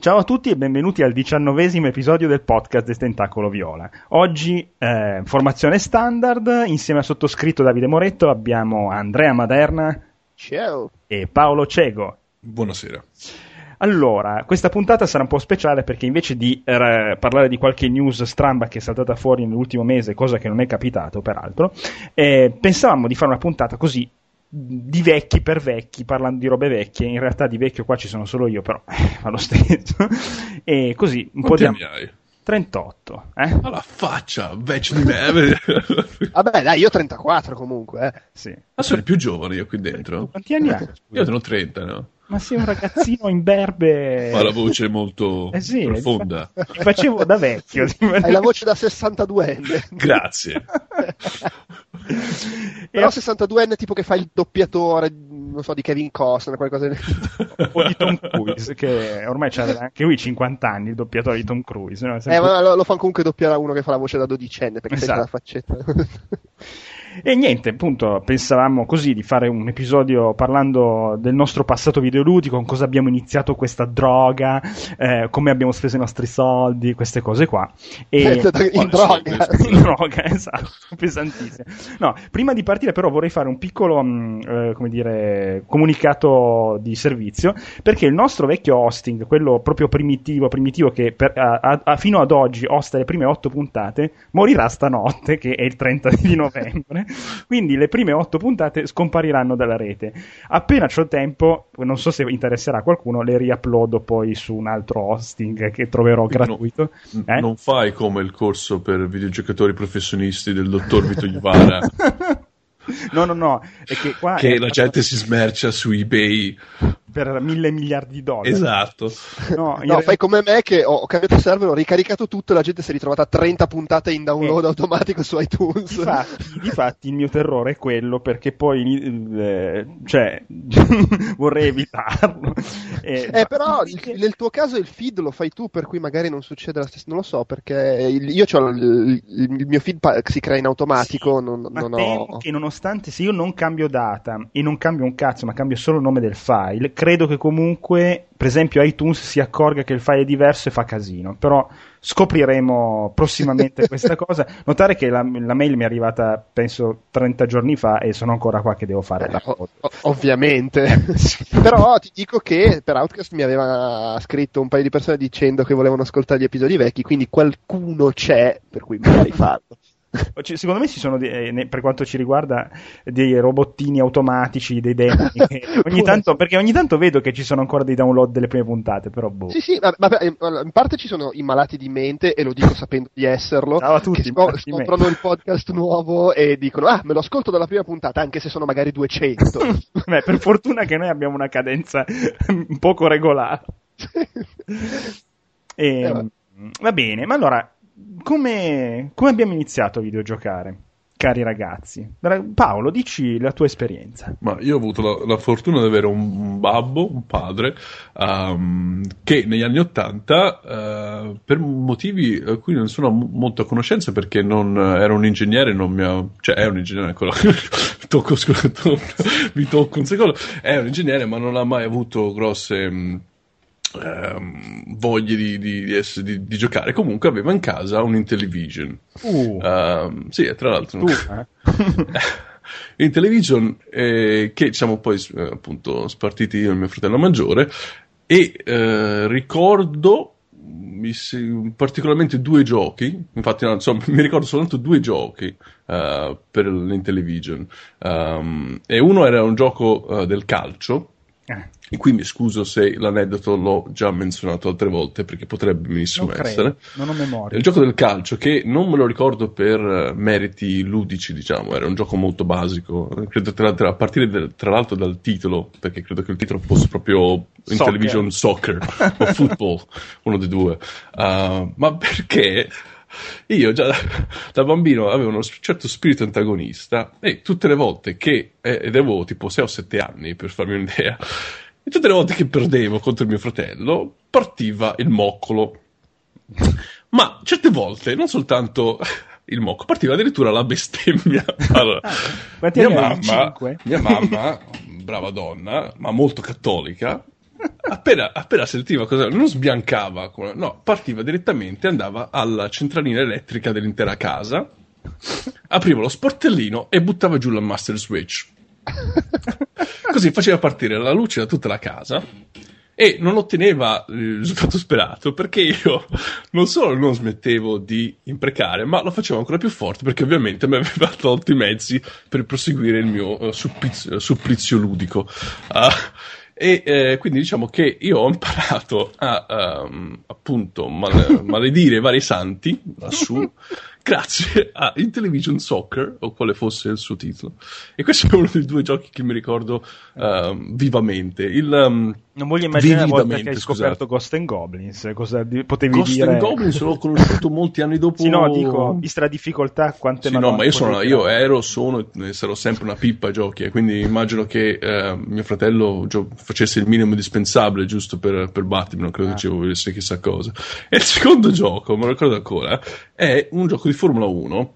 Ciao a tutti e benvenuti al diciannovesimo episodio del podcast del Tentacolo Viola. Oggi, eh, formazione standard, insieme al sottoscritto Davide Moretto abbiamo Andrea Maderna Ciao. e Paolo Cego. Buonasera. Allora, questa puntata sarà un po' speciale perché invece di eh, parlare di qualche news stramba che è saltata fuori nell'ultimo mese, cosa che non è capitato peraltro, eh, pensavamo di fare una puntata così di vecchi per vecchi, parlando di robe vecchie, in realtà di vecchio qua ci sono solo io, però fa lo stesso. e così un Quanti po' anni di... hai? 38, eh? Alla faccia, vecchio di me. Vabbè, dai, io ho 34 comunque. Eh. Sì. Ma sono il più giovane io qui dentro. Quanti anni hai? Io sono 30, no? Ma sei un ragazzino imberbe. Ma la voce è molto Eh sì, profonda. Ti facevo da vecchio. Hai la voce da 62enne. Grazie. Però 62enne tipo che fa il doppiatore, non so, di Kevin Costner, qualcosa del o di Tom Cruise, che ormai c'ha anche lui 50 anni, il doppiatore di Tom Cruise. No? È Eh, sempre- ma lo, lo fa comunque doppiare a uno che fa la voce da dodicenne, perché Esatto. la faccetta. E niente, appunto, pensavamo così di fare un episodio parlando del nostro passato videoludico, con cosa abbiamo iniziato questa droga, eh, come abbiamo speso i nostri soldi, queste cose qua. E... in droga. in droga, esatto, pesantissimo. No, prima di partire però vorrei fare un piccolo, mh, eh, come dire, comunicato di servizio, perché il nostro vecchio hosting, quello proprio primitivo, primitivo che per- a- a- fino ad oggi osta le prime otto puntate, morirà stanotte, che è il 30 di novembre. Quindi le prime otto puntate scompariranno dalla rete. Appena c'ho tempo, non so se interesserà a qualcuno, le riuploado poi su un altro hosting che troverò Quindi no- gratuito. Eh? Non fai come il corso per videogiocatori professionisti del dottor Vito Iuvara, No, no, no, che che la gente si smercia su eBay. Per mille miliardi di dollari. Esatto. No, No, re- fai come me che ho, ho cambiato server, ho ricaricato tutto e la gente si è ritrovata 30 puntate in download Eh. automatico su iTunes. Difatti, difatti il mio terrore è quello perché poi eh, cioè vorrei evitarlo. Eh, Eh, però perché- il- nel tuo caso il feed lo fai tu, per cui magari non succede la stessa. Non lo so, perché il- io ho il, il mio feed pa- si crea in automatico. Sì, non, ma non temo ho. che nonostante se io non cambio data e non cambio un cazzo, ma cambio solo il nome del file, credo che comunque, per esempio, iTunes si accorga che il file è diverso e fa casino. Però scopriremo prossimamente questa cosa. Notare che la, la mail mi è arrivata, penso, 30 giorni fa e sono ancora qua che devo fare Eh, la o- ovviamente, però ti dico che per Outcast mi aveva scritto un paio di persone dicendo che volevano ascoltare gli episodi vecchi, quindi qualcuno c'è per cui magari farlo. Secondo me ci sono, eh, per quanto ci riguarda, dei robottini automatici, dei demoni. ogni tanto, perché ogni tanto vedo che ci sono ancora dei download delle prime puntate, però boh. Sì, sì, ma- ma- eh, in parte ci sono i malati di mente, e lo dico sapendo di esserlo, Ciao a tutti, che scop- scoprono il podcast nuovo e dicono, ah, me lo ascolto dalla prima puntata, anche se sono magari 200. Beh, per fortuna che noi abbiamo una cadenza un poco regolare. E, Eh, va. va bene, ma allora, come, come abbiamo iniziato a videogiocare, cari ragazzi? Paolo, dici la tua esperienza. Ma io ho avuto la, la fortuna di avere un, babbo, un padre, ehm, che negli anni Ottanta, eh, per motivi a cui non sono mo- molto a conoscenza, perché non era un ingegnere, non mi ha, cioè è un ingegnere ancora, tocco, scusa, to- vi tocco un secondo, è un ingegnere, ma non ha mai avuto grosse. mh, ehm, voglie di, di- di di- giocare. Comunque aveva in casa un Intellivision. Uh, Ehm, sì tra l'altro tu, eh? in television eh, che siamo poi eh, appunto spartiti io e mio fratello maggiore. E eh, ricordo si- particolarmente due giochi. Infatti no, insomma, mi ricordo soltanto due giochi eh, per l'Intellivision. Ehm, e uno era un gioco eh, del calcio. Eh, e qui mi scuso se l'aneddoto l'ho già menzionato altre volte perché potrebbe benissimo non essere credo, non ho è memoria. il gioco del calcio che non me lo ricordo per eh, meriti ludici, diciamo, era un gioco molto basico, credo tra, tra- a partire del- tra l'altro dal titolo, perché credo che il titolo fosse proprio in Soccer. television soccer o football, uno dei due. Uh, ma perché io già da, da bambino avevo uno certo spirito antagonista e tutte le volte che, eh, ed avevo tipo 6 o 7 anni per farmi un'idea, e tutte le volte che perdevo contro il mio fratello partiva il moccolo. Ma certe volte non soltanto il moco, partiva addirittura la bestemmia. Allora, Quanti mia mamma, mia mamma, brava donna, ma molto cattolica, appena, appena sentiva cosa, non sbiancava, no, partiva direttamente, andava alla centralina elettrica dell'intera casa, apriva lo sportellino e buttava giù la master switch. Così faceva partire la luce da tutta la casa e non otteneva il risultato sperato perché io non solo non smettevo di imprecare, ma lo facevo ancora più forte perché ovviamente mi aveva tolto i mezzi per proseguire il mio uh, supplizio, supplizio, ludico. Uh, e eh, quindi diciamo che io ho imparato a um, appunto mal- maledire vari santi lassù grazie a Intellivision Soccer, o quale fosse il suo titolo. E questo è uno dei due giochi che mi ricordo uh, vivamente. Il, um, non voglio immaginare la volta che hai scoperto Ghost and Goblins. Cosa di- potevi Ghost dire? Ghost and Goblins l'ho conosciuto molti anni dopo. Sì, no, dico, vista la difficoltà, quante sì, no, ma io, sono, io ero, sono e sarò sempre una pippa a giochi. E quindi immagino che eh, mio fratello gio- facesse il minimo indispensabile giusto per, per battermi. Non credo ah. che ci volesse chissà cosa. E il secondo gioco, me lo ricordo ancora, è un gioco di Formula 1.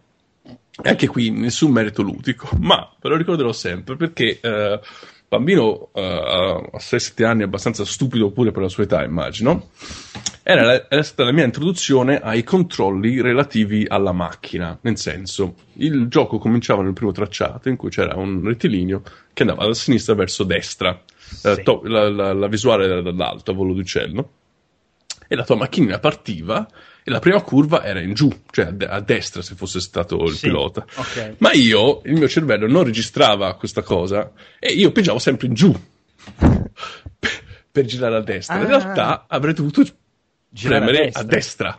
E anche qui nessun merito ludico, ma ve lo ricorderò sempre perché. Eh, bambino uh, a 6-7 anni abbastanza stupido pure per la sua età, immagino, era, la, era, stata la mia introduzione ai controlli relativi alla macchina. Nel senso, il gioco cominciava nel primo tracciato in cui c'era un rettilineo che andava da sinistra verso destra, sì. uh, to- la, la, la, visuale era dall'alto, a volo d'uccello, e la tua macchinina partiva e la prima curva era in giù, cioè a, de- a destra se fosse stato il sì, pilota. Okay. Ma io, il mio cervello non registrava questa cosa e io pigiavo sempre in giù per, girare a destra. Ah. In realtà avrei dovuto girare premere a destra. A destra.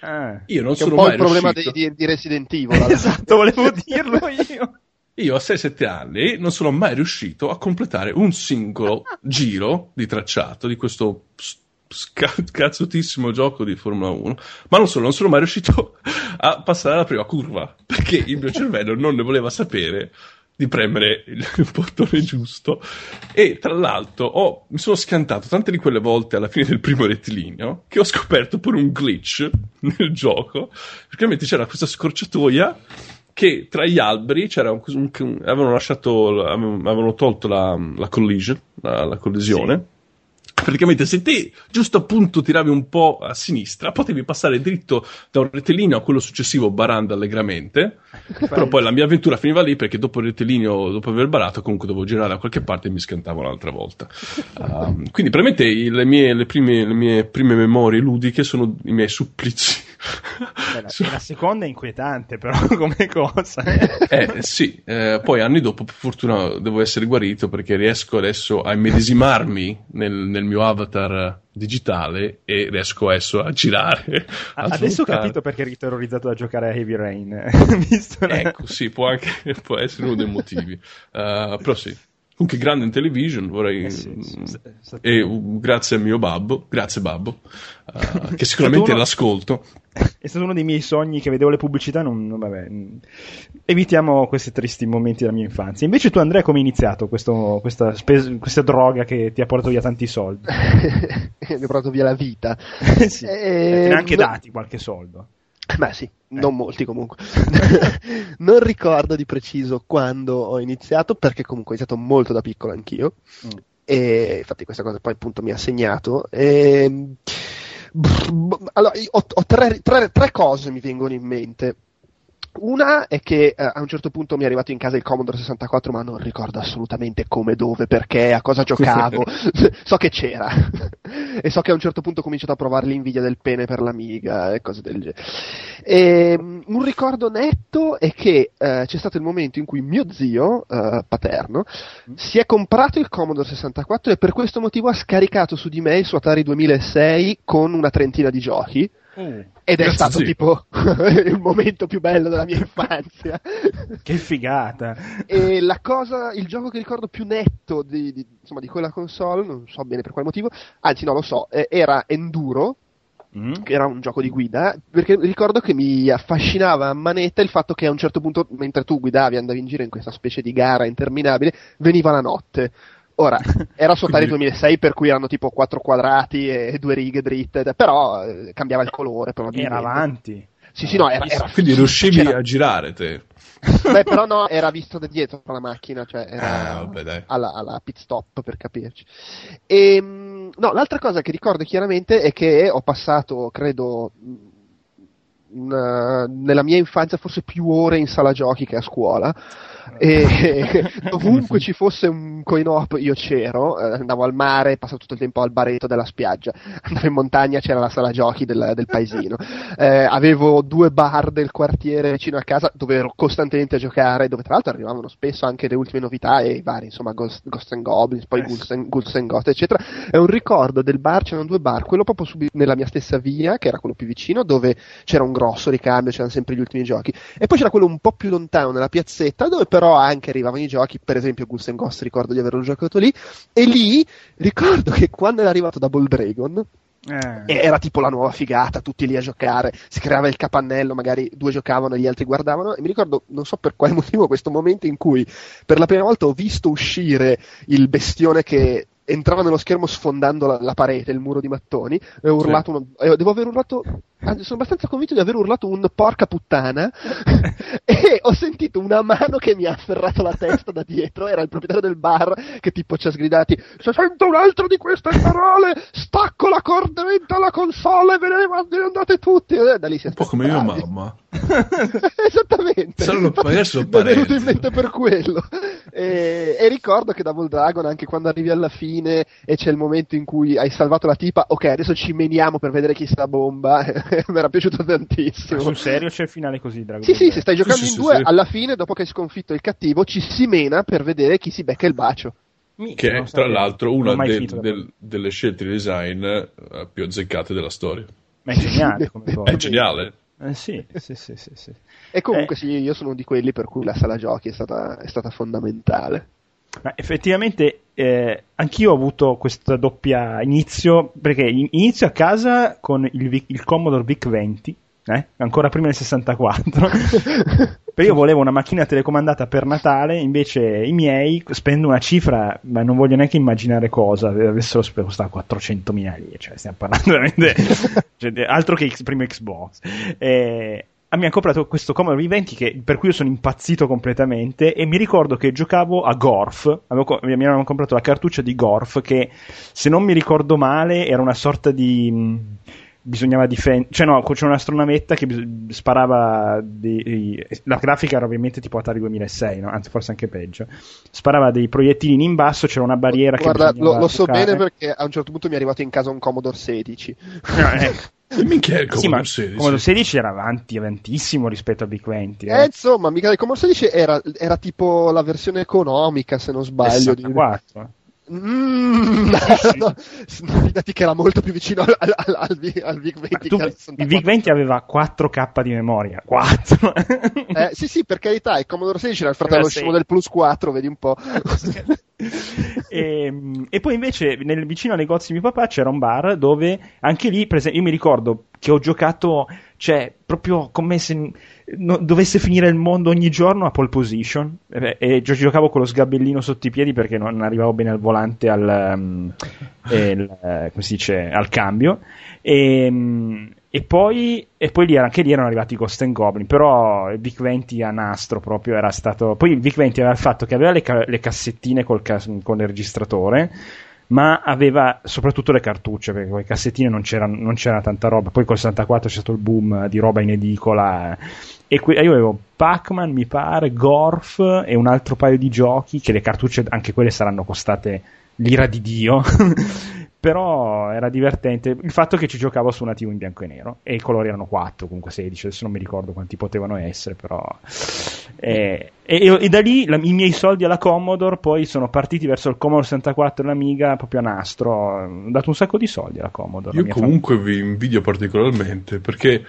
Ah. Io non che sono un po' mai il problema riuscito... di, di Resident Evil. esatto, volevo dirlo io. Io a 6-7 anni non sono mai riuscito a completare un singolo giro di tracciato di questo cazzutissimo gioco di Formula 1, ma non solo, non sono mai riuscito a passare la prima curva perché il mio cervello non ne voleva sapere di premere il bottone giusto. E tra l'altro ho, mi sono schiantato tante di quelle volte alla fine del primo rettilineo che ho scoperto pure un glitch nel gioco. Perché c'era questa scorciatoia che tra gli alberi c'era un, un, avevano lasciato avevano tolto la, la collision la, la collisione. Sì praticamente se te giusto appunto tiravi un po' a sinistra, potevi passare dritto da un rettilineo a quello successivo barando allegramente, però poi la mia avventura finiva lì perché dopo il rettilineo, dopo aver barato, comunque dovevo girare da qualche parte e mi scantavo un'altra volta. Um, quindi probabilmente le mie, le, prime, le mie prime memorie ludiche sono i miei supplizi. Beh, la, la, seconda è inquietante però come cosa. eh sì, eh, poi anni dopo per fortuna devo essere guarito perché riesco adesso a immedesimarmi nel, nel mio avatar digitale e riesco adesso a girare. A adesso ho capito perché eri terrorizzato da giocare a Heavy Rain. ecco, sì, può, anche, può essere uno dei motivi. Uh, però sì. Comunque grande in television, vorrei... Eh sì, sì, e uh, grazie al mio babbo, grazie babbo, uh, che sicuramente uno... l'ascolto. È stato uno dei miei sogni che vedevo le pubblicità, non, non, vabbè, evitiamo questi tristi momenti della mia infanzia. Invece tu Andrea come hai iniziato questo, questa, spes- questa, droga che ti ha portato via tanti soldi? Mi ha portato via la vita. sì, e... Te ne ha anche dati qualche soldo. Beh sì, eh. non molti comunque. non ricordo di preciso quando ho iniziato, perché comunque ho iniziato molto da piccolo anch'io. Mm. E infatti questa cosa poi appunto mi ha segnato. E... Allora, ho, ho tre, tre, tre cose mi vengono in mente. Una è che eh, a un certo punto mi è arrivato in casa il Commodore 64, ma non ricordo assolutamente come, dove, perché, a cosa giocavo. so che c'era. e so che a un certo punto ho cominciato a provare l'invidia del pene per l'Amiga e cose del genere. E, um, un ricordo netto è che eh, c'è stato il momento in cui mio zio eh, paterno mm. si è comprato il Commodore 64 e per questo motivo ha scaricato su di me il suo Atari 2006 con una trentina di giochi Mm. Ed è stato zio. tipo il momento più bello della mia infanzia. che figata! E la cosa, il gioco che ricordo più netto di, di, insomma, di quella console, non so bene per quale motivo, anzi no lo so, eh, era Enduro, mm. che era un gioco di guida, perché ricordo che mi affascinava a manetta il fatto che a un certo punto, mentre tu guidavi, andavi in giro in questa specie di gara interminabile, veniva la notte. Ora, era su Atari 2006 per cui erano tipo quattro quadrati e due righe dritte, però eh, cambiava il colore probabilmente. Era avanti. Sì, sì, no, era, era Quindi riuscivi c'era... a girare te. Beh, però no, era visto da dietro la macchina, cioè era ah, vabbè, alla, alla, pit stop per capirci. E, ehm, no, l'altra cosa che ricordo chiaramente è che ho passato, credo, una, nella mia infanzia forse più ore in sala giochi che a scuola e ovunque ci fosse un coin op io c'ero, eh, andavo al mare, passavo tutto il tempo al baretto della spiaggia, andavo in montagna, c'era la sala giochi del, del paesino, eh, avevo due bar del quartiere vicino a casa dove ero costantemente a giocare, dove tra l'altro arrivavano spesso anche le ultime novità e i vari, insomma, Ghost, Ghost and Goblins, poi eh. Ghouls and, Ghouls and Ghost, eccetera. È un ricordo del bar, c'erano due bar, quello proprio subito nella mia stessa via, che era quello più vicino, dove c'era un grosso ricambio, c'erano sempre gli ultimi giochi, e poi c'era quello un po' più lontano nella piazzetta, dove però anche arrivavano i giochi, per esempio Ghouls Ghost ricordo di averlo giocato lì, e lì ricordo che quando era arrivato Double Dragon, eh. Era tipo la nuova figata, tutti lì a giocare, si creava il capannello, magari due giocavano e gli altri guardavano. E mi ricordo, non so per quale motivo, questo momento in cui per la prima volta ho visto uscire il bestione che entrava nello schermo sfondando la, la parete, il muro di mattoni, e ho urlato uno, eh, devo aver urlato, sono abbastanza convinto di aver urlato un porca puttana, e ho sentito una mano che mi ha afferrato la testa da dietro, era il proprietario del bar, che tipo ci ha sgridati, se sento un altro di queste parole, stacco la corrente alla console e ve ne andate tutti, e da lì si è Un po' come mia mamma. Esattamente. Mi è venuto in mente per quello. E, e ricordo che Double Dragon, anche quando arrivi alla fine, fine e c'è il momento in cui hai salvato la tipa, ok, adesso ci meniamo per vedere chi sta bomba. Mi era piaciuto tantissimo. Ma sul serio c'è il finale così, Dragon Sì, sì, se stai giocando sì, in sì, due, sì. alla fine, dopo che hai sconfitto il cattivo, ci si mena per vedere chi si becca il bacio. Che è, tra l'altro, una del, del, delle scelte di design uh, più azzeccate della storia. Ma è geniale come cosa. È geniale. Eh, sì, sì, sì, sì, sì. E comunque eh. sì, io sono di quelli per cui la sala giochi è stata, è stata fondamentale. Ma effettivamente eh, anch'io ho avuto questa doppia inizio, perché inizio a casa con il, il Commodore VIC-20, eh? ancora prima del 64. Perché io volevo una macchina telecomandata per Natale, invece i miei spendo una cifra, ma non voglio neanche immaginare cosa, avessero speso costava 400.000 lire, cioè stiamo parlando veramente cioè, altro che il primo Xbox. Eh, mi hanno comprato questo Commodore V20 che, per cui io sono impazzito completamente e mi ricordo che giocavo a Gorf, avevo, mi avevano comprato la cartuccia di Gorf che se non mi ricordo male era una sorta di mh, bisognava difendere, cioè no, c'era un'astronavetta che sparava dei, la grafica era ovviamente tipo Atari 2006, no? anzi forse anche peggio, sparava dei proiettili in basso, c'era una barriera Guarda, che lo, lo so bene perché a un certo punto mi è arrivato in casa un Commodore 16. No, eh. Minchia il Commodore sì, 16. Commodore 16 era avanti, avantissimo rispetto al Big 20. Eh. eh, insomma, mica il Commodore 16 era, era, tipo la versione economica, se non sbaglio. 64. Di... Mm, no, fidati che era molto più vicino al, al, al, al VIC 20 il VIC 20 aveva 4k di memoria 4 eh, sì sì per carità il Commodore 16 era il fratello scemo del plus 4 vedi un po' e, ehm, e, poi invece nel, vicino al negozio di mio papà c'era un bar dove anche lì per esempio, io mi ricordo che ho giocato cioè proprio come se no, dovesse finire il mondo ogni giorno a pole position e, e giocavo con lo sgabellino sotto i piedi perché non arrivavo bene al volante al, um, il, come si dice, al cambio. E, um, e poi, e poi lì, anche lì erano arrivati i Ghost and Goblin però il Vic 20 a nastro proprio era stato poi il Vic 20 aveva il fatto che aveva le, ca- le cassettine cas- con il registratore ma aveva soprattutto le cartucce, perché con i cassettini non c'era, non c'era, tanta roba. Poi col 64 c'è stato il boom di roba in edicola. E que- io avevo Pac-Man, mi pare, Gorf e un altro paio di giochi, che le cartucce anche quelle saranno costate l'ira di Dio. però era divertente il fatto che ci giocavo su una TV in bianco e nero e i colori erano 4 comunque 16 adesso non mi ricordo quanti potevano essere però e, e, e da lì la, i miei soldi alla Commodore poi sono partiti verso il Commodore 64 e l'Amiga proprio a nastro ho dato un sacco di soldi alla Commodore io comunque famiglia. vi invidio particolarmente perché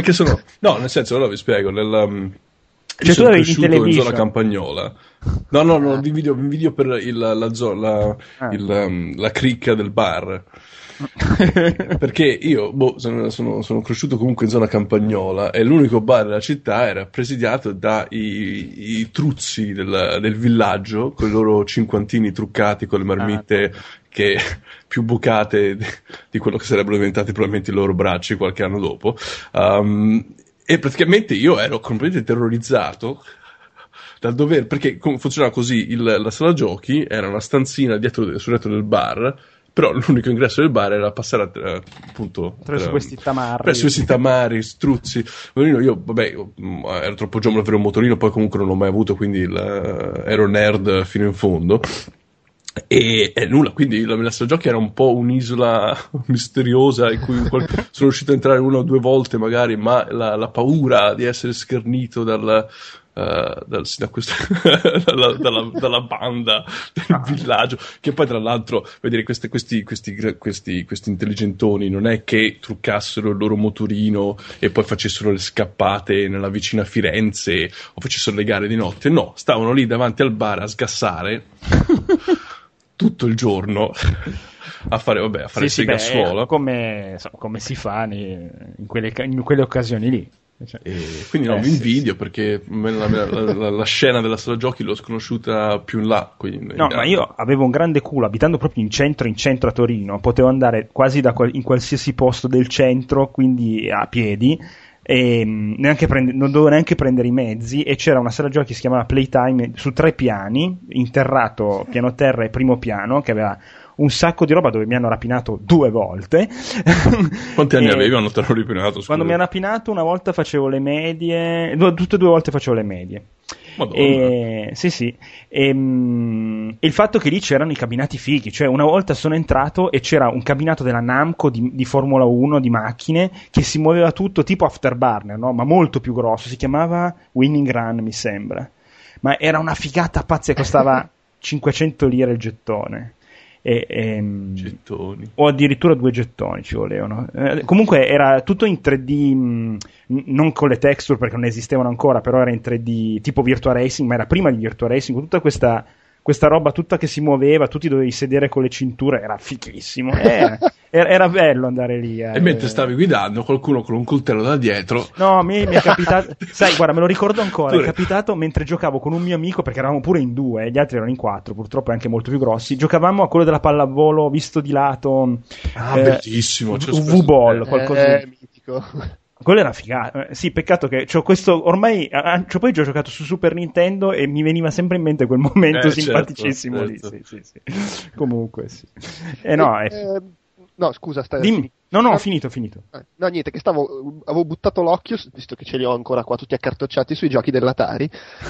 che sono no nel senso allora vi spiego nel, um, cioè, sono cresciuto in zona campagnola. No, no, no, vi invidio, vi invidio per il, la, zona, ah. il, um, la cricca del bar. Perché io boh, sono, sono, sono, cresciuto comunque in zona campagnola e l'unico bar della città era presidiato dai i truzzi del, del, villaggio con i loro cinquantini truccati con le marmitte ah, che più bucate di quello che sarebbero diventati probabilmente i loro bracci qualche anno dopo. Um, E praticamente io ero completamente terrorizzato dal dover, perché funzionava così, il, la sala giochi era una stanzina dietro sul letto del bar, però l'unico ingresso del bar era passare a, appunto attraverso questi tamari. presso questi tamari struzzi. Io vabbè mm, ero troppo giovane per avere un motorino poi comunque non l'ho mai avuto quindi il, ero nerd fino in fondo e, e, nulla, quindi la Milassa Giochi era un po' un'isola misteriosa in cui sono riuscito a entrare una o due volte magari, ma la, la paura di essere schernito dal, Uh, dal, da questo, dalla, dalla, dalla, banda del villaggio che poi tra l'altro vedere questi, questi, questi, questi, intelligentoni non è che truccassero il loro motorino e poi facessero le scappate nella vicina Firenze o facessero le gare di notte no, stavano lì davanti al bar a sgassare tutto il giorno a fare, vabbè, a fare sì, sì, beh, a scuola. Come, come, si fa in quelle, in quelle occasioni lì. Cioè, quindi no, eh, mi invidio sì, perché la, la, la, la, scena della sala giochi l'ho sconosciuta più in là. Quindi, no, ma io avevo un grande culo, abitando proprio in centro, in centro a Torino, potevo andare quasi qual- in qualsiasi posto del centro, quindi a piedi, prende, non dovevo neanche prendere i mezzi e c'era una sala giochi che si chiamava Playtime su tre piani, interrato piano terra e primo piano, che aveva un sacco di roba dove mi hanno rapinato due volte. Quanti anni avevi quando ti hanno rapinato? Scusa. Quando mi hanno rapinato una volta facevo le medie, tutte e due volte facevo le medie. E, sì, sì. E, mh, il fatto che lì c'erano i cabinati fighi, cioè una volta sono entrato e c'era un cabinato della Namco di, di Formula 1 di macchine che si muoveva tutto tipo Afterburner, no? ma molto più grosso. Si chiamava Winning Run, mi sembra. Ma era una figata pazza e costava 500 lire il gettone. E, ehm, gettoni. O addirittura due gettoni ci volevano. Eh, comunque era tutto in 3D, mh, non con le texture perché non esistevano ancora, però era in 3D tipo Virtua Racing, ma era prima di Virtua Racing, con tutta questa questa roba tutta che si muoveva, tutti dovevi sedere con le cinture, era fichissimo. Eh, era, era, bello andare lì. Eh. E mentre stavi guidando, qualcuno con un coltello da dietro. No, mi, mi è capitato. sai, guarda, me lo ricordo ancora. È capitato mentre giocavo con un mio amico, perché eravamo pure in due, gli altri erano in quattro, purtroppo anche molto più grossi. Giocavamo a quello della pallavolo visto di lato. Ah, eh, bellissimo. V-ball, qualcosa. Eh, mitico. Quello era figata. Eh, sì, peccato che c'ho questo. Ormai. C'ho poi già giocato su Super Nintendo e mi veniva sempre in mente quel momento eh, certo, simpaticissimo certo, lì. Sì, sì, sì. Comunque, sì. Eh, no, è... eh, no, scusa, stai. Dimmi. No, no, ho finito, ho finito. Eh, no, niente, che stavo. Avevo buttato l'occhio, visto che ce li ho ancora qua tutti accartocciati sui giochi dell'Atari.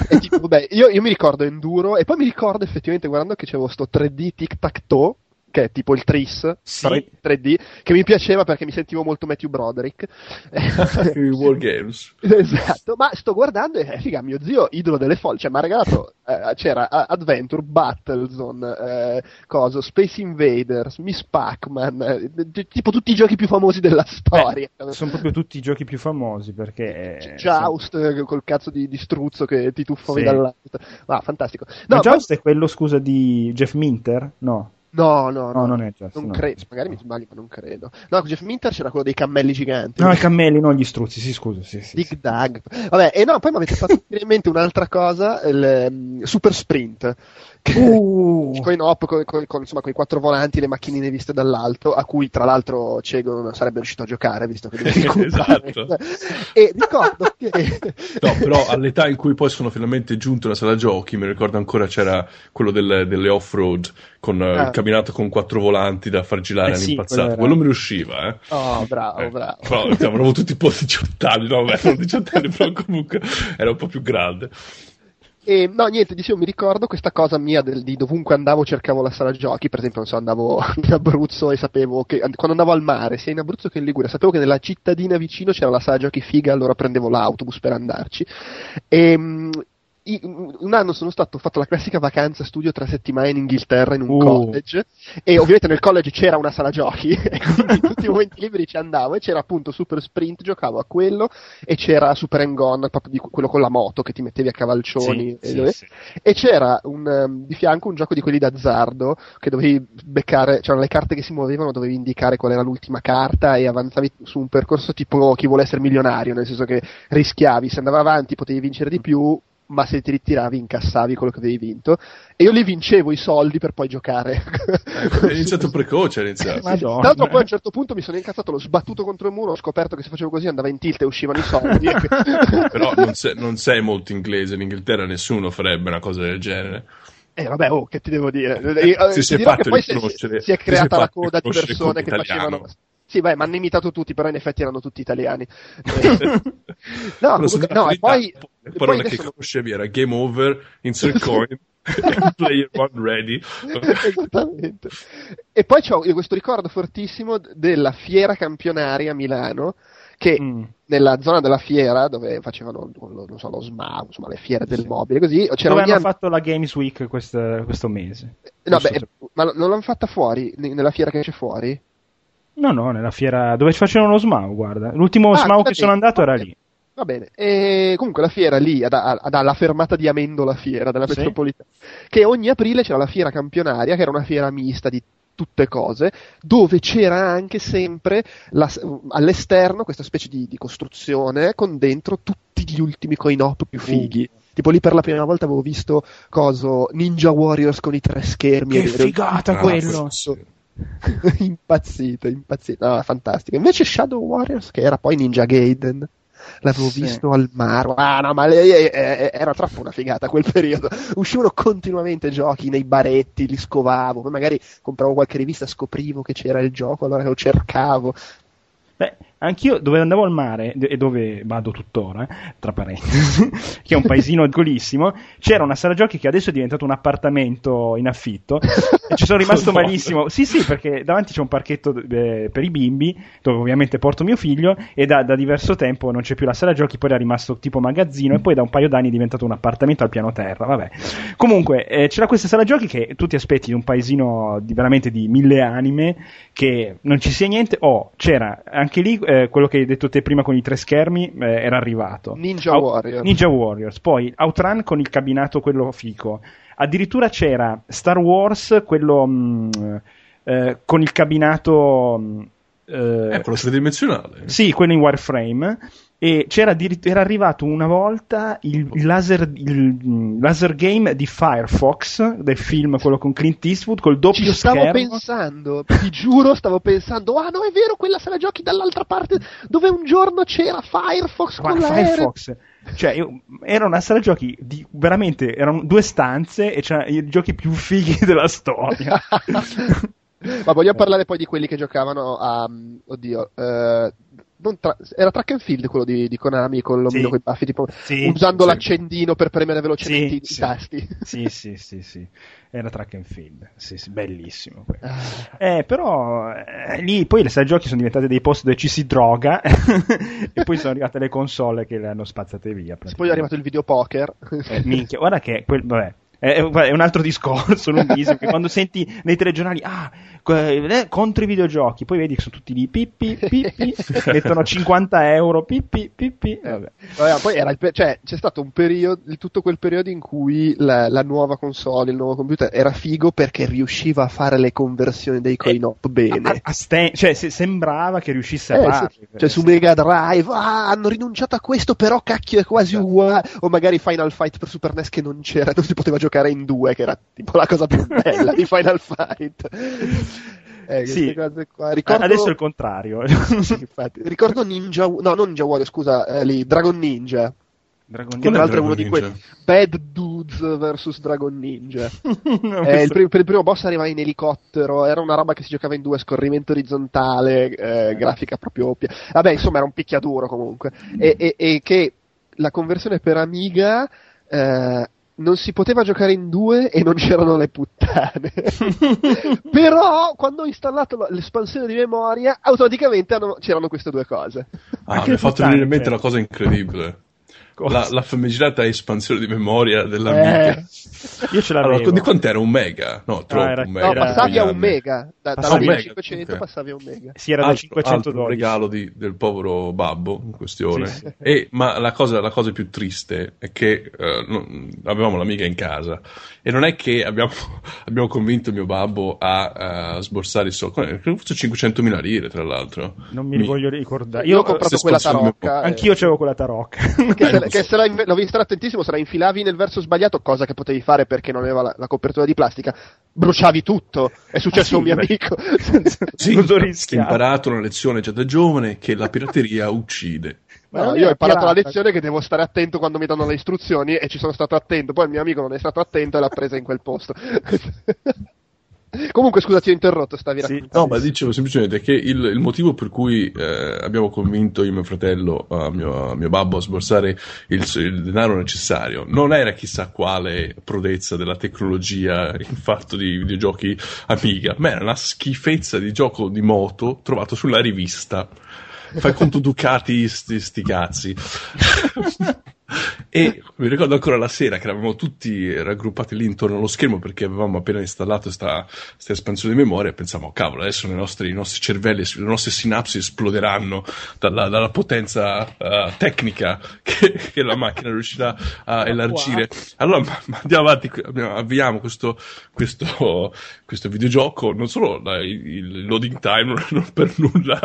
e tipo, vabbè, io, io, mi ricordo Enduro e poi mi ricordo effettivamente guardando che c'avevo sto 3D tic tac toe che è tipo il Tris sì. 3D, che mi piaceva perché mi sentivo molto Matthew Broderick. I War Games. esatto, ma sto guardando e eh, figa, mio zio, idolo delle folle, cioè mi ha regalato, eh, c'era Adventure, Battlezone, eh, coso, Space Invaders, Miss Pac-Man, eh, tipo tutti i giochi più famosi della storia. Beh, sono proprio tutti i giochi più famosi perché... C- Joust, sono... col cazzo di, di, struzzo che ti tuffavi sì. dall'alto. Ah, fantastico. No, ma Joust ma... è quello, scusa, di Jeff Minter? No. No, no, no, no, non è Jeff. Non no. credo, magari mi sbaglio, ma non credo. No, Jeff Minter c'era quello dei cammelli giganti. No, i cammelli, non gli struzzi, sì, scusa. Sì, sì, Dig sì. Dag. Vabbè, e no, poi mi avete fatto venire in mente un'altra cosa, il um, Super Sprint. Uh. con i NOP, con, con, con, insomma, con i quattro volanti, le macchinine viste dall'alto, a cui tra l'altro Cego non sarebbe riuscito a giocare, visto che Esatto. e ricordo che... no, però all'età in cui poi sono finalmente giunto alla sala giochi, mi ricordo ancora c'era quello delle, delle off-road, con ah. il camminato con quattro volanti da far girare eh all'impazzato. Sì, quello, quello, mi riusciva, eh. Oh, bravo, eh, bravo. Però avremo tutti un po' 18 anni, no, beh, non 18 anni, però comunque era un po' più grande. E no, niente, dicevo, mi ricordo questa cosa mia del, di dovunque andavo cercavo la sala giochi, per esempio, non so, andavo in Abruzzo e sapevo che, quando andavo al mare, sia in Abruzzo che in Liguria, sapevo che nella cittadina vicino c'era la sala giochi figa, allora prendevo l'autobus per andarci. E, un anno sono stato, ho fatto la classica vacanza studio tre settimane in Inghilterra in un uh. college e ovviamente nel college c'era una sala giochi e quindi tutti i momenti liberi ci andavo e c'era appunto Super Sprint, giocavo a quello e c'era Super and Gone, proprio di quello con la moto che ti mettevi a cavalcioni sì, e, sì, sì. e, c'era un, um, di fianco un gioco di quelli d'azzardo che dovevi beccare, c'erano le carte che si muovevano, dovevi indicare qual era l'ultima carta e avanzavi su un percorso tipo chi vuole essere milionario, nel senso che rischiavi, se andava avanti potevi vincere di più ma se ti ritiravi incassavi quello che avevi vinto e io li vincevo i soldi per poi giocare. È iniziato precoce, è iniziato. Tra l'altro poi a un certo punto mi sono incazzato, l'ho sbattuto contro il muro, ho scoperto che se facevo così andava in tilt e uscivano i soldi. Però non sei, non sei molto inglese, in Inghilterra nessuno farebbe una cosa del genere. Eh vabbè, oh, che ti devo dire? Si, si, è, poi si, si, è creata la coda di persone che facevano sì, beh, mi hanno imitato tutti, però in effetti erano tutti italiani. no, comunque, no, e poi... La parola che conoscevi era Game Over, Insert Coin, Player One Ready. Esattamente. E poi ho questo ricordo fortissimo della fiera campionaria a Milano, che mm. nella zona della fiera dove facevano non so, lo SMA, insomma le fiere del sì. mobile così dove hanno anno... fatto la Games Week questo, questo mese no, beh, so. ma non l'hanno fatta fuori nella fiera che c'è fuori? No, no, nella fiera dove facevano lo SMAU, guarda. L'ultimo ah, SMAU che sono andato era lì. Va bene, e comunque la fiera lì, ad, ad, alla fermata di Amendola Fiera, della sì. metropolitana, che ogni aprile c'era la fiera campionaria, che era una fiera mista di tutte cose, dove c'era anche sempre la, all'esterno questa specie di, di, costruzione con dentro tutti gli ultimi coin-op più fighi. Uh. Tipo lì per la prima volta avevo visto coso Ninja Warriors con i tre schermi. Che figata quello! impazzito, impazzito. No, fantastico. Invece Shadow Warriors, che era poi Ninja Gaiden, l'avevo sì. visto al mare. Ah, no, ma lei, eh, era troppo una figata quel periodo. Uscivano continuamente giochi nei baretti, li scovavo. Poi magari compravo qualche rivista, scoprivo che c'era il gioco, allora lo cercavo. Beh, anch'io dove andavo al mare e dove vado tuttora, tra parentesi, che è un paesino piccolissimo, c'era una sala giochi che adesso è diventato un appartamento in affitto e ci sono rimasto malissimo. Sì, sì, perché davanti c'è un parchetto eh, per i bimbi, dove ovviamente porto mio figlio e da, da, diverso tempo non c'è più la sala giochi, poi era rimasto tipo magazzino e poi da un paio d'anni è diventato un appartamento al piano terra, vabbè. Comunque, eh, c'era questa sala giochi che tu ti aspetti in un paesino di, veramente di mille anime, che non ci sia niente, oh, c'era anche lì eh, quello che hai detto te prima con i tre schermi eh, era arrivato. Ninja Out- Warriors. Ninja Warriors. Poi Outrun con il cabinato quello fico. Addirittura c'era Star Wars, quello mh, mm, eh, con il cabinato... Mh, mm, eh, quello tridimensionale. Sì, quello in wireframe e c'era era arrivato una volta il, laser, il, laser, game di Firefox del film quello con Clint Eastwood col doppio Ci stavo schermo. pensando ti giuro stavo pensando ah no è vero quella sala giochi dall'altra parte dove un giorno c'era Firefox Ma con Firefox cioè io, era una sala giochi di veramente erano due stanze e c'erano i giochi più fighi della storia Ma vogliamo parlare poi di quelli che giocavano a. Oddio. Eh, tra, era track and field quello di, di Konami con l'omino sì. con i baffi, tipo sì, usando sì. l'accendino per premere velocemente i tasti. Sì, sì, sì, sì. Era track and field, sì, sì, bellissimo. Ah. Eh, però eh, lì poi le sale giochi sono diventate dei posti dove ci si droga e poi sono arrivate le console che le hanno spazzate via. Poi è arrivato il videopoker. Eh, minchia, guarda che quel, vabbè, è, un altro discorso lunghissimo che quando senti nei telegiornali ah eh, contro i videogiochi poi vedi che sono tutti lì pippi pippi mettono 50 euro pippi pippi vabbè. Vabbè, poi era il, cioè, c'è stato un periodo tutto quel periodo in cui la, la, nuova console il nuovo computer era figo perché riusciva a fare le conversioni dei coin op bene a, a sten- cioè se, sembrava che riuscisse a eh, farlo sì. cioè su Mega Drive ah, hanno rinunciato a questo però cacchio è quasi esatto. uguale o magari Final Fight per Super NES che non c'era non si poteva giocare giocare in due, che era tipo la cosa più bella di Final Fight. Eh, sì. Ricordo... Adesso è il contrario. sì, infatti. Ricordo Ninja, no, non Ninja Warrior, scusa, eh, lì, Dragon Ninja. Dragon che tra l'altro è uno di quei Bad Dudes vs Dragon Ninja. eh, il prim- per il primo boss arriva in elicottero, era una roba che si giocava in due, scorrimento orizzontale, eh, grafica proprio oppia. Vabbè, insomma, era un picchiaduro comunque. E, e, e che la conversione per Amiga eh, non si poteva giocare in due e non c'erano le puttane. Però quando ho installato l'espansione di memoria, automaticamente hanno, c'erano queste due cose. Ah, mi ha fatto venire in mente una cosa incredibile. La, la, famigerata espansione di memoria dell'Amiga. Eh, io ce l'avevo. Allora, di quant'era? Un mega? No, troppo, no, era, un mega. No, passavi a un mega. Da, dalla 1500 okay. passavi a un mega. Sì, era altro, da 500 dollari. un regalo di, del povero babbo in questione. Sì, sì. E, ma la cosa, la cosa, più triste è che uh, non, avevamo l'Amiga in casa e non è che abbiamo, abbiamo convinto mio babbo a, a sborsare i soldi. Forse 500.000 lire, tra l'altro. Non mi, mi... voglio ricordare. Io, ho comprato quella tarocca. Anch'io c'avevo quella tarocca. Perché perché se la, l'ho visto attentissimo, se la infilavi nel verso sbagliato, cosa che potevi fare perché non aveva la, la copertura di plastica, bruciavi tutto. È successo ah, sì, a un mio beh. amico. sì, ho imparato una lezione già da giovane che la pirateria uccide. No, io ho imparato pirata. la lezione che devo stare attento quando mi danno le istruzioni e ci sono stato attento. Poi il mio amico non è stato attento e l'ha presa in quel posto. Comunque, scusa, ti ho interrotto, stavi sì, raccontando. No, ma dicevo semplicemente che il, il motivo per cui eh, abbiamo convinto io e mio fratello, a mio, a mio babbo, a sborsare il, il, denaro necessario non era chissà quale prodezza della tecnologia in fatto di videogiochi Amiga, ma era una schifezza di gioco di moto trovato sulla rivista. Fai conto Ducati sti, sti cazzi. E mi ricordo ancora la sera che eravamo tutti raggruppati lì intorno allo schermo perché avevamo appena installato questa espansione di memoria e pensavamo, cavolo, adesso nostri, i nostri cervelli, le nostre sinapsi esploderanno dalla, dalla potenza uh, tecnica che, che, la macchina riuscirà a elargire. Allora ma, ma andiamo avanti, avviamo questo, questo, questo videogioco, non solo la, il loading time non per nulla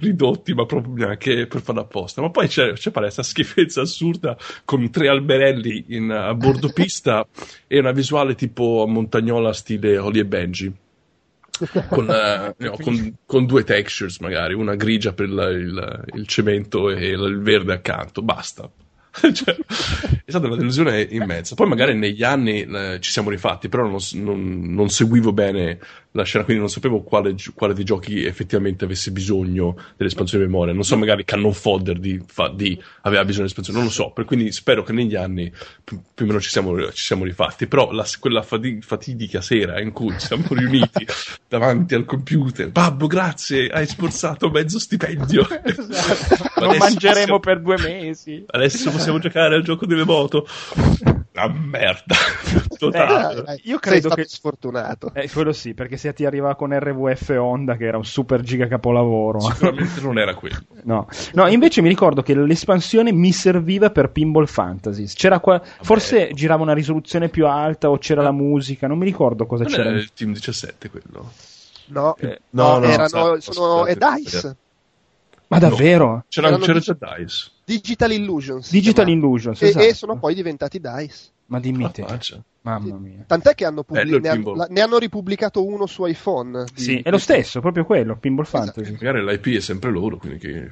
ridotti, ma proprio neanche per farlo apposta. Ma poi c'è, c'è questa schifezza assurda con tre alberelli in, a bordo pista e una visuale tipo montagnola stile Holly e Benji. Con, uh, no, con, con, due textures magari, una grigia per il, il, il cemento e il verde accanto, basta. cioè, è stata una delusione immensa. Poi magari negli anni eh, ci siamo rifatti, però non, non, non, seguivo bene la scena, quindi non sapevo quale, quale, dei giochi effettivamente avesse bisogno dell'espansione di memoria. Non so, magari Cannon Fodder di, fa, di, aveva bisogno dell'espansione, non lo so. Per, quindi spero che negli anni più, più o meno ci siamo, ci siamo rifatti. Però la, quella fati, fatidica sera in cui ci siamo riuniti davanti al computer, Babbo, grazie, hai sforzato mezzo stipendio. esatto. non mangeremo possiamo, per due mesi. Adesso possiamo giocare al gioco delle moto una merda totale. Eh, io credo che sfortunato. Eh, quello sì, perché se ti arriva con RVF Honda che era un super giga capolavoro. Sicuramente non era quello. No. no, invece mi ricordo che l'espansione mi serviva per Pinball Fantasies. C'era qua... forse girava una risoluzione più alta o c'era la musica, non mi ricordo cosa non c'era. Era il Team 17 quello. No, eh, no, no, no, erano, sono, è DICE. Ma davvero? c'era, c'era già DICE. Digital Illusions. Digital Illusions, e, esatto. e, sono poi diventati DICE. Ma dimmi te. Mamma mia. Tant'è che hanno pubblic- ne, hanno, ne, hanno, ripubblicato uno su iPhone. Di... Sì, è lo stesso, proprio quello, Pinball esatto. Fantasy. Magari l'IP è sempre loro, quindi che...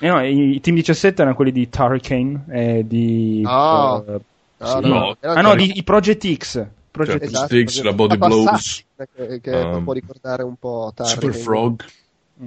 Eh no, i, i Team 17 erano quelli di Turricane e di... Oh. Uh, no, sì. no, ah no, di, i Project X. Project cioè, esatto, X, la Body Blows. Che, che um, può ricordare un po' Turricane. Super Frog.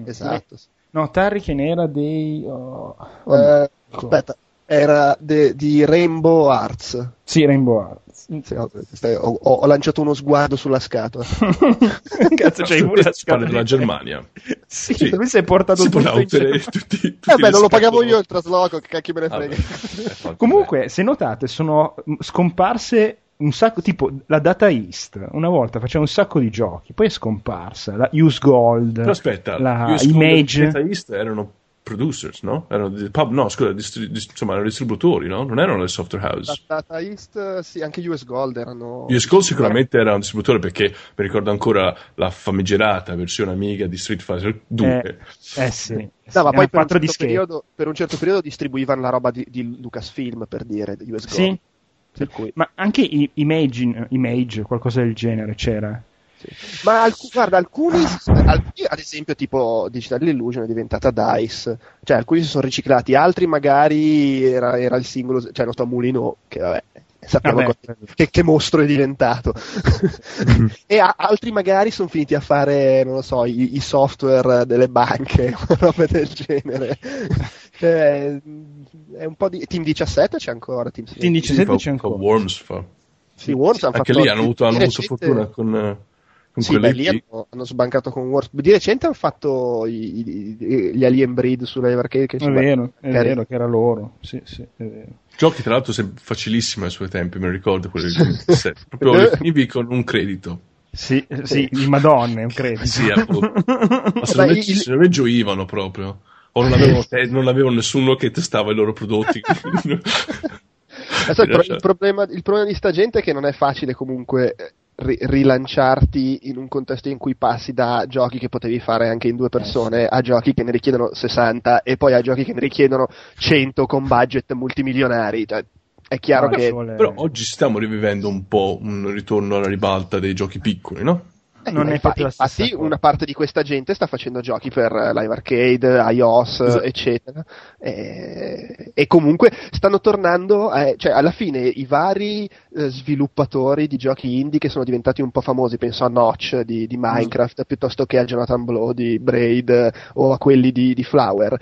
Esatto. No, Turricane era dei... Oh, eh, aspetta, era de, di Rainbow Arts. Sì, Rainbow Arts. Sì, ho, ho, lanciato uno sguardo sulla scatola. Cazzo, c'hai pure la scatola della Germania. Sì, sì. si è portato si tutto in tutti, tutti Eh beh, non lo pagavo io il trasloco, che cacchio me ne frega. Ah, Comunque, se notate, sono scomparse un sacco, tipo la Data East, una volta faceva un sacco di giochi, poi è scomparsa, la Use Gold, Però aspetta, la Use Image. Gold e Data East erano producers, no? Erano di, pub, no, scusa, distri, dist, insomma, erano distributori, no? Non erano le software house. La Data East, sì, anche US Gold erano. US Gold sicuramente era un distributore perché mi ricordo ancora la famigerata versione amiga di Street Fighter 2. Eh, eh sì. No, ma poi per un, certo periodo, per un, certo periodo, distribuivano la roba di, di Lucasfilm per dire, di US Gold. Sì. Cui... Ma anche Imagine, Image, qualcosa del genere c'era. Sì. Ma alc- guarda, alcuni, alcuni, ad esempio, tipo Digital Illusion è diventata Dice, cioè alcuni si sono riciclati, altri magari era, era il singolo, cioè il nostro Mulino, che vabbè, sappiamo vabbè. Che, che, mostro è diventato. Mm-hmm. e a- altri magari sono finiti a fare, non lo so, i, i software delle banche, roba del genere. cioè, è un po' di... Team 17 c'è ancora? Team, Team 17 c'è ancora. Worms fa. Sì, Worms Anche lì hanno avuto, hanno avuto fortuna con con sì, beh, lì hanno, hanno, sbancato con Wars. Di recente hanno fatto i, i, gli Alien Breed sulle Arcade. Che è vero, è cari. vero che era loro. Sì, sì, Giochi tra l'altro facilissimi ai suoi tempi, me lo ricordo quelli di Proprio li finivi con un credito. Sì, sì, di Madonna, un credito. sì, appunto. Ma se, Beh, il... se non gioivano proprio. O non avevano, te- non avevano nessuno che testava i loro prodotti. il, pro- il, problema, il problema di sta gente è che non è facile comunque ri- rilanciarti in un contesto in cui passi da giochi che potevi fare anche in due persone a giochi che ne richiedono 60 e poi a giochi che ne richiedono 100 con budget multimilionari. Cioè, è chiaro no, che. Vuole... Però oggi stiamo rivivendo un po' un ritorno alla ribalta dei giochi piccoli, no? Eh, non è infatti, infatti una parte di questa gente sta facendo giochi per Live Arcade, iOS, esatto. eccetera. E, e, comunque stanno tornando, eh, cioè alla fine i vari eh, sviluppatori di giochi indie che sono diventati un po' famosi, penso a Notch di, di Minecraft, mm. piuttosto che a Jonathan Blow di Braid o a quelli di, di Flower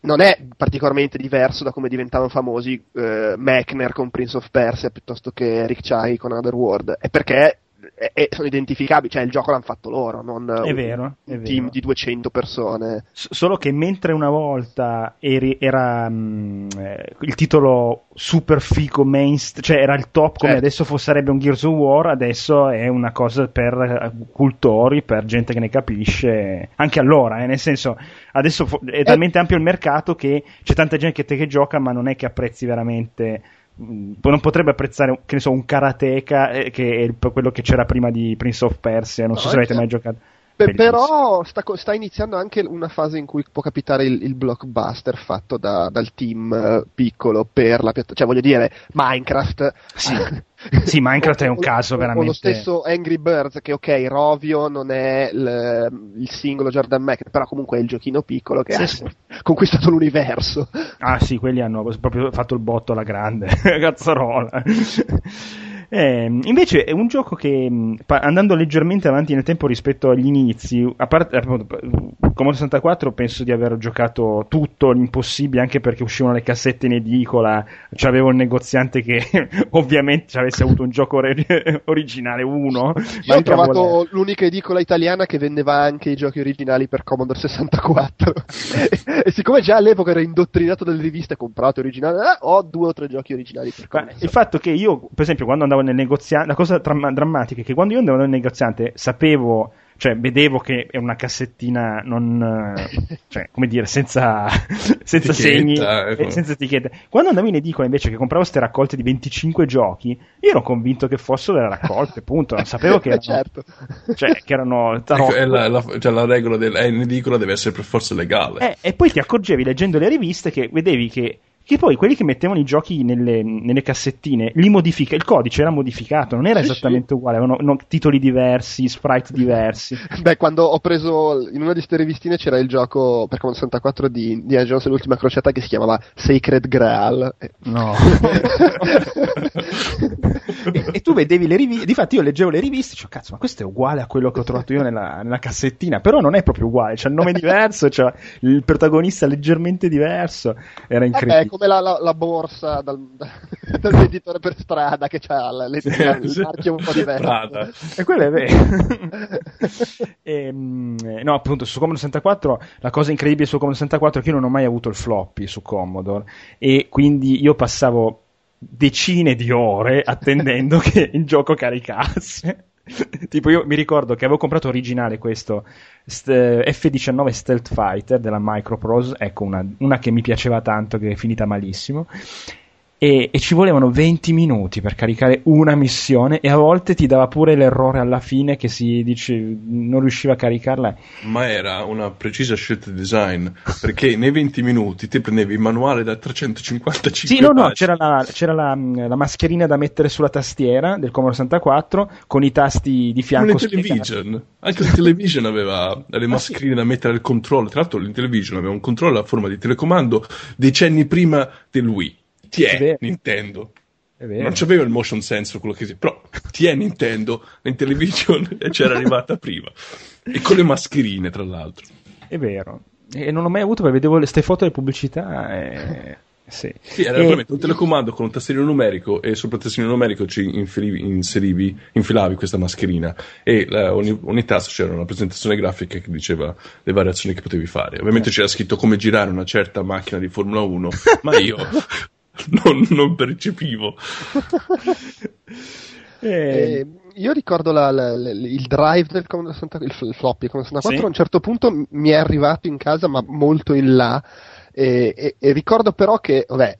non è particolarmente diverso da come diventavano famosi eh, Mechner con Prince of Persia piuttosto che Rick Chai con Otherworld, è perché e sono identificabili, cioè il gioco l'hanno fatto loro, non è un, vero, è un team di 200 persone. S- solo che mentre una volta eri, era mh, eh, il titolo super fico mainstream, cioè era il top come certo. adesso sarebbe un Gears of War, adesso è una cosa per eh, cultori, per gente che ne capisce, anche allora, eh, nel senso adesso fo- è talmente ampio il mercato che c'è tanta gente che, te che gioca ma non è che apprezzi veramente Mm, non potrebbe apprezzare che ne so, un karateka eh, che è quello che c'era prima di Prince of Persia. Non no, so se avete mai giocato. Beh, però sta, sta, iniziando anche una fase in cui può capitare il, il blockbuster fatto da, dal team uh, piccolo per la piattaforma, cioè voglio dire Minecraft. Sì, sì Minecraft è un caso veramente. Lo stesso Angry Birds che ok, Rovio non è il, il singolo Jordan Mac, però comunque è il giochino piccolo che sì, ha sì. conquistato l'universo. Ah sì, quelli hanno proprio fatto il botto alla grande, cazzarola. Eh, invece è un gioco che, andando leggermente avanti nel tempo rispetto agli inizi, a parte Commodore 64 penso di aver giocato tutto l'impossibile, anche perché uscivano le cassette in edicola, c'avevo il negoziante che ovviamente ci avesse avuto un gioco or- originale uno. Io ho trovato voler. l'unica edicola italiana che vendeva anche i giochi originali per Commodore 64 e, e, siccome già all'epoca ero indottrinato dalle riviste comprate originali, eh, ho due o tre giochi originali per Commodore. Il fatto che io, per esempio, quando andavo nel negoziante, la cosa tra- drammatica è che quando io andavo nel negoziante sapevo cioè vedevo che è una cassettina non cioè come dire senza, senza segni ecco. senza etichette quando andavo in edicola invece che compravo queste raccolte di 25 giochi io ero convinto che fossero delle raccolte punto non sapevo che erano certo. cioè che erano ecco, la, la, cioè, la regola del eh, in edicola deve essere per forza legale eh, e poi ti accorgevi leggendo le riviste che vedevi che che poi quelli che mettevano i giochi nelle, nelle cassettine, li modifica, il codice era modificato, non era esattamente uguale, avevano no, titoli diversi, sprite diversi. Beh, quando ho preso in una di queste rivistine c'era il gioco per Commodore 64 di Indiana Jones e l'ultima crociata che si chiamava Sacred Graal. No. e, e, tu vedevi le riviste, difatti io leggevo le riviste e dicevo, cazzo, ma questo è uguale a quello che ho trovato io nella, nella cassettina, però non è proprio uguale, c'è il nome diverso, c'è il protagonista leggermente diverso, era eh incredibile come la, la, la borsa dal, dal, venditore per strada che ha le, sì, il marchio un po' diverso. E quello è vero. e, ehm, no, appunto, su Commodore 64 la cosa incredibile su Commodore 64 è che io non ho mai avuto il floppy su Commodore e quindi io passavo decine di ore attendendo che il gioco caricasse. tipo io mi ricordo che avevo comprato originale questo st- F-19 Stealth Fighter della Microprose, ecco una, una che mi piaceva tanto che è finita malissimo e, e, ci volevano 20 minuti per caricare una missione e a volte ti dava pure l'errore alla fine che si dice non riusciva a caricarla. Ma era una precisa scelta di design perché nei 20 minuti ti prendevi il manuale da 355 Sì, no, no, c'era, la, c'era la, la, mascherina da mettere sulla tastiera del Commodore 64 con i tasti di fianco. Come Television, anche la Television aveva le mascherine da mettere al controllo. Tra l'altro, l'Intellivision aveva un controllo a forma di telecomando decenni prima del Wii ti è, Nintendo. È non c'aveva il motion sensor, quello che sia, però ti è Nintendo, in television e c'era arrivata prima. E con le mascherine, tra l'altro. È vero. E non l'ho mai avuto perché vedevo queste foto di pubblicità e... Sì. sì, era e... un telecomando con un tastierino numerico e sopra il tastierino numerico ci infilivi, inserivi, infilavi questa mascherina e la, ogni, ogni, tasto c'era una presentazione grafica che diceva le variazioni che potevi fare. Ovviamente eh. c'era scritto come girare una certa macchina di Formula 1, ma io non, non percepivo. Eh, eh, io ricordo la, la, la, il drive del Commodore 64, il floppy Commodore 64, sì. a un certo punto mi è arrivato in casa, ma molto in là, E, e, e, ricordo però che vabbè,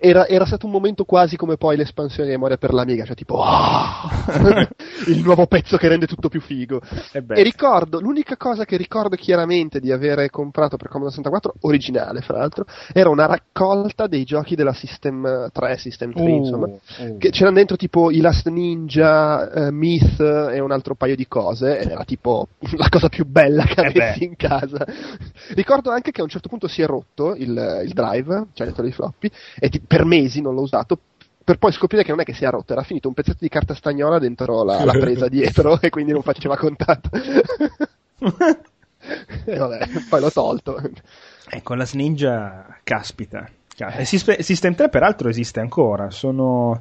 era, era, stato un momento quasi come poi l'espansione di memoria per l'Amiga, cioè tipo oh! il nuovo pezzo che rende tutto più figo. E, e, ricordo, l'unica cosa che ricordo chiaramente di avere comprato per Commodore 64, originale fra l'altro, era una raccolta dei giochi della System 3, System 3 uh, insomma, uh. che c'erano dentro tipo i Last Ninja, uh, Myth e un altro paio di cose, ed era tipo la cosa più bella che eh avessi in casa. ricordo anche che a un certo punto si è rotto il, il drive, cioè il lettore di floppy, e ti, per mesi non l'ho usato per poi scoprire che non è che sia rotto, era finito un pezzetto di carta stagnola dentro la, la presa dietro e quindi non faceva contatto. e vabbè, poi l'ho tolto. Ecco, la Ninja, caspita. Eh. System 3 peraltro esiste ancora, sono...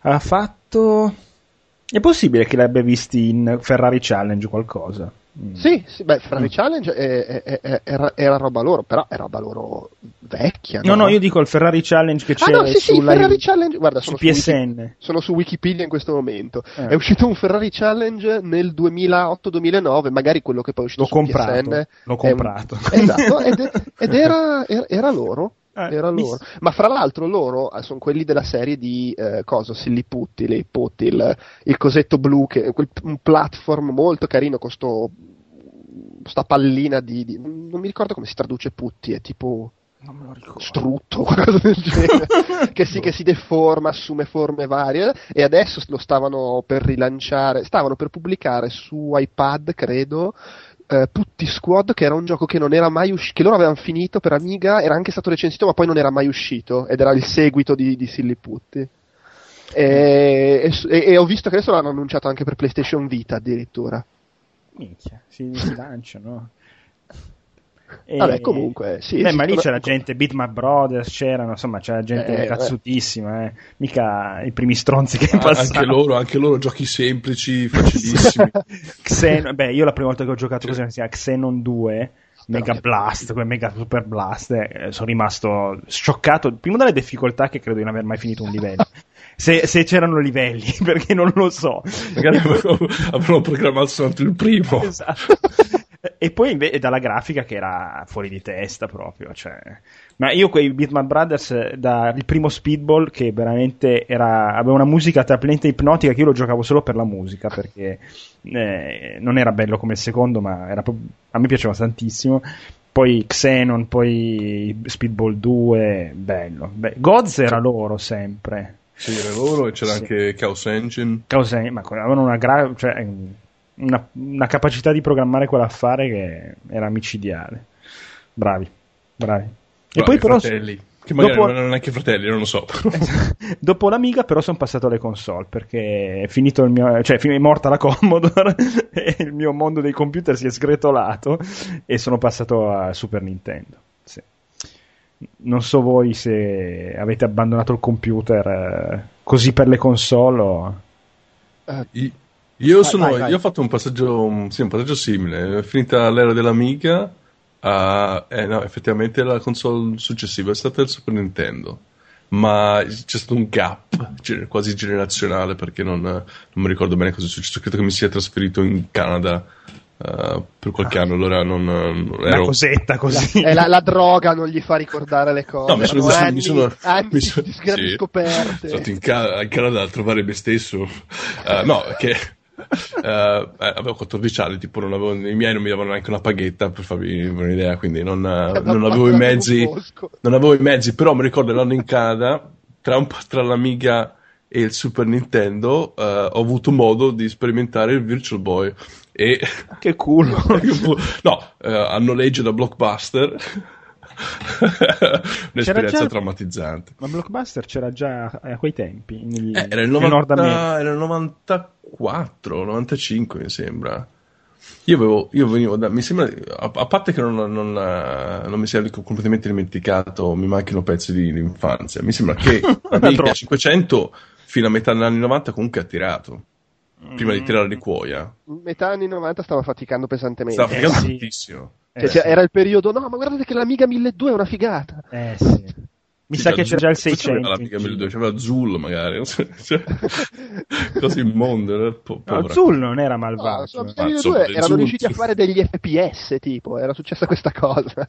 ha fatto... È possibile che l'abbia visti in Ferrari Challenge o qualcosa? Mm. Sì, sì, beh, Ferrari mm. Challenge è, è, è, era, era, roba loro, però è roba loro vecchia. No, no, no io dico il Ferrari Challenge che c'è ah, no, sì, sì, Ferrari Challenge, guarda, su PSN. Wiki, sono su Wikipedia in questo momento. Eh. È uscito un Ferrari Challenge nel 2008-2009, magari quello che poi è uscito L'ho su comprato, PSN. L'ho comprato. Un, esatto, ed, ed era, era, loro. Eh, era loro. Ma fra l'altro loro eh, sono quelli della serie di eh, cosa, Silly Putti, le Putti, il, il, cosetto blu, che, quel, un platform molto carino con sto, sta pallina di, di, non mi ricordo come si traduce Putti, è tipo strutto, qualcosa del genere, che, si, che si deforma, assume forme varie e adesso lo stavano per rilanciare, stavano per pubblicare su iPad, credo, Uh, Putti Squad, che era un gioco che non era mai uscito, che loro avevano finito per Amiga, era anche stato recensito, ma poi non era mai uscito, ed era il seguito di, di Silly Putti. E, e, e, ho visto che adesso l'hanno annunciato anche per PlayStation Vita addirittura. Minchia, si, si lanciano. E... Vabbè, comunque, sì. Beh, sì, ma lì c'era gente, Bitmap Brothers, c'erano, insomma, c'era gente eh, cazzutissima, eh. mica i primi stronzi che ah, passavano. Anche loro, anche loro giochi semplici, facilissimi. Xen- beh, io la prima volta che ho giocato così si chiama Xenon 2. Mega Blast, quel Mega Super Blast, eh, sono rimasto scioccato. Prima dalle difficoltà che credo di non aver mai finito un livello. Se, se, c'erano livelli, perché non lo so. Magari avrò programmato soltanto il primo. Esatto. E poi invece dalla grafica che era fuori di testa proprio. Cioè. Ma io quei Bitman Brothers, dal primo Speedball, che veramente era, aveva una musica talmente ipnotica che io lo giocavo solo per la musica, perché eh, non era bello come il secondo, ma era, a me piaceva tantissimo. Poi Xenon, poi Speedball 2, bello. Beh, Gods era loro sempre. Sì, era loro e c'era sì. anche Chaos Engine. Chaos Engine, ma avevano una gra- cioè, una, una, capacità di programmare quell'affare che era micidiale. Bravi, bravi. E poi però... Fratelli. Che magari dopo... non erano neanche fratelli, non lo so. dopo l'Amiga, però, sono passato alle console perché è finito il mio. cioè, è morta la Commodore e il mio mondo dei computer si è sgretolato e sono passato a Super Nintendo. Sì. Non so voi se avete abbandonato il computer eh, così per le console o. Uh, io, sono, vai, vai. io ho fatto un passaggio, sì, un passaggio simile. È finita l'era dell'Amiga. Uh, eh, no, effettivamente la console successiva è stata il Super Nintendo. Ma c'è stato un gap quasi generazionale perché non, non mi ricordo bene cosa è successo. Credo che mi sia trasferito in Canada Uh, per qualche ah. anno allora non, non ero... una cosetta così la, la, la, droga non gli fa ricordare le cose no, mi sono, anni, mi sono, anni mi sono, di sì, scoperte sono stato in, Ca- in Canada a trovare me stesso uh, no che Uh, avevo 14 anni, tipo non avevo, i miei non mi davano neanche una paghetta per farvi un'idea, quindi non, eh, non avevo i mezzi, non avevo i mezzi, però mi ricordo l'anno in Canada, tra, un, tra l'Amiga e il Super Nintendo, uh, ho avuto modo di sperimentare il Virtual Boy. E... Che culo! no, uh, a noleggio da Blockbuster. Un'esperienza già... traumatizzante. Ma Blockbuster c'era già a quei tempi? Negli... Eh, era, il 90... era il 94, 95 mi sembra. Io, avevo, io venivo da. Mi sembra. A, a parte che non, non, non, mi sia completamente dimenticato, mi manchino pezzi di, di infanzia. Mi sembra che l'Amiga 500 fino a metà degli anni 90 comunque ha tirato. Prima di mm. tirare di cuoia. Metà anni 90 stava faticando pesantemente. Stava faticando eh, tantissimo. Cioè, eh, sì. Era il periodo, no, ma guardate che l'Amiga 1200 è una figata. Eh sì. Mi sì, sa che c'è già il 600. L'Amiga 1200, c'era Zul magari. cioè, cose immonde. Po- no, Zul non era malvagio. No, ah, Zul, erano Zul. riusciti a fare degli FPS, tipo, era successa questa cosa.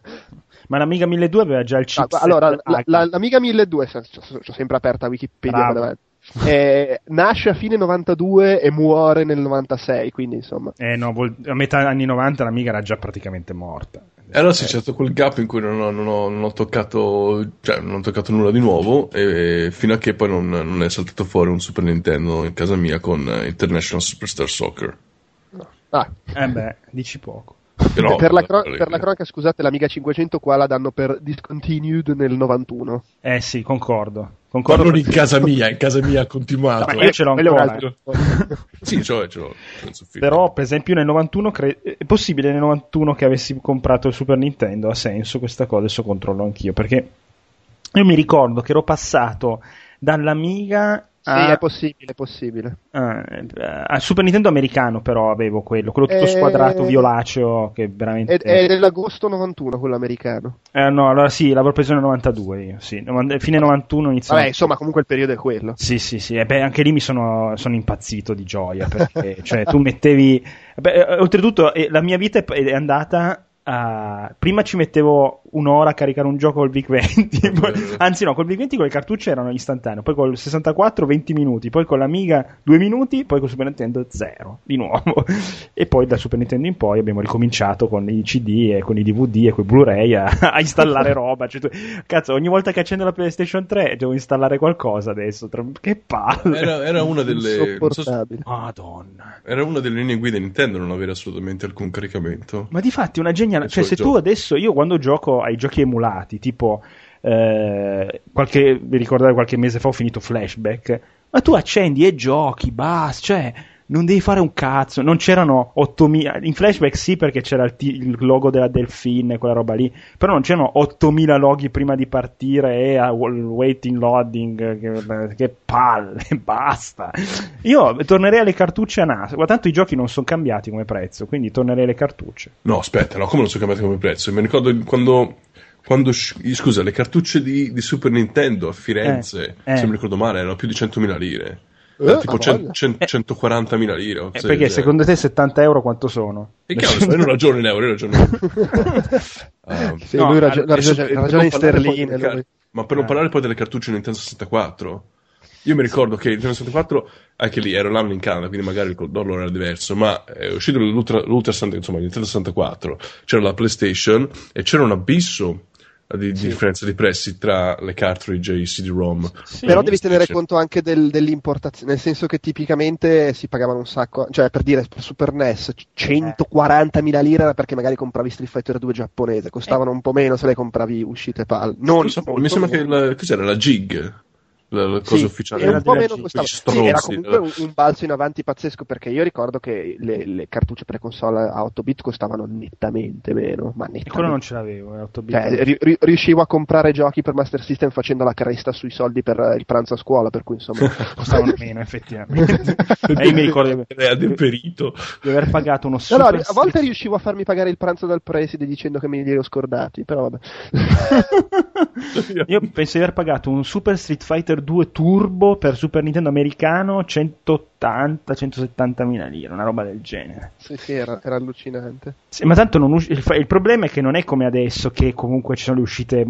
Ma l'Amiga 1200 aveva già il chip. No, allora, la, la, l'Amiga 1200, ho sempre aperta Wikipedia. Eh, nasce a fine 92 e muore nel 96, quindi insomma. Eh no, a metà anni 90 l'Amiga era già praticamente morta. E allora sì, c'è stato quel gap in cui non ho, non ho, non ho toccato, cioè, non ho toccato nulla di nuovo, e, e fino a che poi non, non, è saltato fuori un Super Nintendo in casa mia con International Superstar Soccer. Ah. Eh beh, dici poco. Però, per, la cro- per, la cronaca, scusate, l'Amiga 500 qua la danno per discontinued nel 91. Eh sì, concordo. concordo Ma non in casa mia, in casa mia ha continuato. Ma io ce l'ho ancora. sì, ce l'ho, ce l'ho. Però, per esempio, nel 91 cre- è possibile nel 91 che avessi comprato il Super Nintendo? Ha senso questa cosa, adesso controllo anch'io, perché io mi ricordo che ero passato dall'Amiga sì, ah, è possibile, è possibile. Ah, al Super Nintendo americano però avevo quello, quello tutto eh, squadrato violaceo che veramente... È, è dell'agosto 91 quello americano. Eh, no, allora sì, l'avevo preso nel 92 io, sì. Fine 91 inizio... Vabbè, insomma, comunque il periodo è quello. Sì, sì, sì. E beh, anche lì mi sono, sono impazzito di gioia, perché cioè, tu mettevi... Beh, oltretutto, eh, la mia vita è andata Uh, prima ci mettevo un'ora a caricare un gioco col VIC 20, poi, anzi no, col VIC 20 con le cartucce erano istantanee, poi col 64 20 minuti, poi con l'Amiga 2 minuti, poi col Super Nintendo 0 di nuovo. e poi dal Super Nintendo in poi abbiamo ricominciato con i CD e con i DVD e con i Blu-ray a, a installare roba. Cioè, tu, cazzo, ogni volta che accendo la PlayStation 3 devo installare qualcosa adesso. Che palle! Era, era una delle. So, Madonna. Era una delle linee guida Nintendo non avere assolutamente alcun caricamento. Ma di fatti una geniale geniale. Cioè, se gioco. tu adesso, io quando gioco ai giochi emulati, tipo, eh, qualche, vi ricordate qualche mese fa ho finito Flashback, ma tu accendi e giochi, basta, cioè non devi fare un cazzo, non c'erano 8000, in flashback sì perché c'era il, t- il logo della Delfin e quella roba lì, però non c'erano 8000 loghi prima di partire e a waiting loading, che, che palle, basta. Io tornerei alle cartucce a naso, ma tanto i giochi non sono cambiati come prezzo, quindi tornerei alle cartucce. No, aspetta, no, come non sono cambiati come prezzo? Mi ricordo quando quando scusa, le cartucce di, di Super Nintendo a Firenze, eh, eh. se mi ricordo male, erano più di 100.000 lire. Eh, tipo 100, 100, 140.000 lire. Eh, perché secondo te 70 euro quanto sono? E che io non ragiono in euro, io ragiono in uh, sì, no, lui ragio- in sterline. Car- ma per non eh. parlare poi delle cartucce Nintendo 64, io mi ricordo che il Nintendo 64, anche lì ero l'anno in Canada, quindi magari il dollaro era diverso, ma è uscito l'Ultra, l'Ultra insomma, il Nintendo 64, c'era la PlayStation e c'era un abisso di, sì. differenza di prezzi tra le cartridge e i CD-ROM. Sì, Però devi tenere conto anche del, dell'importazione, nel senso che tipicamente si pagavano un sacco, cioè per dire per Super NES 140.000 lire perché magari compravi Street Fighter 2 giapponese, costavano eh. un po' meno se le compravi uscite PAL. Non so, mi sembra che la, cos'era la Jig? La, la cosa sì, ufficiale. Era un po' meno questa sì, era comunque un, un, balzo in avanti pazzesco perché io ricordo che le, le cartucce per console a 8 bit costavano nettamente meno. Ma nettamente. E quello non ce l'avevo, eh, 8 bit. Cioè, ri, riuscivo a comprare giochi per Master System facendo la cresta sui soldi per il pranzo a scuola, per cui insomma costavano meno effettivamente. e io mi ricordo di adeperito di aver pagato uno super allora, a volte riuscivo a farmi pagare il pranzo dal preside dicendo che me li ero scordati, però vabbè. io penso di aver pagato un Super Street Fighter 2 Turbo per Super Nintendo americano 180-170 mila lire, una roba del genere. Sì, sì, era, era allucinante. Sì, ma tanto non, il, il, problema è che non è come adesso che comunque ci sono le uscite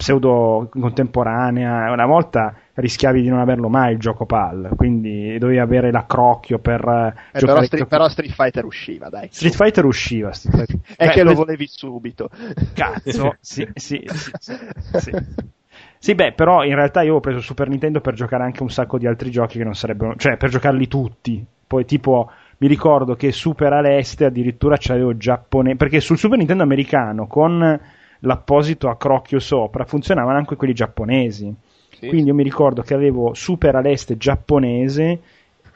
pseudo contemporanea. Una volta rischiavi di non averlo mai il gioco PAL, quindi dovevi avere l'accrocchio per eh, giocare. Però, Street, però Street Fighter usciva, dai. Street Fighter usciva. Street Fighter. è Beh, che lo volevi subito. Cazzo, sì, sì, sì, sì, sì. Beh, però in realtà io ho preso Super Nintendo per giocare anche un sacco di altri giochi che non sarebbero. cioè per giocarli tutti. Poi, tipo, mi ricordo che Super all'Est addirittura c'avevo giapponese. Perché sul Super Nintendo americano con l'apposito a crocchio sopra funzionavano anche quelli giapponesi. Sì. Quindi io mi ricordo che avevo Super all'Est giapponese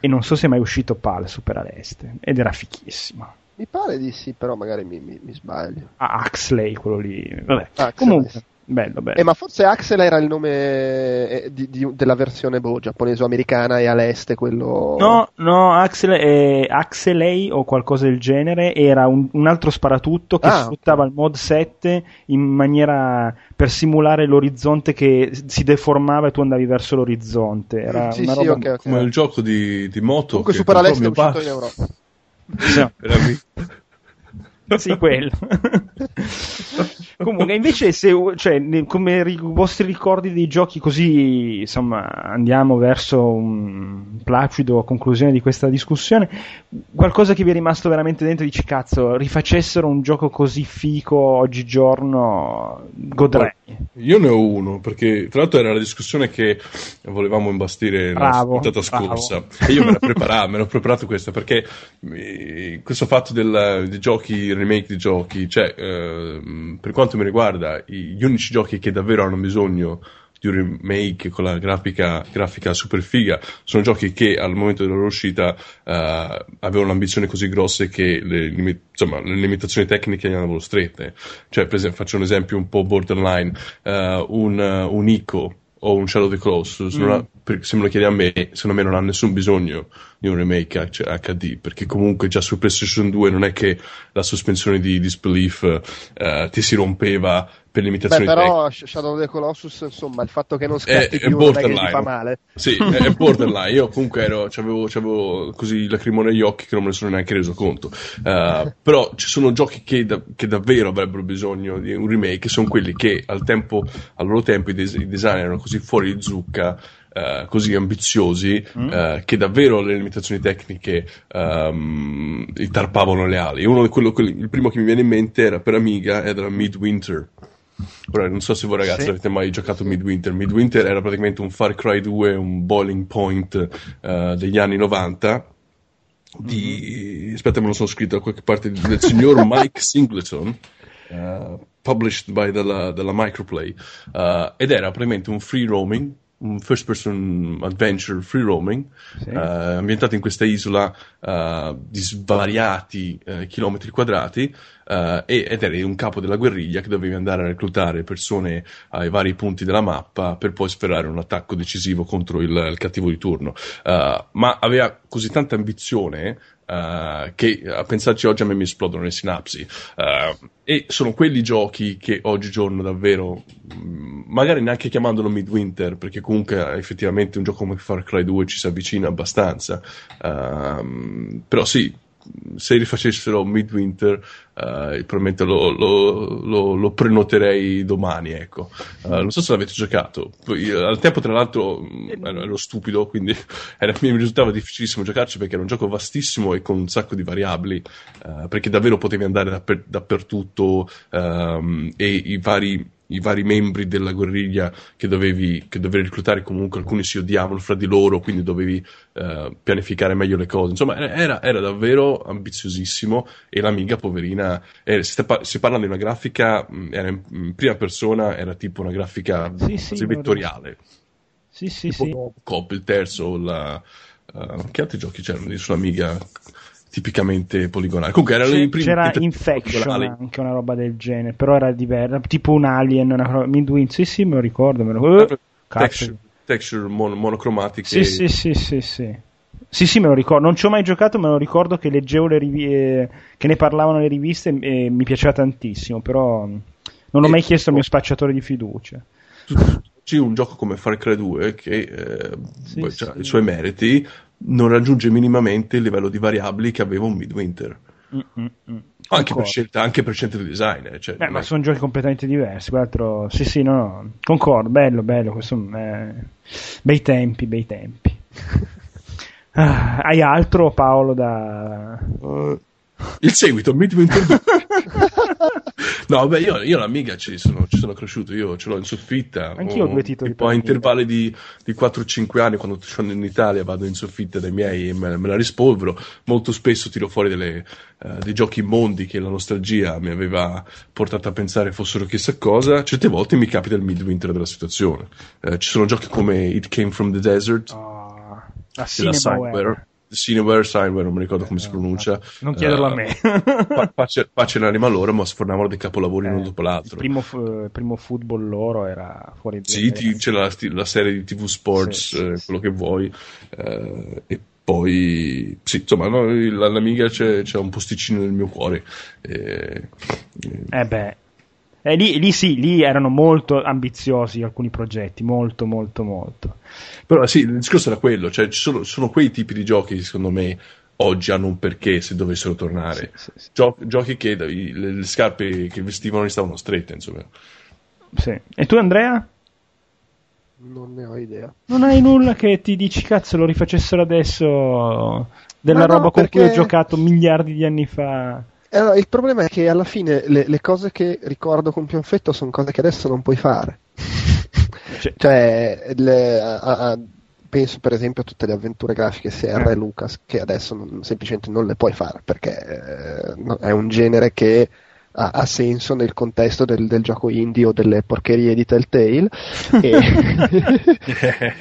e non so se è mai uscito PAL Super all'Est ed era fichissimo. Mi pare di sì, però magari mi, mi, mi sbaglio. Ah, Axley, quello lì. Vabbè. Ah, Comunque. Bello, bello. Eh, ma forse Axel era il nome eh, di, di, della versione boh, giapponese o americana e all'est quello... No, no, Axel, eh, Axelei o qualcosa del genere era un, un altro sparatutto che ah, sfruttava okay. il mod 7 in maniera per simulare l'orizzonte che si deformava e tu andavi verso l'orizzonte. Era sì, una sì, roba okay, okay. come il gioco di, di moto. Comunque Super Alest è uscito in Europa. sì, quello. Comunque, invece, se, cioè, come i vostri ricordi dei giochi, così insomma, andiamo verso un placido conclusione di questa discussione. Qualcosa che vi è rimasto veramente dentro, dici cazzo, rifacessero un gioco così fico oggigiorno, godrei. Io ne ho uno, perché tra l'altro era la discussione che volevamo imbastire la puntata scorsa. E io me l'ho preparato, me l'ho preparato questa, perché questo fatto del, dei giochi, remake di giochi, cioè, eh, per quanto mi riguarda, gli unici giochi che davvero hanno bisogno di un remake con la grafica, grafica super figa sono giochi che al momento della loro uscita uh, avevano ambizioni così grosse che le, insomma, le limitazioni tecniche li hanno strette. Cioè, per esempio, faccio un esempio un po' borderline, uh, un, un ICO o un Shadow of the Colossus, mm. ha, se me lo chiedi a me, secondo me non ha nessun bisogno di un remake HD, perché comunque già su PlayStation 2 non è che la sospensione di disbelief uh, ti si rompeva per limitazioni Beh, però tecniche. Shadow of the Colossus, insomma, il fatto che non scatti è, più è non è che fa male. Sì, è, borderline. Io comunque ero, c'avevo, c'avevo così lacrimone agli occhi che non me ne sono neanche reso conto. Uh, però ci sono giochi che, da, che, davvero avrebbero bisogno di un remake, sono quelli che al, tempo, al loro tempo i, des- i design erano così fuori di zucca Uh, così ambiziosi mm. uh, che davvero le limitazioni tecniche um, tarpavano le ali. Uno di quello, quelli, il primo che mi viene in mente era per Amiga ed era Midwinter. Ora, non so se voi ragazzi sì. avete mai giocato Midwinter. Midwinter era praticamente un Far Cry 2, un boiling point uh, degli anni 90. Di... Mm-hmm. Aspetta, me lo sono scritto da qualche parte del signor Mike Singleton. published by della, della Microplay ed era praticamente un free roaming un first person adventure free roaming sì. uh, ambientato in questa isola uh, di svariati uh, chilometri quadrati ed eri un capo della guerriglia che dovevi andare a reclutare persone ai vari punti della mappa per poi sferrare un attacco decisivo contro il, il cattivo di turno ma aveva così tanta ambizione Uh, che a pensarci oggi a me mi esplodono le sinapsi. Uh, e sono quelli giochi che oggigiorno davvero mm, magari neanche chiamandolo Midwinter perché comunque effettivamente un gioco come Far Cry 2 ci si avvicina abbastanza. Uh, però sì se rifacessero Midwinter uh, probabilmente lo, lo, lo, lo, prenoterei domani ecco. uh, non so se l'avete giocato Poi, al tempo tra l'altro mm, ero, ero stupido quindi era, mi risultava difficilissimo giocarci perché era un gioco vastissimo e con un sacco di variabili uh, perché davvero potevi andare dapper, dappertutto um, e i vari i vari membri della guerriglia che dovevi, che dovevi, reclutare, comunque alcuni si odiavano fra di loro, quindi dovevi uh, pianificare meglio le cose. Insomma, era, era, davvero ambiziosissimo e l'amiga poverina, era, si, sta, si, parla di una grafica, era in, in, prima persona, era tipo una grafica sì, sì, vettoriale. Sì, sì, tipo sì. Cop, il terzo, la, uh, che altri giochi c'erano di sull'amiga? Tipicamente poligonale. Comunque era primi c'era Infection anche una roba del genere, però era diversa, tipo un Alien, una Midwind. Sì, sì, me lo ricordo, me lo uh, texture, texture mon- monocromatiche. Sì, sì, sì, sì, sì. Sì, sì, me lo ricordo. Non ci ho mai giocato, me lo ricordo che leggevo le riviste, che ne parlavano le riviste e mi piaceva tantissimo, però non ho mai chiesto al mio spacciatore di fiducia. C'è un gioco come Far Cry 2 che eh, sì, ha sì. i suoi meriti, non raggiunge minimamente il livello di variabili che aveva un Midwinter. Mm-mm. Anche per, scelta, anche per scelta di design. Eh, cioè, eh, ma sono giochi completamente diversi. Quattro... Sì, sì, no, no. Concordo, bello, bello. Questo, eh... Bei tempi, bei tempi. ah, hai altro, Paolo, da... Uh, il seguito, Midwinter No, beh, io, io l'Amiga ci sono, ci sono, cresciuto, io ce l'ho in soffitta. Anch'io ho due titoli. Poi a intervalli di, di 4-5 anni, quando sono in Italia, vado in soffitta dai miei e me, me la rispolvero. Molto spesso tiro fuori delle, uh, dei giochi mondi che la nostalgia mi aveva portato a pensare fossero chissà cosa. Certe volte mi capita il midwinter della situazione. Uh, ci sono giochi come It Came from the Desert, oh, a Cinema Cineware, Cineware, non mi ricordo come si pronuncia. Non chiederlo uh, a me. pace, pace l'anima loro, ma sfornavano dei capolavori eh, uno dopo l'altro. Il primo, primo, football loro era fuori di Sì, ti, c'era la, la, serie di TV Sports, sì, eh, sì, quello sì. che vuoi. Eh, e poi, sì, insomma, no, l'Amiga c'è, c'è, un posticino nel mio cuore. E, eh beh, eh, lì, lì, sì, lì erano molto ambiziosi alcuni progetti, molto, molto, molto. Però sì, il discorso era quello, cioè ci sono, sono quei tipi di giochi che secondo me oggi hanno un perché se dovessero tornare. Sì, sì, sì. Gio- giochi che le, le, scarpe che vestivano gli stavano strette, insomma. Sì. E tu Andrea? Non ne ho idea. Non hai nulla che ti dici cazzo lo rifacessero adesso della Ma roba no, con cui ho giocato miliardi di anni fa? Allora, il problema è che alla fine le, le cose che ricordo con più affetto sono cose che adesso non puoi fare. cioè, cioè le, a, a, penso per esempio a tutte le avventure grafiche CR e Lucas che adesso non, semplicemente non le puoi fare perché eh, è un genere che ha, ha senso nel contesto del, del, gioco indie o delle porcherie di Telltale. E,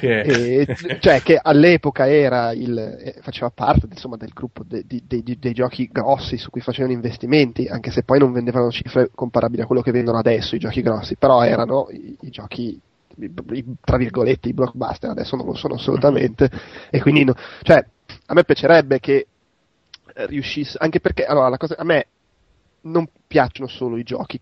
e, cioè che all'epoca era il, eh, faceva parte insomma, del gruppo de, de, de, dei giochi grossi su cui facevano investimenti anche se poi non vendevano cifre comparabili a quello che vendono adesso i giochi grossi però erano i, i giochi tra virgolette i blockbuster adesso non lo sono assolutamente. E quindi no, cioè a me piacerebbe che riuscisse anche perché allora la cosa a me non piacciono solo i giochi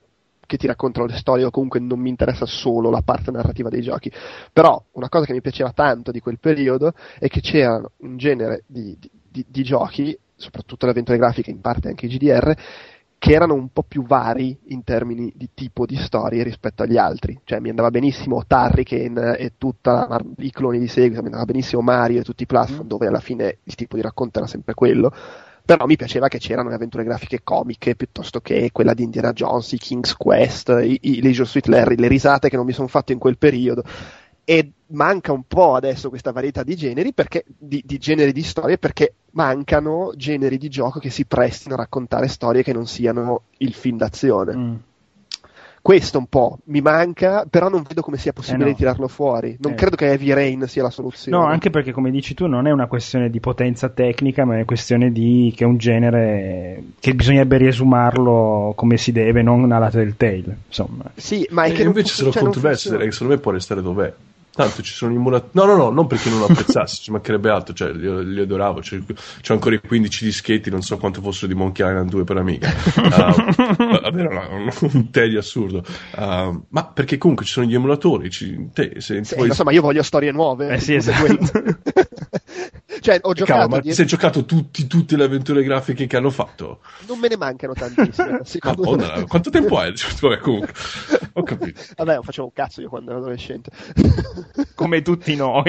che ti raccontano le storie o comunque non mi interessa solo la parte narrativa dei giochi. Però una cosa che mi piaceva tanto di quel periodo è che c'era un genere di, di, di giochi, soprattutto le avventure grafiche, in parte anche i GDR, che erano un po' più vari in termini di tipo di storie rispetto agli altri. Cioè mi andava benissimo Tarriken e tutti i cloni di seguito, mi andava benissimo Mario e tutti i platform, mm. dove alla fine il tipo di racconto era sempre quello però mi piaceva che c'erano le avventure grafiche comiche piuttosto che quella di Indiana Jones, i King's Quest, i, i Leisure Suite Larry, le risate che non mi sono fatte in quel periodo. E manca un po' adesso questa varietà di generi, perché, di, di generi di storie, perché mancano generi di gioco che si prestino a raccontare storie che non siano il film d'azione. Mm questo un po' mi manca, però non vedo come sia possibile eh no. tirarlo fuori. Non eh. credo che Heavy Rain sia la soluzione. No, anche perché, come dici tu, non è una questione di potenza tecnica, ma è una questione di che è un genere che bisognerebbe riesumarlo come si deve, non alla Telltale. Insomma. Sì, ma è e che invece cioè, controversi, direi che secondo me può restare dov'è. Tanto ci sono emulatori. No, no, no, non perché non lo apprezzassi, ci mancherebbe altro, cioè li, li adoravo. C'è, c'è, ancora i 15 dischetti, non so quanto fossero di Monkey Island 2 per amica. Uh, vabbè, un, un tedio assurdo. Uh, ma perché comunque ci sono gli emulatori. Ci, te, se sì, vuoi... Insomma, io voglio storie nuove. Eh sì, esatto. cioè, ho giocato. Cavolo, ma ti sei giocato tutti, tutte le avventure grafiche che hanno fatto? Non me ne mancano tantissime. Madonna, quanto tempo hai? Vabbè, comunque, ho capito. Vabbè, facevo un cazzo io quando ero adolescente. Come tutti noi.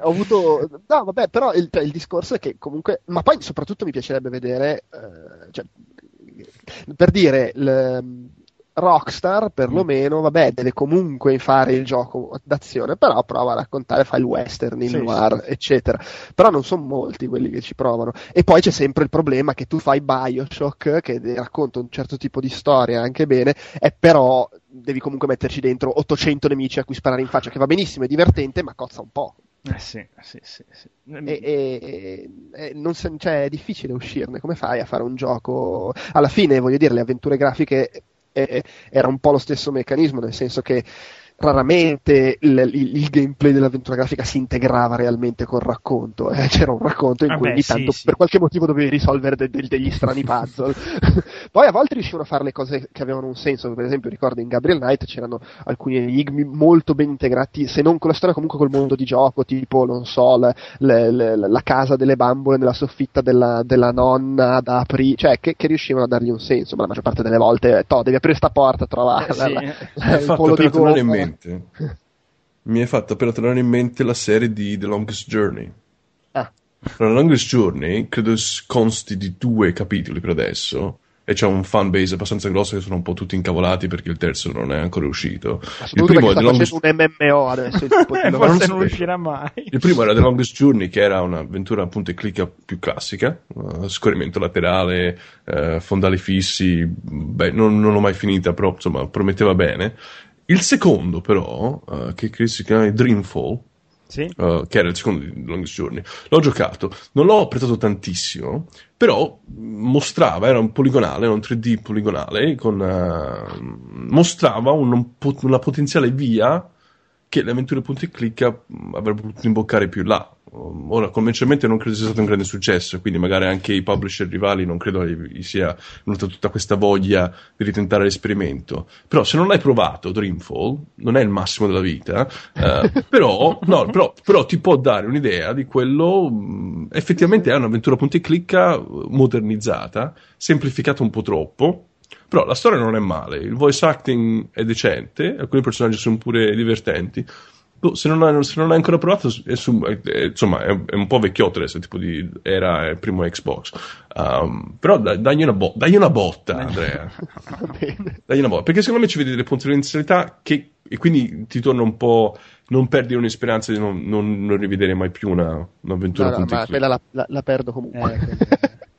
ho avuto. No, vabbè, però il, il, discorso è che comunque. Ma poi soprattutto mi piacerebbe vedere. Eh, cioè, per dire. Le, Rockstar perlomeno, vabbè, deve comunque fare il gioco d'azione, però prova a raccontare, fa il western, il sì, noir, sì. eccetera. Però non sono molti quelli che ci provano. E poi c'è sempre il problema che tu fai Bioshock, che racconta un certo tipo di storia anche bene, e però devi comunque metterci dentro 800 nemici a cui sparare in faccia, che va benissimo, è divertente, ma cozza un po'. Eh sì, sì, sì. sì. E, e, e non se, cioè, è difficile uscirne. Come fai a fare un gioco? Alla fine, voglio dire, le avventure grafiche era un po' lo stesso meccanismo, nel senso che raramente il, il, il, gameplay dell'avventura grafica si integrava realmente col racconto. Eh? C'era un racconto in ah cui beh, ogni tanto sì, per qualche motivo dovevi risolvere de, de, degli strani puzzle. Poi a volte riuscivano a fare le cose che avevano un senso. Per esempio, ricordo in Gabriel Knight c'erano alcuni enigmi molto ben integrati, se non con la storia, comunque col mondo di gioco, tipo, non so, le, le, le, la casa delle bambole nella soffitta della, della nonna da aprire, cioè che, che, riuscivano a dargli un senso. Ma la maggior parte delle volte, to, devi aprire sta porta, trova eh, sì. la, la, il polo di gomma mente. Mi è fatto appena tornare in mente la serie di The Longest Journey. Ah. La Longest Journey credo consti di due capitoli per adesso e c'è un fan base abbastanza grosso che sono un po' tutti incavolati perché il terzo non è ancora uscito. Il primo è The Longest... un MMO adesso. Il Forse non uscirà mai. Il primo era The Longest Journey, che era un'avventura appunto e clicca più classica, uh, scorrimento laterale, uh, fondali fissi, beh, non, non l'ho mai finita, però insomma prometteva bene. Il secondo, però, uh, che si chiama Dreamfall, sì. uh, che era il secondo di Longest Journey. L'ho giocato, non l'ho apprezzato tantissimo, però mostrava, era un poligonale, era un 3D poligonale, con, uh, mostrava un, una potenziale via che le avventure punti e clicca avrebbero potuto imboccare più là. Ora, commercialmente non credo sia stato un grande successo, quindi magari anche i publisher rivali non credo gli sia venuta tutta questa voglia di ritentare l'esperimento. Però se non l'hai provato, Dreamfall, non è il massimo della vita, eh, però, no, però, però, ti può dare un'idea di quello, mh, effettivamente è un'avventura punti clicca modernizzata, semplificata un po' troppo, però la storia non è male, il voice acting è decente, alcuni personaggi sono pure divertenti. Boh, se, non hai, se non hai ancora provato, è su, è, insomma, è, è, un po' vecchiotto adesso, tipo di era il primo Xbox. Um, però dai, dagli, una bo- dagli, una botta, Andrea. dagli una botta, perché secondo me ci vedi delle potenzialità che, e quindi ti torna un po'. Non perdi un'esperienza di non, non, non rivedere mai più una, un'avventura. No, no, ma quella la, la, la, perdo comunque.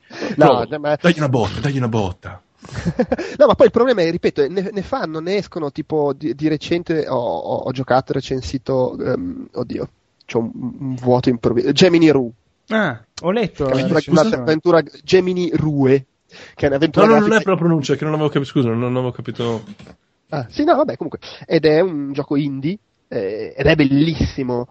Eh, no, ma... dagli una botta, dagli una botta. no, ma poi il problema è, ripeto, ne, ne fanno, ne escono, tipo di, di recente ho, ho, ho, giocato, recensito, um, oddio, c'ho un, un vuoto improvviso, Gemini Rue. Ah, ho letto. Un'avventura Gemini Rue, che è un'avventura No, no, non è per la pronuncia, che non avevo capito, scusa, non, non avevo capito... Ah, sì, no, vabbè, comunque, ed è un gioco indie, eh, ed è bellissimo,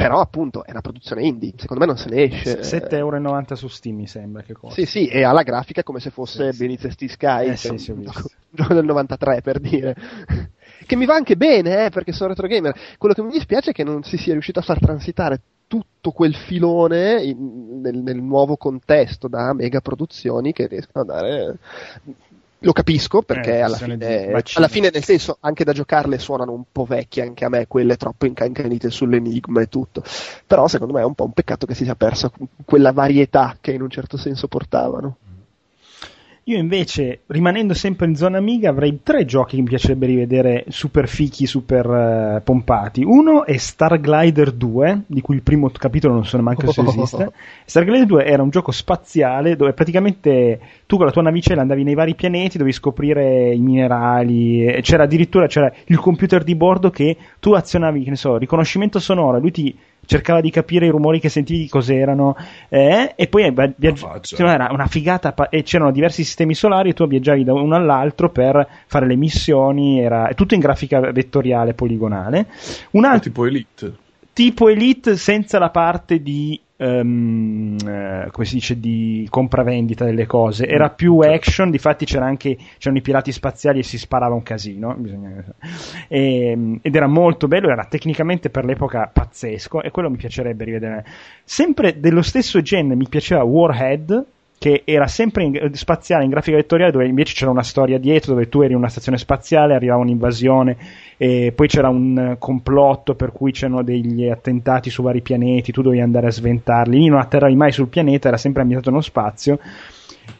però appunto è una produzione indie, secondo me non se ne esce. 7,90 euro su Steam mi sembra che costa. Sì, sì, e ha la grafica come se fosse sì, Beneath sì. Sky, eh, sì, sì, un gioco del 93 per dire. che mi va anche bene, eh, perché sono retro gamer. Quello che mi dispiace è che non si sia riuscito a far transitare tutto quel filone in, nel, nel, nuovo contesto da mega produzioni che riescono a dare lo capisco perché eh, alla, fine, alla, fine, nel senso, anche da giocarle suonano un po' vecchie anche a me, quelle troppo incancanite sull'enigma e tutto. Però secondo me è un po' un peccato che si sia persa quella varietà che in un certo senso portavano. Io invece, rimanendo sempre in zona Amiga, avrei tre giochi che mi piacerebbe rivedere super fichi, super uh, pompati. Uno è Star Glider 2, di cui il primo capitolo non so neanche oh. se esiste. Star Glider 2 era un gioco spaziale dove praticamente tu con la tua navicella andavi nei vari pianeti, dovevi scoprire i minerali, c'era addirittura c'era il computer di bordo che tu azionavi, che ne so, riconoscimento sonoro, lui ti cercava di capire i rumori che sentivi cos'erano eh, e poi viaggi- era una figata pa- e c'erano diversi sistemi solari e tu viaggiavi da uno all'altro per fare le missioni era tutto in grafica vettoriale poligonale. Un altro tipo Elite. tipo Elite senza la parte di um, come si dice di compravendita delle cose. Era mm, più certo. action difatti c'era anche c'erano i pirati spaziali e si sparava un casino bisogna... e, ehm, ed era molto bello era tecnicamente per l'epoca pazzesco e quello mi piacerebbe rivedere. Sempre dello stesso genere mi piaceva Warhead che era sempre in, spaziale in grafica vettoriale dove invece c'era una storia dietro dove tu eri in una stazione spaziale arrivava un'invasione e poi c'era un complotto per cui c'erano degli attentati su vari pianeti tu dovevi andare a sventarli. Lì non atterravi mai sul pianeta era sempre ambientato nello spazio.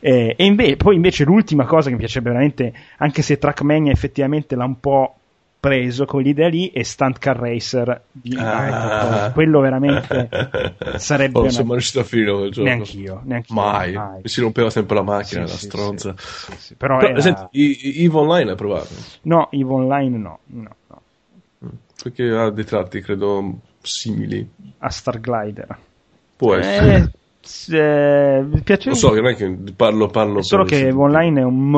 Eh, e inve- poi invece l'ultima cosa che mi piacerebbe veramente anche se Trackmania effettivamente l'ha un po' preso con l'idea lì e Stunt Car Racer di ah. quello veramente sarebbe oh, una... sono riuscito a finire quel gioco neanch'io, neanch'io mai. mai. mi si rompeva sempre la macchina sì, la sì, stronza sì, però, però era... senti, EVE Online l'hai provato? no EVE Online no, no, no. Mm. perché ha dei tratti credo simili a Star Glider può essere eh, eh, mi piace lo so che non è che parlo parlo solo che online è un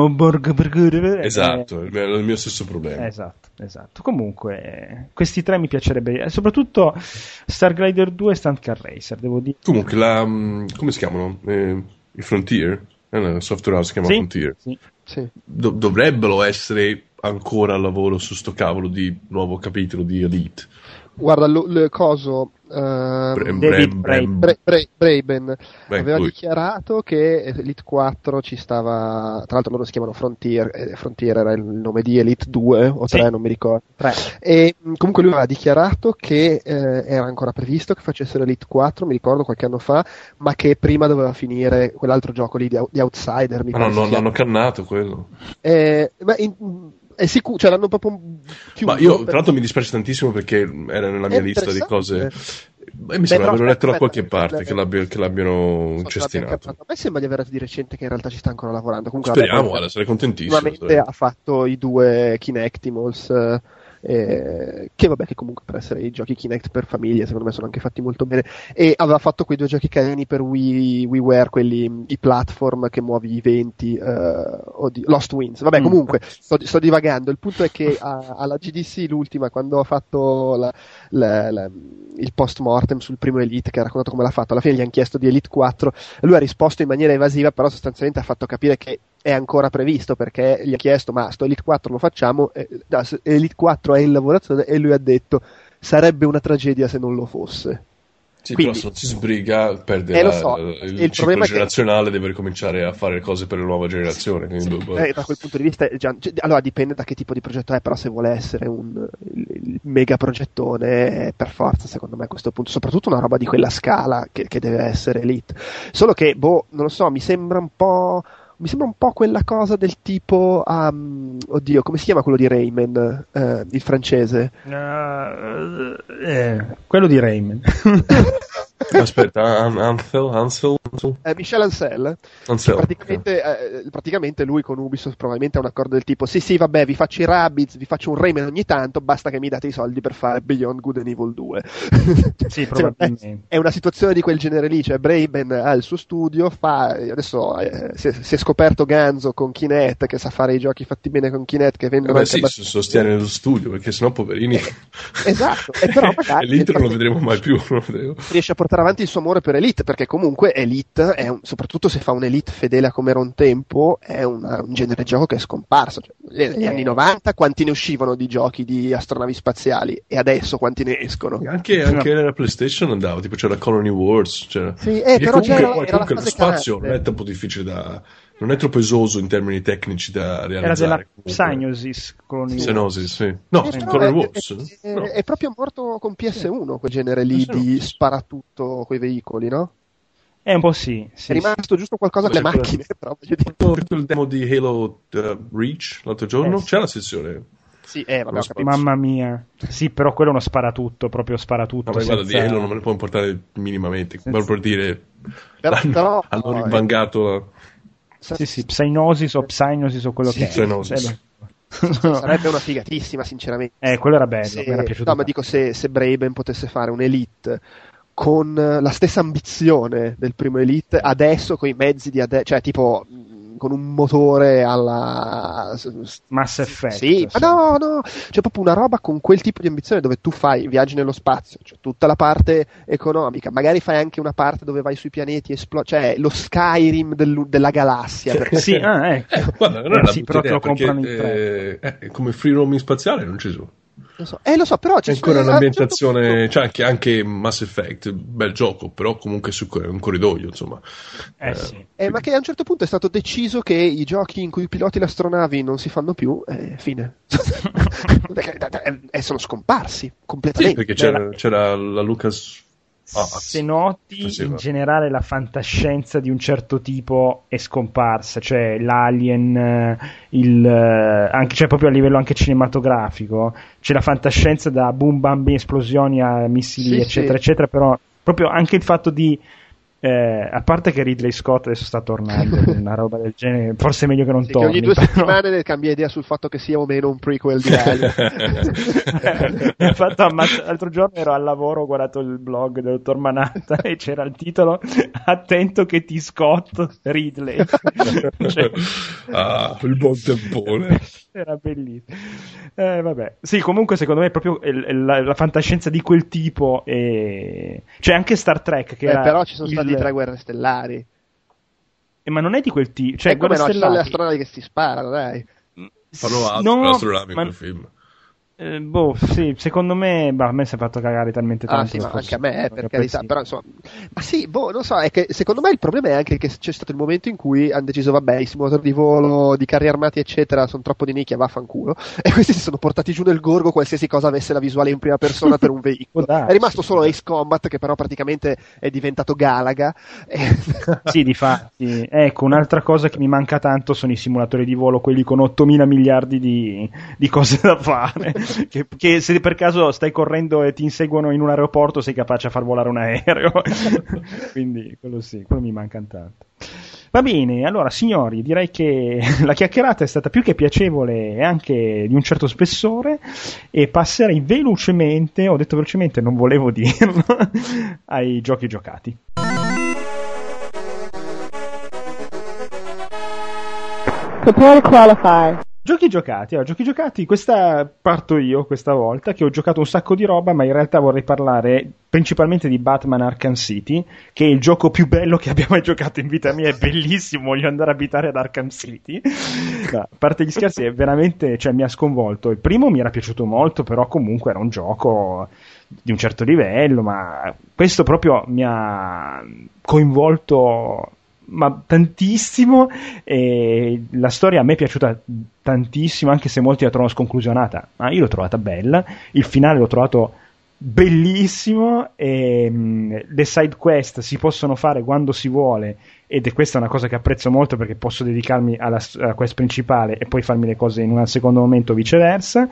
esatto è il mio stesso problema. Esatto esatto. Comunque questi tre mi piacerebbe soprattutto Star Glider 2 e Stunt Car Racer devo dire. Comunque la mm, come si chiamano? Eh, i Frontier? È una software house si chiama sì, Frontier. sì, sì. Do- dovrebbero essere ancora al lavoro su sto cavolo di nuovo capitolo di Elite guarda il coso Uh, David Braben, Braben aveva lui. dichiarato che Elite 4 ci stava tra l'altro loro si chiamano Frontier eh, Frontier era il nome di Elite 2 o 3 sì. non mi ricordo 3. e comunque lui aveva dichiarato che eh, era ancora previsto che facessero Elite 4 mi ricordo qualche anno fa ma che prima doveva finire quell'altro gioco lì di, di Outsider mi ma no, no, hanno cannato quello eh, ma in, è sicuro, cioè l'hanno proprio chiuso. Ma io, tra l'altro, mi dispiace tantissimo perché era nella mia lista di cose. Beh, mi sembra di averlo letto da qualche parte che, l'abbia, che l'abbiano incestinato. A me sembra di aver di recente che in realtà ci sta ancora lavorando. Comunque, Speriamo, guarda, sarei contentissimo. Sicuramente ha fatto i due Kinectimals. Eh, che vabbè che comunque per essere i giochi Kinect per famiglie secondo me sono anche fatti molto bene. E aveva fatto quei due giochi carini per Wii, WiiWare, quelli i platform che muovi i venti, uh, oddio, Lost Winds, vabbè mm. comunque sto, sto, divagando, il punto è che a, alla GDC l'ultima quando ha fatto la, la, la, il post mortem sul primo Elite che ha raccontato come l'ha fatto, alla fine gli hanno chiesto di Elite 4 lui ha risposto in maniera evasiva però sostanzialmente ha fatto capire che è ancora previsto perché gli ha chiesto ma sto Elite 4 lo facciamo? E, Elite 4 è in lavorazione e lui ha detto sarebbe una tragedia se non lo fosse. Sì, Quindi, però si sbriga perde eh, so, il, il ciclo generazionale che... deve ricominciare a fare cose per la nuova generazione sì, eh, da quel punto di vista già, allora dipende da che tipo di progetto è però se vuole essere un mega progettone per forza secondo me a questo punto soprattutto una roba di quella scala che, che deve essere elite. Solo che boh non lo so mi sembra un po' mi sembra un po' quella cosa del tipo um, oddio come si chiama quello di Rayman uh, il francese? Uh, eh, quello di Rayman Aspetta, Ansel, Ansel, Ansel. Eh, Michel Ansel, Ansel praticamente, okay. eh, praticamente, lui con Ubisoft probabilmente ha un accordo del tipo sì sì vabbè vi faccio i Rabbids, vi faccio un Rayman ogni tanto, basta che mi date i soldi per fare Beyond Good and Evil 2 sì probabilmente cioè, è una situazione di quel genere lì, cioè Braben ha il suo studio fa, adesso eh, si, è, si, è, scoperto Ganzo con Kinect che sa fare i giochi fatti bene con Kinect che vendono eh sì, sostiene lo studio perché sennò poverini esatto, e però magari e l'intro non lo vedremo mai più riesce a portare avanti il suo amore per Elite, perché comunque Elite, è un, soprattutto se fa un Elite fedele a come era un tempo, è una, un genere di gioco che è scomparso. Cioè, negli anni 90 quanti ne uscivano di giochi di astronavi spaziali e adesso quanti ne escono? Anche, anche nella PlayStation andava, tipo c'era Colony Wars. C'era... Sì, eh, però comunque, era, era comunque lo spazio non è troppo difficile da non è troppo esoso in termini tecnici da realizzare. Era della Psygnosis con Psygnosis, sì. No, eh, Color Wars. È, è, no. è, proprio morto con PS1 quel genere lì di sparatutto coi veicoli, no? È un po' sì. sì è rimasto sì. giusto qualcosa con le macchine, però voglio dire. il demo di Halo uh, Reach l'altro giorno, eh, sì. c'è la sezione. Sì, eh, vabbè, Mamma mia. Sì, però quello è uno sparatutto, proprio sparatutto. Vabbè, senza... guarda, di Halo non me ne può importare minimamente. Senza... Per dire... Però, però, hanno no, ribangato... Sì, sì, Psygnosis o Psygnosis o quello sì, che Psygnosis. è. Sarebbe una figatissima, sinceramente. Eh, quello era bello, se, mi era piaciuto. No, ma dico se, se Braben potesse fare un Elite con la stessa ambizione del primo Elite, adesso con i mezzi di adesso, cioè tipo con un motore alla Mass Effect. Sì, sì, ma no, no, c'è proprio una roba con quel tipo di ambizione dove tu fai viaggi nello spazio, cioè tutta la parte economica, magari fai anche una parte dove vai sui pianeti e esplodi, cioè lo Skyrim del, della galassia. Perché... sì, ah, ecco. eh, guarda, non è eh, sì, però te lo comprano in tre. Eh, eh, come free roaming spaziale non ci sono. Lo so. Eh, lo so, però c'è ancora un'ambientazione. C'è anche, anche, Mass Effect, bel gioco, però comunque su un corridoio, insomma. Eh, eh, sì. eh, ma che a un certo punto è stato deciso che i giochi in cui piloti le astronavi non si fanno più, eh, fine. e eh, sono scomparsi completamente. Sì, perché c'era, c'era la Lucas Ah, se noti in generale la fantascienza di un certo tipo è scomparsa, cioè l'alien, eh, il, eh, anche, cioè proprio a livello anche cinematografico, c'è la fantascienza da boom bam esplosioni a missili sì, eccetera sì. eccetera, però proprio anche il fatto di eh, a parte che Ridley Scott adesso sta tornando, una roba del genere, forse è meglio che non sì, torni. Che ogni due però... settimane cambia idea sul fatto che sia o meno un prequel di Alien. fatto ammazz- l'altro giorno ero al lavoro, ho guardato il blog del dottor Manatta e c'era il titolo Attento che ti Scott Ridley. cioè... Ah, il buon tempone. Era bellissimo. Eh, vabbè. Sì, comunque secondo me è proprio la, la fantascienza di quel tipo. E... C'è anche Star Trek che Beh, però ci sono il... stati tre guerre stellari. Eh, ma non è di quel tipo. Cioè, eh, come no, stellari... le astronavi che si sparano, dai. Fanno altro, no, astronavi ma... in quel film. Eh, boh, sì, secondo me, bah, a me si è fatto cagare talmente tanto. Ah, sì, ma anche a me, eh, per carità, sì. però insomma, ma sì, boh, non so, è che secondo me il problema è anche che c'è stato il momento in cui hanno deciso, vabbè, i simulatori di volo, di carri armati, eccetera, sono troppo di nicchia, vaffanculo, e questi si sono portati giù nel gorgo qualsiasi cosa avesse la visuale in prima persona per un veicolo. è rimasto solo Ace Combat, che però praticamente è diventato Galaga. Sì, di fatti. Ecco, un'altra cosa che mi manca tanto sono i simulatori di volo, quelli con 8000 miliardi di, di cose da fare. che, che, se per caso stai correndo e ti inseguono in un aeroporto sei capace a far volare un aereo. Quindi quello sì, quello mi manca tanto. Va bene, allora signori, direi che la chiacchierata è stata più che piacevole e anche di un certo spessore e passerei velocemente, ho detto velocemente, non volevo dirlo, ai giochi giocati. Prepare to qualify. Giochi giocati, allora, giochi giocati, questa parto io questa volta, che ho giocato un sacco di roba, ma in realtà vorrei parlare principalmente di Batman Arkham City, che è il gioco più bello che abbia mai giocato in vita mia, è bellissimo, voglio andare a abitare ad Arkham City. A parte gli scherzi, è veramente, cioè mi ha sconvolto. Il primo mi era piaciuto molto, però comunque era un gioco di un certo livello, ma questo proprio mi ha coinvolto ma tantissimo e la storia a me è piaciuta tantissimo anche se molti la trovano sconclusionata ma io l'ho trovata bella il finale l'ho trovato bellissimo e mh, le side quest si possono fare quando si vuole ed è questa una cosa che apprezzo molto perché posso dedicarmi alla, alla quest principale e poi farmi le cose in un secondo momento viceversa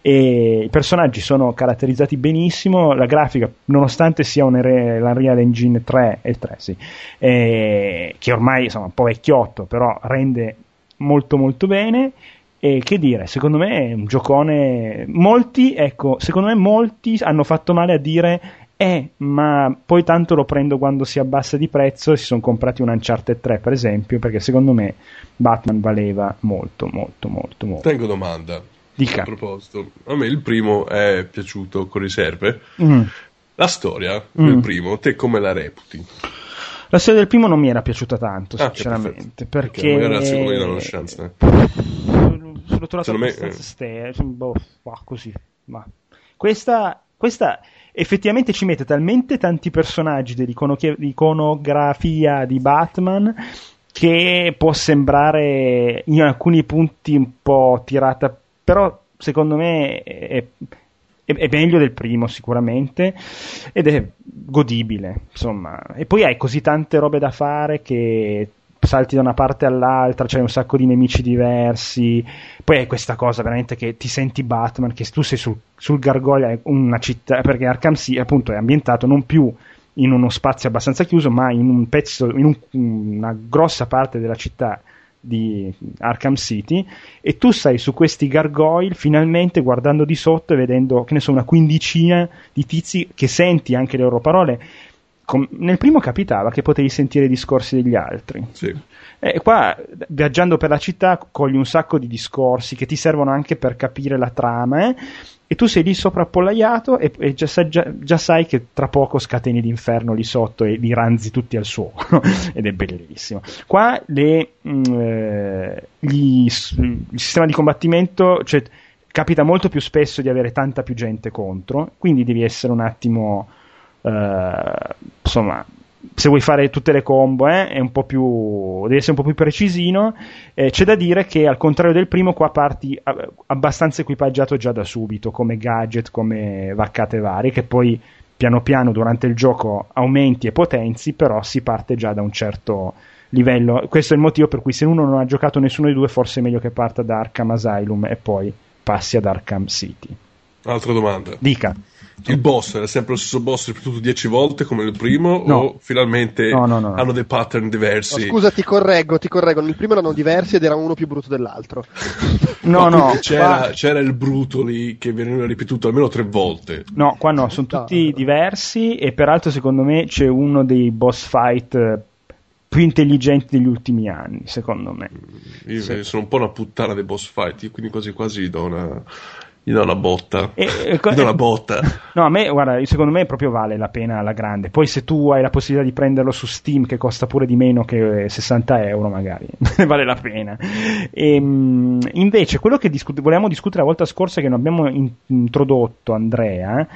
e i personaggi sono caratterizzati benissimo la grafica nonostante sia un l'Unreal Engine 3 e 3 sì, eh, che ormai insomma un po' vecchiotto però rende molto molto bene e che dire, secondo me è un giocone. Molti, ecco, secondo me molti hanno fatto male a dire. Eh, ma poi tanto lo prendo quando si abbassa di prezzo e si sono comprati un Uncharted 3, per esempio, perché secondo me Batman valeva molto, molto, molto, molto. Tengo domanda. Dica. A proposito, a me il primo è piaciuto con riserve. Mm. La storia mm. del primo, te come la reputi? La storia del primo non mi era piaciuta tanto, ah, sinceramente, perché... Magari la seconda danno una chance. Eh l'ho trovato abbastanza me... ste, boh, boh, così. Ma questa, questa effettivamente ci mette talmente tanti personaggi dell'iconografia di Batman che può sembrare in alcuni punti un po' tirata, però secondo me è, è, è, meglio del primo sicuramente ed è godibile, insomma. E poi hai così tante robe da fare che salti da una parte all'altra, c'hai un sacco di nemici diversi. Poi hai questa cosa veramente che ti senti Batman, che tu sei sul, sul gargoglio, una città, perché Arkham City appunto è ambientato non più in uno spazio abbastanza chiuso, ma in un pezzo, in un, una grossa parte della città di Arkham City e tu stai su questi gargoyle finalmente guardando di sotto e vedendo che ne so una quindicina di tizi che senti anche le loro parole com- nel primo capitava che potevi sentire i discorsi degli altri. Sì. E qua, viaggiando per la città, cogli un sacco di discorsi che ti servono anche per capire la trama, eh? e tu sei lì soprappollaiato e, e già, già, già, sai che tra poco scateni l'inferno lì sotto e li ranzi tutti al suolo, ed è bellissimo. Qua le, mh, mm, eh, gli, il sistema di combattimento, cioè, capita molto più spesso di avere tanta più gente contro, quindi devi essere un attimo insomma se vuoi fare tutte le combo eh, è un po' più devi essere un po' più precisino. Eh, c'è da dire che al contrario del primo qua parti abbastanza equipaggiato già da subito come gadget come vaccate varie che poi piano piano durante il gioco aumenti e potenzi però si parte già da un certo livello. Questo è il motivo per cui se uno non ha giocato nessuno dei due forse è meglio che parta da Arkham Asylum e poi passi ad Arkham City. Altra domanda dica il boss era sempre lo stesso boss ripetuto dieci volte come il primo no. o finalmente no, no, hanno dei pattern diversi? scusa, ti correggo, ti correggo. Nel primo erano diversi ed era uno più brutto dell'altro. no, no. C'era, qua... c'era, il bruto lì che veniva ripetuto almeno tre volte. No, qua no, sono tutti diversi e peraltro secondo me c'è uno dei boss fight eh, più intelligenti degli ultimi anni, secondo me. Io sì. sono un po' una puttana dei boss fight, quindi quasi quasi do una gli do una botta. E, e, gli do una botta. No, a me, guarda, secondo me proprio vale la pena la grande. Poi se tu hai la possibilità di prenderlo su Steam, che costa pure di meno che 60 euro, magari, vale la pena. E, ehm, invece, quello che discut- volevamo discutere la volta scorsa, che non abbiamo in- introdotto, Andrea,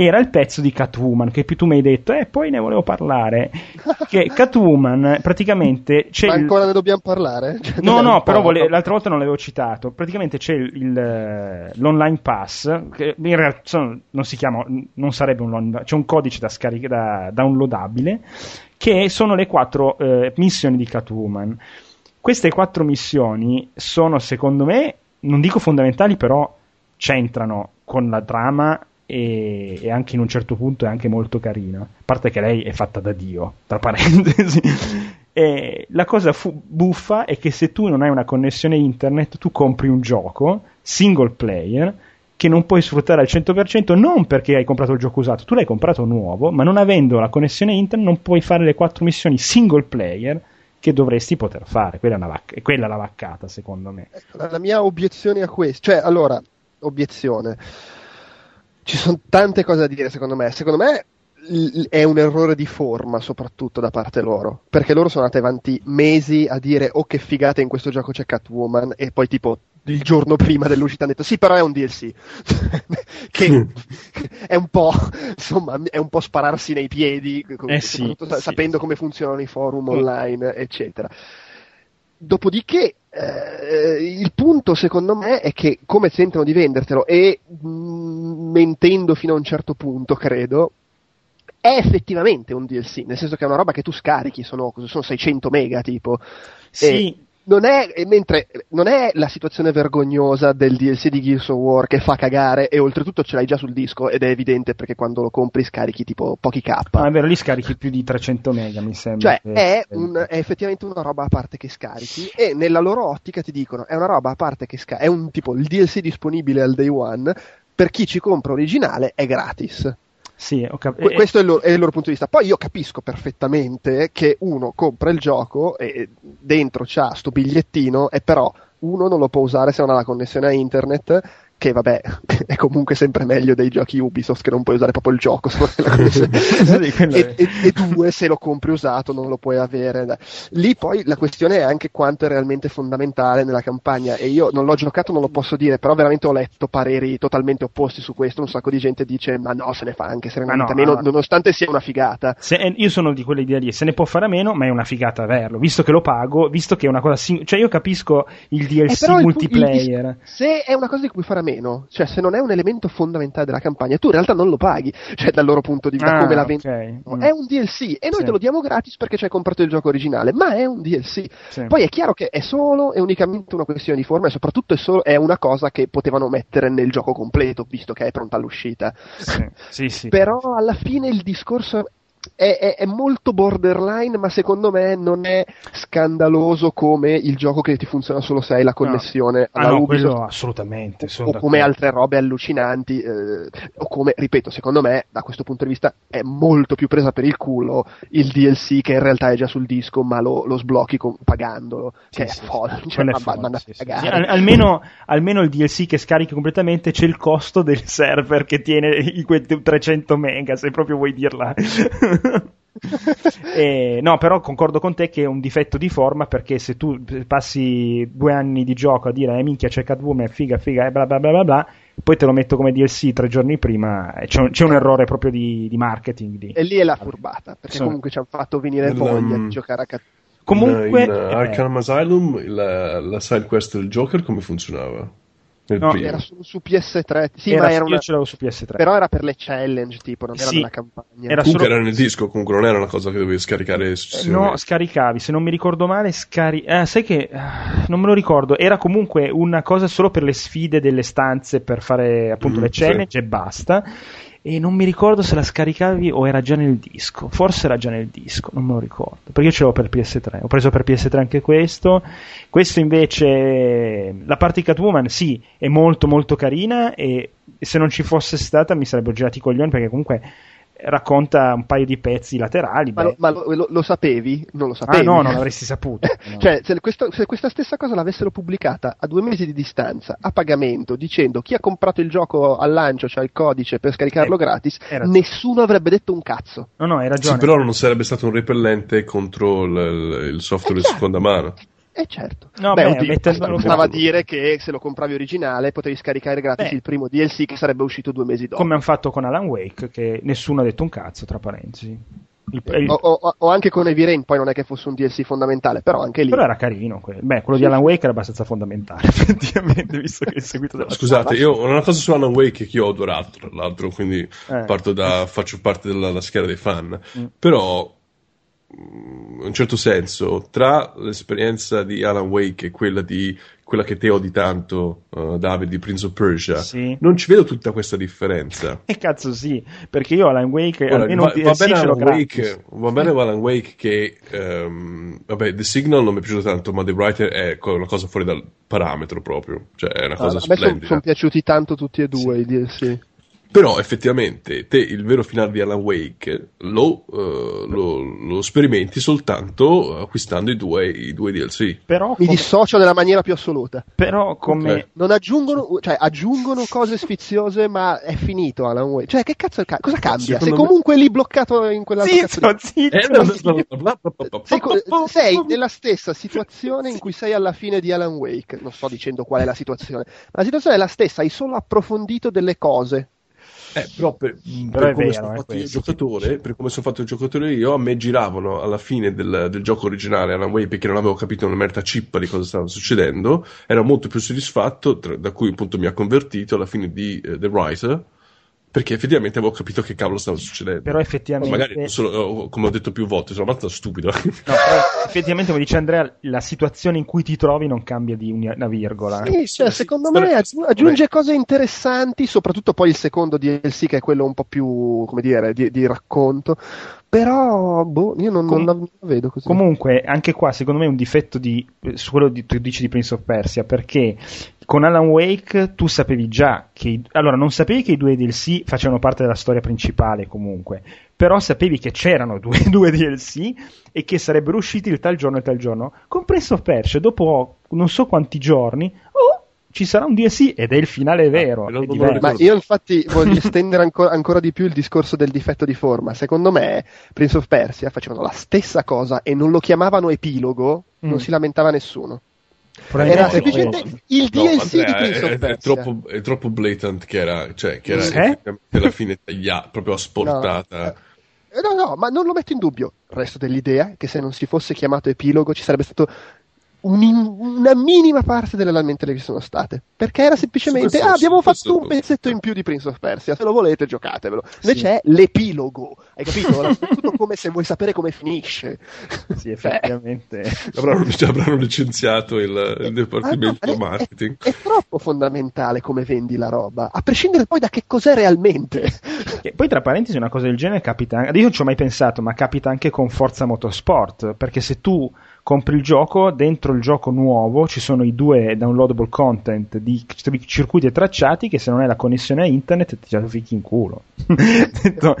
era il pezzo di Catwoman, che più tu mi hai detto, e eh, poi ne volevo parlare. che Catwoman, praticamente... C'è Ma ancora il... ne dobbiamo parlare? Cioè, no, no, però vole... l'altra volta non l'avevo citato. Praticamente c'è il, il, l'online pass, che in realtà non si chiama, non sarebbe un online c'è un codice da scaricare, da downloadabile, che sono le quattro eh, missioni di Catwoman. Queste quattro missioni sono, secondo me, non dico fondamentali, però c'entrano con la trama e, e, anche in un certo punto è anche molto carina. A parte che lei è fatta da Dio, tra parentesi. E la cosa fu- buffa è che se tu non hai una connessione internet, tu compri un gioco single player che non puoi sfruttare al 100% non perché hai comprato il gioco usato, tu l'hai comprato nuovo, ma non avendo la connessione internet non puoi fare le quattro missioni single player che dovresti poter fare. Quella è, vac- quella la vaccata, secondo me. Ecco, la mia obiezione a questo, cioè, allora, obiezione. Ci sono tante cose da dire, secondo me. Secondo me è un errore di forma soprattutto da parte loro perché loro sono andati avanti mesi a dire oh che figata in questo gioco c'è Catwoman e poi tipo il giorno prima dell'uscita hanno detto sì però è un DLC che è un po' insomma è un po' spararsi nei piedi eh sì, sapendo sì. come funzionano i forum online eccetera dopodiché eh, il punto secondo me è che come tentano di vendertelo e mh, mm, mentendo fino a un certo punto credo è effettivamente un DLC, nel senso che è una roba che tu scarichi, sono, sono 600 mega tipo. Sì. Non è, mentre non è la situazione vergognosa del DLC di Gears of War che fa cagare e oltretutto ce l'hai già sul disco ed è evidente perché quando lo compri scarichi tipo pochi K. Ah, è vero, lì scarichi più di 300 mega mi sembra. Cioè è, un, è, effettivamente una roba a parte che scarichi e nella loro ottica ti dicono è una roba a parte che scarichi, è un tipo il DLC disponibile al day one per chi ci compra originale è gratis. Sì, cap- que- questo è il, loro, è il, loro, punto di vista. Poi io capisco perfettamente che uno compra il gioco e dentro c'ha sto bigliettino e però uno non lo può usare se non ha la connessione a internet che vabbè è comunque sempre meglio dei giochi Ubisoft che non puoi usare proprio il gioco e, e, e, due se lo compri usato non lo puoi avere lì poi la questione è anche quanto è realmente fondamentale nella campagna e io non l'ho giocato non lo posso dire però veramente ho letto pareri totalmente opposti su questo un sacco di gente dice ma no se ne fa anche serenamente no, meno no. nonostante sia una figata. Se, io sono di quell'idea lì se ne può fare a meno ma è una figata averlo visto che lo pago visto che è una cosa sing- cioè io capisco il DLC eh, multiplayer il, il, se è una cosa di cui fare a meno, cioè se non è un elemento fondamentale della campagna, tu in realtà non lo paghi, cioè dal loro punto di vista ah, come la vendono. Okay. Mm. È un DLC e noi sì. te lo diamo gratis perché ci hai comprato il gioco originale, ma è un DLC. Sì. Poi è chiaro che è solo e unicamente una questione di forma e soprattutto è, solo, è una cosa che potevano mettere nel gioco completo, visto che è pronta all'uscita. Sì. Però alla fine il discorso è, è, è, molto borderline, ma secondo me non è scandaloso come il gioco che ti funziona solo se hai la connessione no. alla ah, no, Ubisoft. assolutamente. O, o come altre robe allucinanti, eh, o come, ripeto, secondo me, da questo punto di vista, è molto più presa per il culo il DLC che in realtà è già sul disco, ma lo, lo sblocchi con, pagandolo, sì, che sì, è folle. Cioè, ma, folle sì, almeno, almeno il DLC che scarichi completamente c'è il costo del server che tiene i 300 mega, se proprio vuoi dirla. e, no, però concordo con te che è un difetto di forma perché se tu passi due anni di gioco a dire eh minchia c'è Catwoman, è figa, figa, e bla bla bla bla bla, poi te lo metto come DLC tre giorni prima, c'è un, c'è un errore proprio di, di marketing. Di... E lì è la furbata, perché Sono... comunque ci hanno fatto venire voglia di giocare a Catwoman. Comunque, in, in uh, Arkham eh. Asylum la, la side quest del Joker come funzionava? No, primo. era su, su, PS3. Sì, era, ma era una... io ce l'avevo su PS3. Però era per le challenge, tipo, non era sì, nella campagna. Era comunque solo... era nel disco, comunque non era una cosa che dovevi scaricare No, scaricavi, se non mi ricordo male, scari... Eh, sai che... Uh, non me lo ricordo, era comunque una cosa solo per le sfide delle stanze, per fare appunto mm, le challenge sì. e basta e non mi ricordo se la scaricavi o era già nel disco. Forse era già nel disco, non me lo ricordo. Perché io ce l'ho per PS3. Ho preso per PS3 anche questo. Questo invece, la parte di Catwoman, sì, è molto molto carina e se non ci fosse stata mi sarebbero girati i coglioni perché comunque racconta un paio di pezzi laterali. Ma, lo, ma lo, lo, lo, sapevi? Non lo sapevi? Ah no, non l'avresti saputo. No. cioè, se, questo, se, questa stessa cosa l'avessero pubblicata a due mesi di distanza, a pagamento, dicendo chi ha comprato il gioco al lancio, c'ha cioè il codice per scaricarlo eh, gratis, nessuno avrebbe detto un cazzo. No, no, hai ragione. Sì, però non sarebbe stato un repellente contro il, il software di eh, seconda mano. Eh certo. No, beh, beh oddio, stava a dire che se lo compravi originale potevi scaricare gratis beh. il primo DLC che sarebbe uscito due mesi dopo. Come hanno fatto con Alan Wake, che nessuno ha detto un cazzo, tra parentesi. Il, il... O, o, o, anche con Heavy Rain, poi non è che fosse un DLC fondamentale, però anche lì. Però era carino. Quello. Beh, quello sì. di Alan Wake era abbastanza fondamentale, effettivamente, visto che è seguito dalla Scusate, io ho una cosa su Alan Wake che io ho adorato, tra l'altro, quindi eh. da, faccio parte della schiera dei fan. Mm. Però in un certo senso, tra l'esperienza di Alan Wake e quella di quella che te odi tanto, uh, David, di Prince of Persia, sì. non ci vedo tutta questa differenza. E cazzo sì, perché io Alan Wake Ora, almeno va, va, bene Alan Wake, va bene Alan Wake che, um, vabbè, The Signal non mi è piaciuto tanto, ma The Writer è una cosa fuori dal parametro proprio, cioè è una cosa ah, splendida. A me sono son piaciuti tanto tutti e due sì. i DLC. Però effettivamente te il vero finale di Alan Wake lo, uh, lo, lo sperimenti soltanto acquistando i due, i due DLC. Però Mi dissocio nella maniera più assoluta. Però come... Okay. Non aggiungono, cioè aggiungono cose sfiziose ma è finito Alan Wake. Cioè che cazzo ca- cosa cambia? Sei comunque lì bloccato in quella zitto, zitto, zitto. sei nella stessa situazione in cui sei alla fine di Alan Wake. Non sto dicendo qual è la situazione. Ma la situazione è la stessa, hai solo approfondito delle cose eh, però per, però per come vero, sono fatto io giocatore, per come sono fatto il giocatore io, a me giravano alla fine del, del gioco originale Alan Way perché non avevo capito una merda cippa di cosa stava succedendo, ero molto più soddisfatto, tra, da cui appunto mi ha convertito alla fine di uh, The Writer perché effettivamente avevo capito che cavolo stava succedendo. Però effettivamente. Magari, solo, come ho detto più volte, sono abbastanza stupido. No, però effettivamente, come dice Andrea, la situazione in cui ti trovi non cambia di una virgola. Sì, cioè, secondo me aggiunge cose interessanti, soprattutto poi il secondo DLC, che è quello un po' più, come dire, di, di racconto. Però, boh, io non, Com- non, la vedo così. Comunque, anche qua, secondo me è un difetto di, su quello che tu dici di Prince of Persia, perché con Alan Wake tu sapevi già che allora non sapevi che i due DLC facevano parte della storia principale comunque però sapevi che c'erano due, due DLC e che sarebbero usciti il tal giorno e tal giorno con Prince of Persia dopo non so quanti giorni oh ci sarà un DLC ed è il finale ah, vero. Ah, ma io infatti voglio estendere ancora, ancora, di più il discorso del difetto di forma. Secondo me Prince of Persia facevano la stessa cosa e non lo chiamavano epilogo, mm. non si lamentava nessuno. Era semplicemente il DLC no, Andrea, di Prince è, è, troppo, è, troppo, blatant che era, cioè, che era eh? alla fine tagliata, proprio asportata. No. no, no, ma non lo metto in dubbio. Resto dell'idea che se non si fosse chiamato epilogo ci sarebbe stato un, una minima parte delle lamentele che sono state. Perché era semplicemente, ah, abbiamo fatto un pezzetto in più di Prince of Persia, se lo volete giocatevelo. Invece sì. è l'epilogo, hai capito? L'ha tutto come se vuoi sapere come finisce. Sì, effettivamente. avranno, avranno, licenziato il, il eh, dipartimento ah, no, marketing. È, è, troppo fondamentale come vendi la roba, a prescindere poi da che cos'è realmente. E poi tra parentesi una cosa del genere capita, io non ci ho mai pensato, ma capita anche con Forza Motorsport, perché se tu compri il gioco, dentro il gioco nuovo ci sono i due downloadable content di circuiti tracciati che se non hai la connessione a internet ti fichi in culo. Detto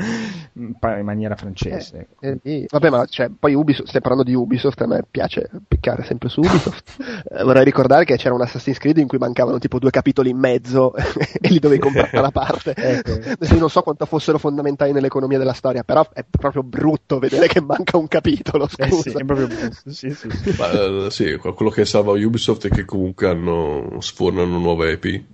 in maniera francese. Eh, eh, vabbè, ma cioè, poi Ubisoft, stai parlando di Ubisoft, a me piace piccare sempre su Ubisoft. eh, vorrei ricordare che c'era un Assassin's Creed in cui mancavano tipo due capitoli in mezzo e li dovevi comprare da parte. ecco. Non so quanto fossero fondamentali nell'economia della storia, però è proprio brutto vedere che manca un capitolo. Scusa. Eh sì, è proprio brutto. Sì, sì. Ma, uh, sì, quello che salva Ubisoft è che comunque hanno, sfornano nuove IP.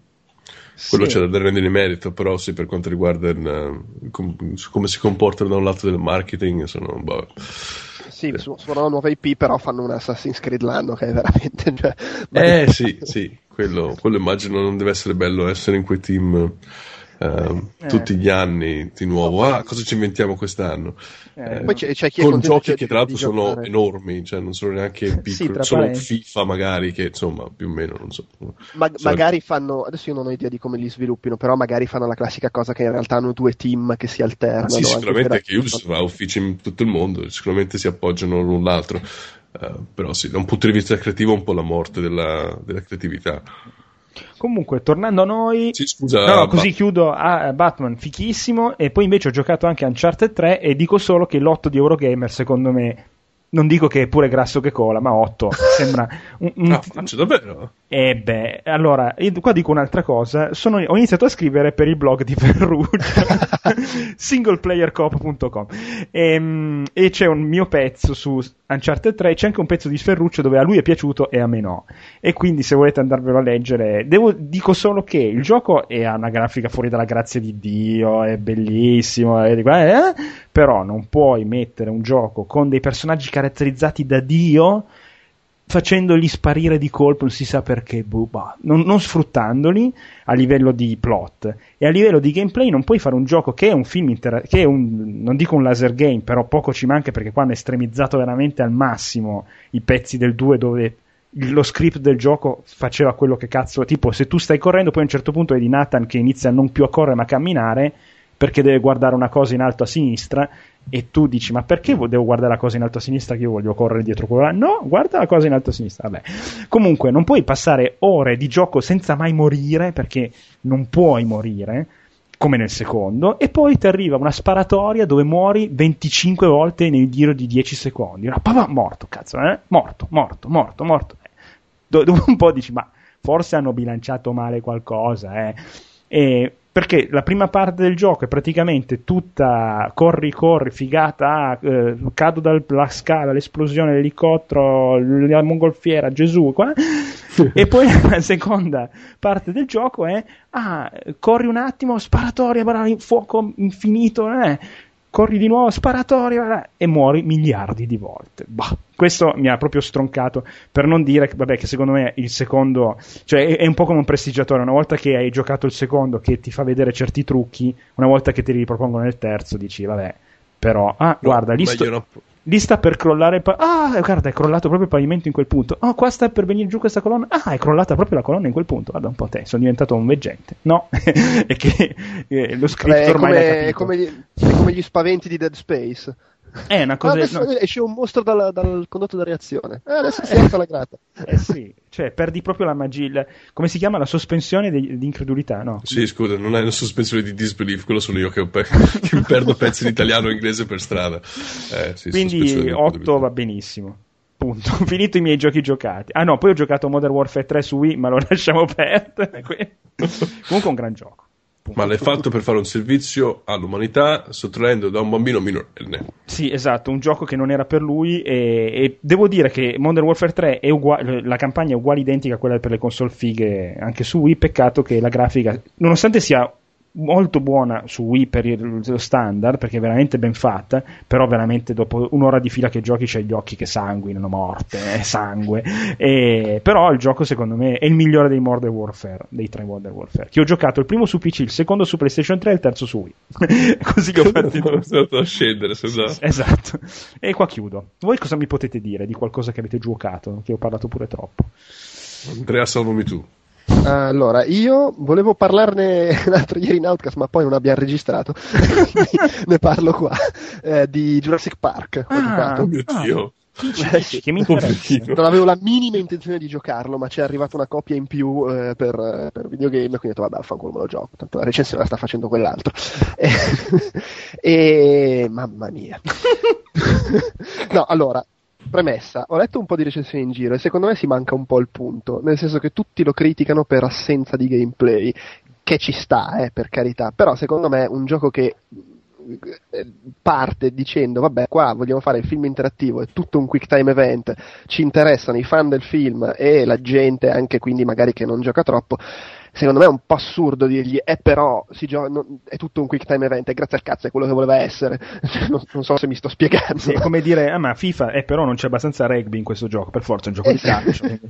Quello sì. c'è da rendere di merito, però sì, per quanto riguarda il, com, come si comportano da un lato del marketing, sono... Boh, sì, eh. suonano nuove IP, però fanno un Assassin's Creed l'anno che è veramente... Cioè, eh sì, sì, quello, quello immagino non deve essere bello essere in quei team Uh, eh. tutti gli anni di nuovo. Ah, cosa ci inventiamo quest'anno? Eh, poi c'è, c'è con giochi che tra l'altro sono enormi, cioè non sono neanche piccoli, sì, sono FIFA magari che insomma più o meno non so. Ma, magari fanno, adesso io non ho idea di come li sviluppino, però magari fanno la classica cosa che in realtà hanno due team che si alternano. sì, sicuramente che Ubisoft ha uffici in tutto il mondo, sicuramente si appoggiano l'un l'altro. Uh, però sì, da un punto di vista creativo è un po' la morte della, della creatività. Comunque, tornando a noi, sì, scusa, no, così Bat- chiudo a Batman, fichissimo. E poi invece ho giocato anche a Uncharted 3 e dico solo che l'otto di Eurogamer, secondo me, non dico che è pure grasso che cola, ma 8 sembra un, un... No, faccio davvero. E eh beh, allora, qua dico un'altra cosa. Sono, ho iniziato a scrivere per il blog di Ferruccio, singleplayercop.com, e, ehm, e, c'è un mio pezzo su Uncharted 3, c'è anche un pezzo di Ferruccio dove a lui è piaciuto e a me no. E quindi se volete andarvelo a leggere, devo, dico solo che il gioco è una grafica fuori dalla grazia di Dio, è bellissimo, è, eh, però non puoi mettere un gioco con dei personaggi caratterizzati da Dio facendoli sparire di colpo, non si sa perché, boh, bah, non, non, sfruttandoli a livello di plot. E a livello di gameplay non puoi fare un gioco che è un film inter- che è un, non dico un laser game, però poco ci manca perché qua hanno estremizzato veramente al massimo i pezzi del 2 dove lo script del gioco faceva quello che cazzo, tipo se tu stai correndo poi a un certo punto vedi Nathan che inizia non più a correre ma a camminare perché deve guardare una cosa in alto a sinistra e tu dici ma perché devo guardare la cosa in alto a sinistra? Che io voglio correre dietro quella no guarda la cosa in alto a sinistra vabbè. Comunque non puoi passare ore di gioco senza mai morire perché non puoi morire come nel secondo e poi ti arriva una sparatoria dove muori 25 volte nel giro di 10 secondi. Ah, papà morto cazzo eh? morto morto morto morto. Dopo un po' dici ma forse hanno bilanciato male qualcosa eh? e perché la prima parte del gioco è praticamente tutta corri, corri, figata, eh, cado dalla scala, l'esplosione, l'elicottero, la mongolfiera, Gesù, qua. e poi la seconda parte del gioco è, ah, corri un attimo, sparatoria, fuoco infinito, eh, corri di nuovo, sparatoria e muori miliardi di volte. Bah, questo mi ha proprio stroncato per non dire vabbè, che secondo me il secondo, cioè è, è, un po' come un prestigiatore, una volta che hai giocato il secondo che ti fa vedere certi trucchi, una volta che ti ripropongono nel terzo dici vabbè, però, ah, no, guarda, lì sto... No lì sta per crollare il pa- ah guarda è crollato proprio il pavimento in quel punto. Oh qua sta per venire giù questa colonna. Ah è crollata proprio la colonna in quel punto. Guarda un po' te sono diventato un veggente. No è che eh, lo scritto Beh, ormai come, è come, gli, è come gli spaventi di Dead Space è una cosa. Adesso no. esce un mostro dal, dal condotto da reazione. Eh, adesso eh, si alza la grata. Eh sì, cioè perdi proprio la magia. Come si chiama? La sospensione di, di, incredulità, no? Sì, scusa, non è una sospensione di disbelief, quello sono io che, pe- che perdo pezzi in italiano e inglese per strada. Eh, sì, Quindi 8 va benissimo. Punto. Finito i miei giochi giocati. Ah no, poi ho giocato Modern Warfare 3 su Wii, ma lo lasciamo perdere. Comunque un gran gioco. Ma l'hai fatto per fare un servizio all'umanità sottraendo da un bambino minorenne. Sì, esatto, un gioco che non era per lui e, e devo dire che Modern Warfare 3 è uguale, la campagna è uguale identica a quella per le console fighe anche su Wii, peccato che la grafica, nonostante sia molto buona su Wii per lo standard perché è veramente ben fatta però veramente dopo un'ora di fila che giochi c'hai gli occhi che sanguinano morte, eh, sangue. E, però il gioco secondo me è il migliore dei Modern Warfare dei tre Modern Warfare. Che ho giocato il primo su PC, il secondo su PlayStation 3 e il terzo su Wii. Così che ho fatto stato a scendere no. esatto. E qua chiudo. Voi cosa mi potete dire di qualcosa che avete giocato che ho parlato pure troppo? Andrea salvami tu allora, io volevo parlarne l'altro ieri in Outcast, ma poi non abbiamo registrato. ne parlo qua. Eh, di Jurassic Park. Ah, oh mio Dio. Ah. che mi non avevo la minima intenzione di giocarlo, ma c'è arrivata una copia in più eh, per, per, videogame, quindi ho detto vabbè, fanculo me lo gioco, tanto la recensione la sta facendo quell'altro. e, e mamma mia. no, allora, Premessa, ho letto un po' di recensioni in giro e secondo me si manca un po' il punto, nel senso che tutti lo criticano per assenza di gameplay, che ci sta, eh, per carità, però secondo me è un gioco che eh, parte dicendo vabbè qua vogliamo fare il film interattivo è tutto un quick time event ci interessano i fan del film e la gente anche quindi magari che non gioca troppo secondo me è un po' assurdo dirgli, eh però gioca, non, è tutto un quick time event, e grazie al cazzo è quello che voleva essere. non, non, so se mi sto spiegando. Sì, è come dire, ah ma FIFA, eh però non c'è abbastanza rugby in questo gioco, per forza è un gioco di calcio.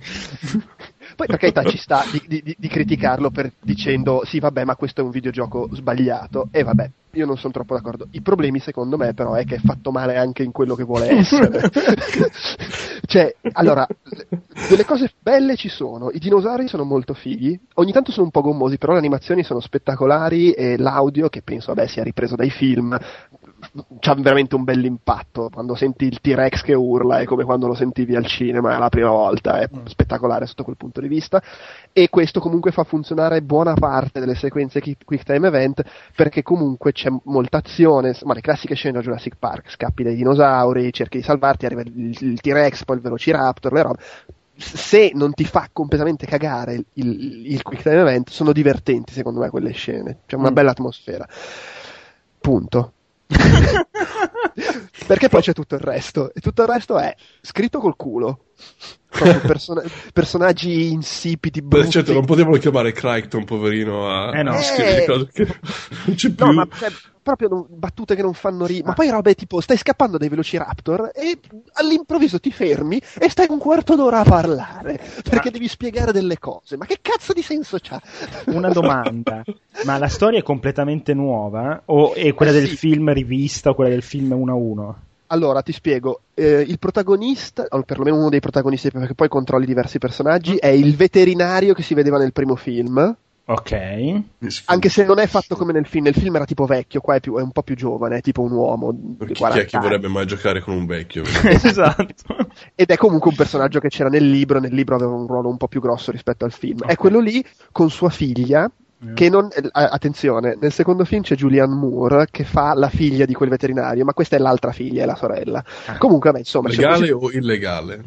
Poi per carità ci sta di, di, di, criticarlo per, dicendo sì vabbè ma questo è un videogioco sbagliato e vabbè io non sono troppo d'accordo. I problemi secondo me però è che è fatto male anche in quello che vuole essere. cioè, allora, delle cose belle ci sono, i dinosauri sono molto fighi, ogni tanto sono un po' gommosi, però le animazioni sono spettacolari e l'audio, che penso vabbè sia ripreso dai film, c'ha veramente un bel impatto quando senti il T-Rex che urla è come quando lo sentivi al cinema la prima volta è mm. spettacolare sotto quel punto di vista. E questo comunque fa funzionare buona parte delle sequenze quick time event perché comunque c'è molta azione ma le classiche scene da Jurassic Park scappi dai dinosauri cerchi di salvarti arriva il, il T-Rex poi il Velociraptor le robe. Se non ti fa completamente cagare il, il, il quick time event sono divertenti secondo me quelle scene. C'è una mm. bella atmosfera. Punto Perché poi c'è tutto il resto, e tutto il resto è scritto col culo. Persona- personaggi insipidi, brutti. Certo, non potevano chiamare Crichton, poverino, a, eh no. a scrivere cose che non c'è più. No, ma cioè, proprio non, battute che non fanno ridere. Ma poi robe tipo, stai scappando dai Velociraptor e all'improvviso ti fermi e stai un quarto d'ora a parlare perché ma... devi spiegare delle cose. Ma che cazzo di senso c'ha? Una domanda, ma la storia è completamente nuova o è quella eh, del sì. film rivista o quella del film 1 a 1? Allora, ti spiego. Eh, il protagonista, o perlomeno uno dei protagonisti, perché poi controlli diversi personaggi, è il veterinario che si vedeva nel primo film. Ok. Anche se non è fatto come nel film. Nel film era tipo vecchio, qua è, più, è un po' più giovane, è tipo un uomo. Perché chi è che vorrebbe mai giocare con un vecchio? esatto. Ed è comunque un personaggio che c'era nel libro, nel libro aveva un ruolo un po' più grosso rispetto al film. Okay. È quello lì con sua figlia, che non, eh, attenzione, nel secondo film c'è Julianne Moore che fa la figlia di quel veterinario, ma questa è l'altra figlia, è la sorella. Ah. Comunque, beh, insomma. Legale o illegale?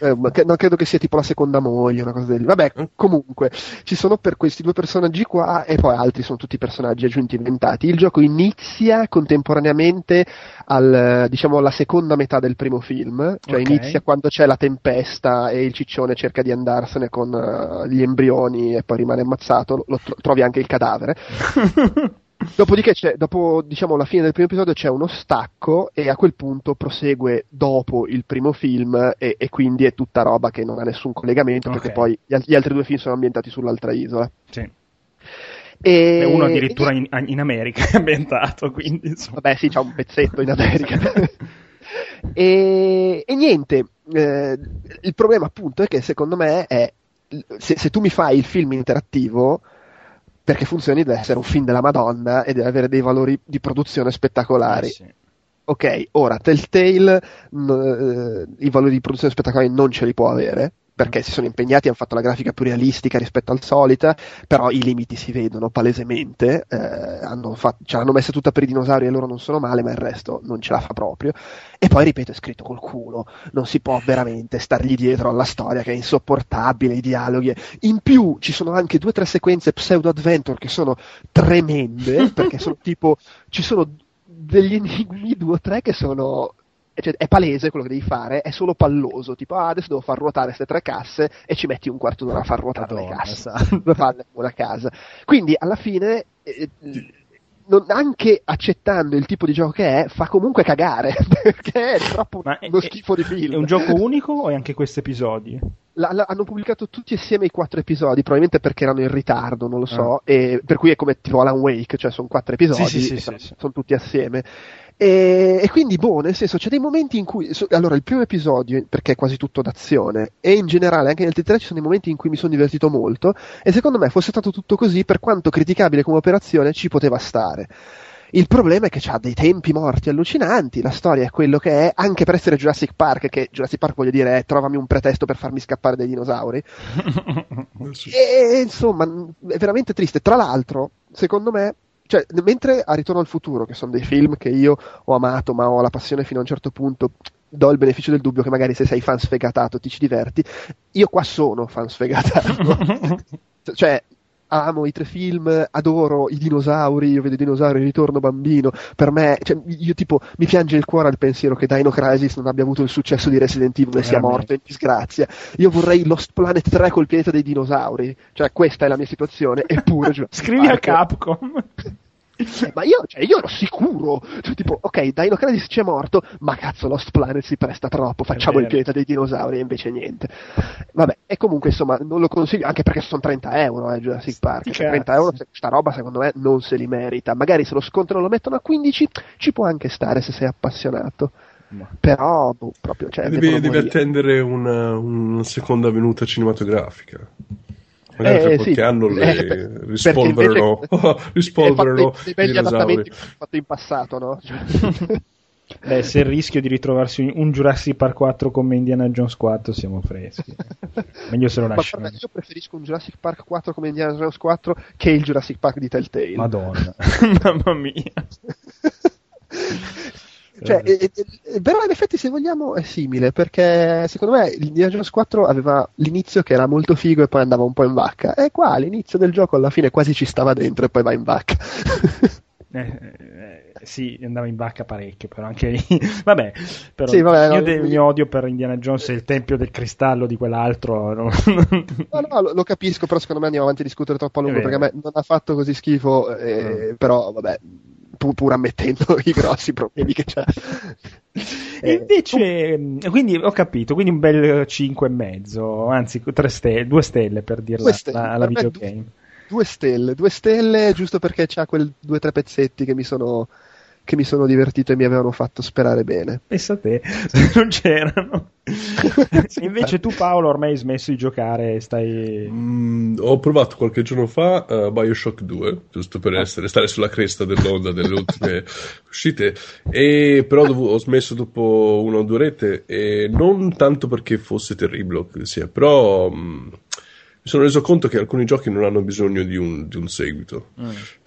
Eh, non credo che sia tipo la seconda moglie, una cosa del Vabbè, mm. comunque, ci sono per questi due personaggi qua e poi altri sono tutti personaggi aggiunti inventati. Il gioco inizia contemporaneamente al, diciamo, alla seconda metà del primo film, cioè okay. inizia quando c'è la tempesta e il ciccione cerca di andarsene con uh, gli embrioni e poi rimane ammazzato, lo tro- trovi anche il cadavere. Dopodiché, dopo diciamo, la fine del primo episodio, c'è uno stacco e a quel punto prosegue dopo il primo film e, e quindi è tutta roba che non ha nessun collegamento okay. perché poi gli, gli, altri due film sono ambientati sull'altra isola. Sì. E... uno addirittura in, in, America è ambientato, quindi insomma. Vabbè sì, c'è un pezzetto in America. e, e, niente, eh, il problema appunto è che secondo me è, se, se tu mi fai il film interattivo perché funzioni deve essere un film della Madonna e deve avere dei valori di produzione spettacolari. Eh sì. Ok, ora Telltale n- eh, i valori di produzione spettacolari non ce li può avere, perché si sono impegnati, hanno fatto la grafica più realistica rispetto al solito, però i limiti si vedono palesemente, eh, hanno fatto, ce l'hanno messa tutta per i dinosauri e loro non sono male, ma il resto non ce la fa proprio. E poi, ripeto, è scritto col culo, non si può veramente stargli dietro alla storia che è insopportabile, i dialoghi. In più ci sono anche due o tre sequenze pseudo-adventure che sono tremende, perché sono tipo, ci sono degli enigmi due o tre che sono cioè, è palese quello che devi fare, è solo palloso, tipo ah, adesso devo far ruotare queste tre casse e ci metti un quarto d'ora a far ruotare Madonna, le casse esatto. per farle una casa. Quindi alla fine eh, non, anche accettando il tipo di gioco che è, fa comunque cagare perché è troppo Ma uno è, schifo di film. È un gioco unico o è anche questi episodi? La, la, hanno pubblicato tutti assieme i quattro episodi, probabilmente perché erano in ritardo, non lo so, ah. e per cui è come tipo Alan Wake, cioè sono quattro episodi, sì, sì, sì, sono tutti assieme. E, e, quindi, boh, nel senso, c'è dei momenti in cui. So, allora, il primo episodio, perché è quasi tutto d'azione, e in generale anche nel T3 ci sono dei momenti in cui mi sono divertito molto, e secondo me fosse stato tutto così, per quanto criticabile come operazione, ci poteva stare. Il problema è che ha dei tempi morti allucinanti, la storia è quello che è, anche per essere Jurassic Park, che Jurassic Park voglio dire è trovami un pretesto per farmi scappare dai dinosauri. e insomma, è veramente triste. Tra l'altro, secondo me, cioè, mentre a Ritorno al futuro, che sono dei film che io ho amato, ma ho la passione fino a un certo punto, do il beneficio del dubbio che magari se sei fan sfegatato ti ci diverti, io qua sono fan sfegatato. cioè, amo i tre film, adoro i dinosauri, io vedo i dinosauri, ritorno bambino, per me, cioè, io tipo, mi piange il cuore al pensiero che Dino Crisis non abbia avuto il successo di Resident Evil e sia morto in disgrazia. Io vorrei Lost Planet 3 col pianeta dei dinosauri, cioè questa è la mia situazione, eppure... Scrivi a Capcom. Eh, ma io, cioè, io ero sicuro, cioè, tipo, ok, Dino Crisis c'è morto, ma cazzo Lost Planet si presta troppo, facciamo il pianeta dei dinosauri e invece niente. Vabbè, e comunque insomma non lo consiglio, anche perché sono 30 euro eh, Jurassic Park, cioè, 30 euro, sta roba secondo me non se li merita, magari se lo scontrano lo mettono a 15, ci può anche stare se sei appassionato. Ma. Però boh, proprio cioè, devi, devi attendere una, una seconda venuta cinematografica. Magari eh, fra qualche sì, anno le eh, rispolverano, rispolverano belli adattamenti fatti in passato, no? Beh, se il rischio di ritrovarsi un Jurassic Park 4 come Indiana Jones 4 siamo freschi. Meglio se lo lasciamo. io preferisco un Jurassic Park 4 come Indiana Jones 4 che il Jurassic Park di Telltale. Madonna, mamma mia. Cioè, eh. eh, però in effetti se vogliamo è simile, perché secondo me l'Indiana Jones 4 aveva l'inizio che era molto figo e poi andava un po' in vacca, e qua l'inizio del gioco alla fine quasi ci stava dentro e poi va in vacca. Eh, eh, sì, andava in vacca parecchio, però anche lì. vabbè, però Sì, vabbè, io no, il mi- mio odio per Indiana Jones e il tempio del cristallo di quell'altro. no? No, no, lo, lo capisco, però secondo me andiamo avanti a discutere troppo a lungo perché a me non ha fatto così schifo, eh, però vabbè, pur ammettendo i grossi problemi che c'ha. E invece, mh, quindi ho capito, quindi un bel 5 e mezzo, anzi 3 stelle, 2 stelle per dirla Due stelle, la- alla me videogame. Due stelle, due stelle giusto perché c'ha quel due o tre pezzetti che mi sono che mi sono divertito e mi avevano fatto sperare bene. Pensa a te, non c'erano. Invece tu Paolo ormai hai smesso di giocare e stai... Mm, ho provato qualche giorno fa uh, Bioshock 2, giusto per essere, stare sulla cresta dell'onda delle ultime uscite, e però dovo- ho smesso dopo una o due orette, e non tanto perché fosse terribile sia, però mm, mi sono reso conto che alcuni giochi non hanno bisogno di un, di un seguito,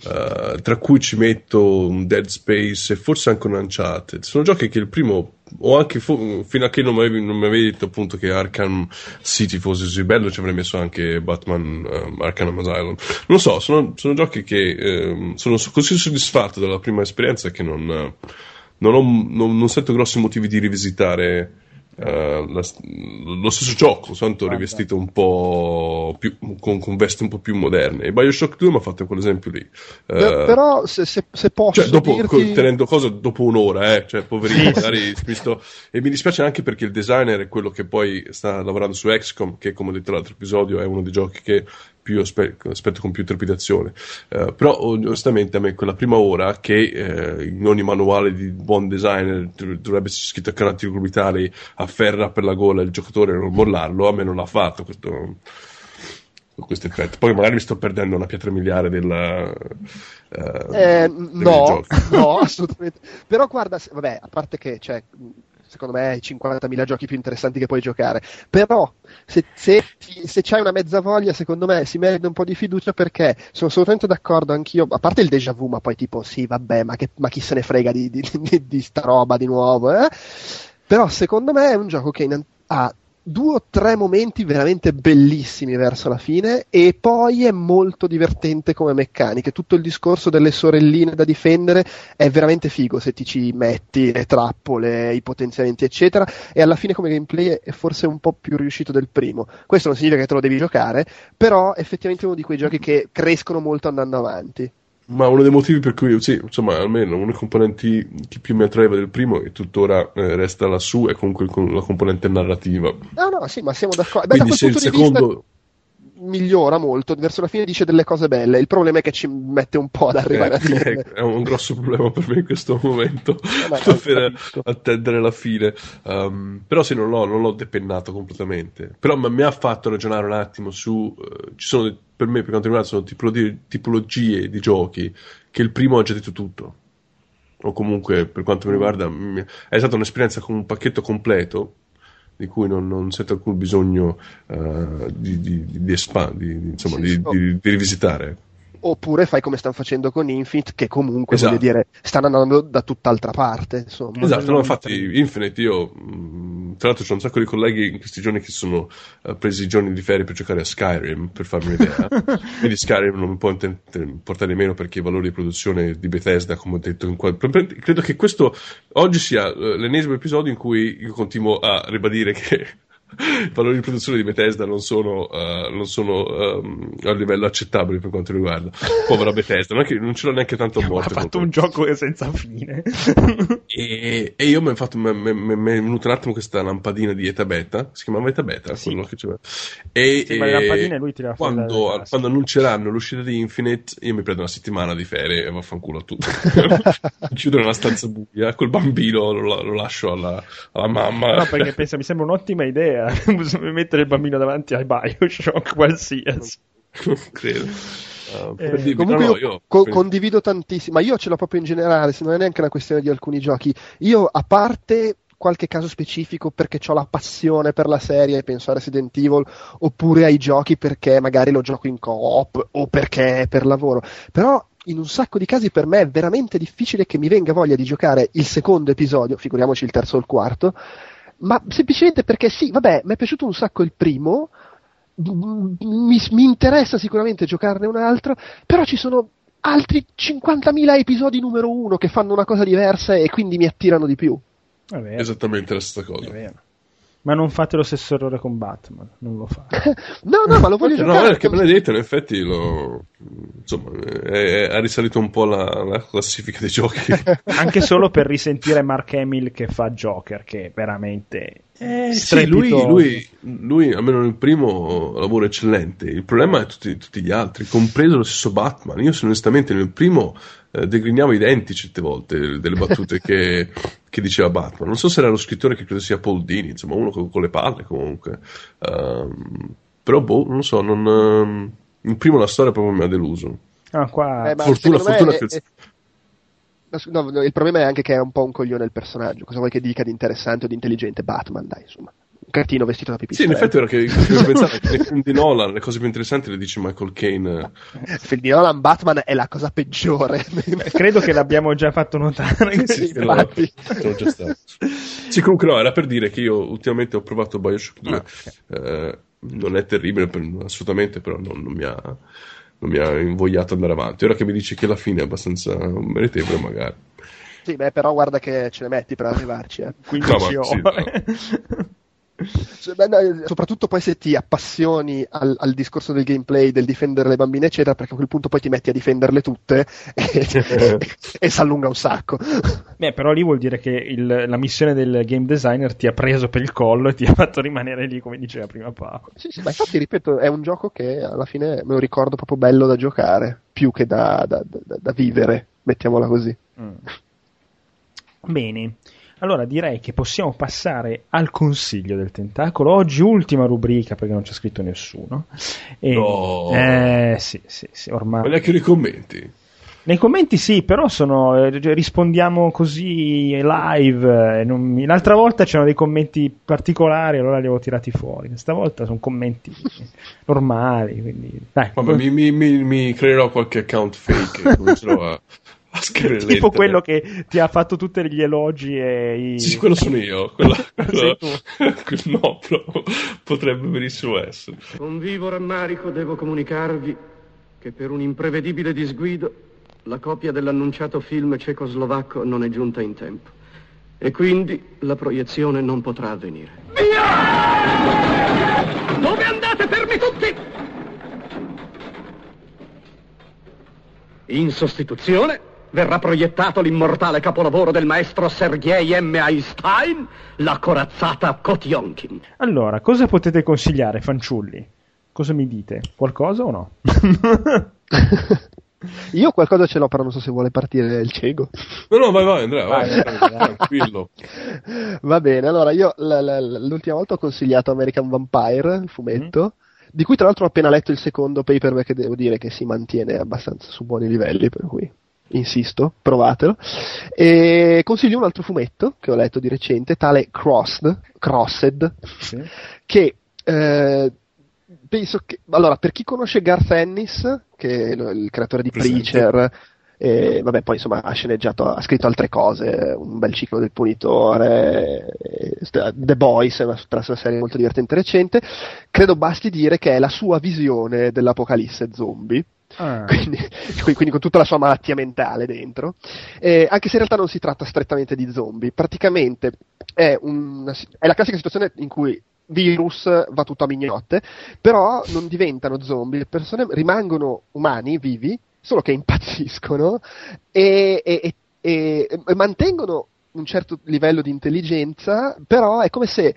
Uh, tra cui ci metto un Dead Space e forse anche un Uncharted. Sono giochi che il primo, o anche fo- fino a che non mi avevi, non mi avevi detto appunto che Arkham City fosse così bello, ci avrei messo anche Batman um, Arkham Asylum. Non lo so, sono, sono giochi che ehm, sono so- così soddisfatto dalla prima esperienza che non, non, ho, non, non sento grossi motivi di rivisitare. Eh, la- lo stesso gioco, soltanto rivestito un po' più con, con vesti un po' più moderne. E Bioshock 2 mi ha fatto quell'esempio lì. Beh, Eh, però se, se- se posso cioè, dopo, dirti... tenendo cosa dopo un'ora, eh, cioè, poverino, magari visto. E mi dispiace anche perché il designer è quello che poi sta lavorando su XCOM, che come ho detto l'altro episodio è uno dei giochi che più aspe- aspetto con più trepidazione. Eh, però, onestamente, a me quella prima ora che eh, in ogni manuale di buon designer dov- dovrebbe essere scritto a caratteri orbitali, afferra per la gola il giocatore e non mollarlo, a me non l'ha fatto questo questo effetto. Poi magari mi sto perdendo una pietra miliare della, eh, Eh, dei no, no, assolutamente. Però guarda, vabbè, a parte che cioè, secondo me hai 50.000 giochi più interessanti che puoi giocare, però se, se, se c'hai una mezza voglia, secondo me si merita un po' di fiducia perché sono assolutamente d'accordo anch'io, a parte il déjà vu, ma poi tipo sì, vabbè, ma, che- ma chi se ne frega di, di, di- di sta roba di nuovo, eh? Però secondo me è un gioco che in- ha due o tre momenti veramente bellissimi verso la fine e poi è molto divertente come meccaniche. Tutto il discorso delle sorelline da difendere è veramente figo se ti ci metti le trappole, i potenziamenti eccetera e alla fine come gameplay è forse un po' più riuscito del primo. Questo non significa che te lo devi giocare, però effettivamente è uno di quei giochi che crescono molto andando avanti. Ma uno dei motivi per cui, sì, insomma, almeno uno dei componenti che più mi attraeva del primo e tuttora eh, resta lassù è comunque la componente narrativa. No, no, sì, ma siamo d'accordo. Da Quindi quel se il di vista- secondo... migliora molto, verso la fine dice delle cose belle, il problema è che ci mette un po' ad arrivare a Eh, dire. è un grosso problema per me in questo momento dover capisco. attendere la fine Um, però sì non l'ho, non l'ho depennato completamente però ma- mi ha fatto ragionare un attimo su eh, ci sono per me per quanto riguarda sono tipologie, tipologie di giochi che il primo ha già detto tutto o comunque per quanto mi riguarda è stata un'esperienza con un pacchetto completo di cui non, non sento alcun bisogno eh, di, di, di, di espan- di- insomma, sì. di- di rivisitare Oppure fai come stanno facendo con Infinite, che comunque Esatto. dire, stanno andando da tutt'altra parte. Insomma. Esatto, no, infatti Infinite io, tra l'altro c'ho un sacco di colleghi in questi giorni che sono eh, presi i giorni di ferie per giocare a Skyrim, per farmi un'idea. Quindi Skyrim non mi può inten- portare meno perché i valori di produzione di Bethesda, come ho detto, in qual- credo che questo oggi sia eh, l'ennesimo episodio in cui io continuo a ribadire che i valori di produzione di Bethesda non sono, eh, non sono ehm, a livello accettabile per quanto riguarda povera Bethesda, non, che non ce l'ho neanche tanto a ha fatto un gioco senza fine. e, e io mi è venuta un attimo questa lampadina di Eta Beta, si chiamava Eta Beta, Sì. quello che c'era. E, Sì, e lui tira quando, casse. quando annunceranno l'uscita di Infinite, io mi prendo una settimana di ferie e vaffanculo a tutto. Chiudo nella stanza buia, col bambino lo, lo lascio alla, alla mamma. No, perché pensa, mi sembra un'ottima idea mettere il bambino davanti ai Bioshock qualsiasi. Non credo. Uh, Eh, dirvi, Comunque no, io, io- co- condivido tantissimo, ma io ce l'ho proprio in generale, se non è neanche una questione di alcuni giochi. Io, a parte qualche caso specifico perché ho la passione per la serie, penso a Resident Evil, oppure ai giochi perché magari lo gioco in co-op o perché è per lavoro, però in un sacco di casi per me è veramente difficile che mi venga voglia di giocare il secondo episodio, figuriamoci il terzo o il quarto, ma semplicemente perché sì, vabbè, mi è piaciuto un sacco il primo, mi, mi interessa sicuramente giocarne un altro, però ci sono altri 50.000 episodi numero uno che fanno una cosa diversa e quindi mi attirano di più. Esattamente la stessa cosa. È vero. Ma non fate lo stesso errore con Batman, non lo fate. no, no, ma lo voglio giocare. No, perché Benedetto in effetti lo... Insomma, è, è, risalito un po' la, la classifica dei giochi. Anche solo per risentire Mark Hamill che fa Joker, che veramente... Eh, sì, lui, lui, lui, almeno nel primo, lavoro eccellente. Il problema è tutti, tutti gli altri, compreso lo stesso Batman. Io, onestamente, nel primo eh, degriniamo i denti certe volte delle battute che, che, diceva Batman. Non so se era lo scrittore che credo sia Paul Dini, insomma, uno con, con le palle comunque. Uh, però, boh, non so, non, uh, il primo la storia proprio mi ha deluso. Ah, qua... Eh, fortuna, fortuna è, che... È... No, no, il problema è anche che è un po' un coglione il personaggio. Cosa vuoi che dica di interessante o di intelligente Batman, dai, insomma cartino vestito da pipistrello. Sì, in effetti, ora che, che pensare che nei film di Nolan le cose più interessanti le dice Michael Caine. Il film di Nolan Batman è la cosa peggiore. Credo che l'abbiamo già fatto notare. sì, sì, infatti. Già stato. Sì, comunque no, era per dire che io ultimamente ho provato Bioshock 2. Ah, okay. eh, non è terribile, assolutamente, però non, non mi ha non mi ha invogliato ad andare avanti. Ora che mi dici che la fine è abbastanza meritevole, magari. Sì, beh, però guarda che ce ne metti per arrivarci. Eh. 15 no, ore. Sì, no. Cioè, beh, soprattutto poi se ti appassioni al, al, discorso del gameplay, del difendere le bambine, eccetera, perché a quel punto poi ti metti a difenderle tutte e, e, e si allunga un sacco. Beh, però lì vuol dire che il, la missione del game designer ti ha preso per il collo e ti ha fatto rimanere lì, come diceva prima Paolo. Sì, sì, ma infatti, ripeto, è un gioco che alla fine me lo ricordo proprio bello da giocare, più che da, da, da, da vivere, mettiamola così. Mm. Bene. Allora direi che possiamo passare al consiglio del tentacolo. Oggi ultima rubrica perché non c'è scritto nessuno. E, no. Eh, sì, sì, sì, ormai. Ma neanche nei commenti. Nei commenti sì, però sono, eh, rispondiamo così live. Eh, non, l'altra volta c'erano dei commenti particolari, allora li avevo tirati fuori. Stavolta sono commenti normali. Quindi, dai, Vabbè, mi, mi, mi, mi, creerò qualche account fake e comincerò a tipo quello che ti ha fatto tutti gli elogi e i... sì, quello sono io quello, quello, no potrebbe benissimo essere. Con vivo rammarico devo comunicarvi che per un imprevedibile disguido la copia dell'annunciato film cecoslovacco non è giunta in tempo. E quindi la proiezione non potrà avvenire. Via! Dove andate? Fermi tutti! In sostituzione verrà proiettato l'immortale capolavoro del maestro Sergei M. Einstein, La corazzata Kotionkin. Allora, cosa potete consigliare, fanciulli? Cosa mi dite? Qualcosa o no? Io qualcosa ce l'ho, però non so se vuole partire il cieco. No, no, vai, vai, Andrea, vai, vai, vai tranquillo. Va bene, allora io l- l- l'ultima volta ho consigliato American Vampire, il fumetto, mm. di cui tra l'altro ho appena letto il secondo paperback e devo dire che si mantiene abbastanza su buoni livelli, per cui insisto, provatelo. E consiglio un altro fumetto che ho letto di recente, tale Crossed, Crossed sì. che eh, penso che allora per chi conosce Garth Ennis che è il creatore di Presente. Preacher e, vabbè, poi insomma ha sceneggiato, ha scritto altre cose, un bel ciclo del punitore, The Boys, è una, una serie molto divertente recente. Credo basti dire che è la sua visione dell'apocalisse zombie. Ah. Quindi, quindi, con tutta la sua malattia mentale dentro, eh, anche se in realtà non si tratta strettamente di zombie, praticamente è, una, è la classica situazione in cui virus va tutto a mignotte, però non diventano zombie, le persone rimangono umani, vivi, solo che impazziscono e, e, e, e mantengono un certo livello di intelligenza, però è come se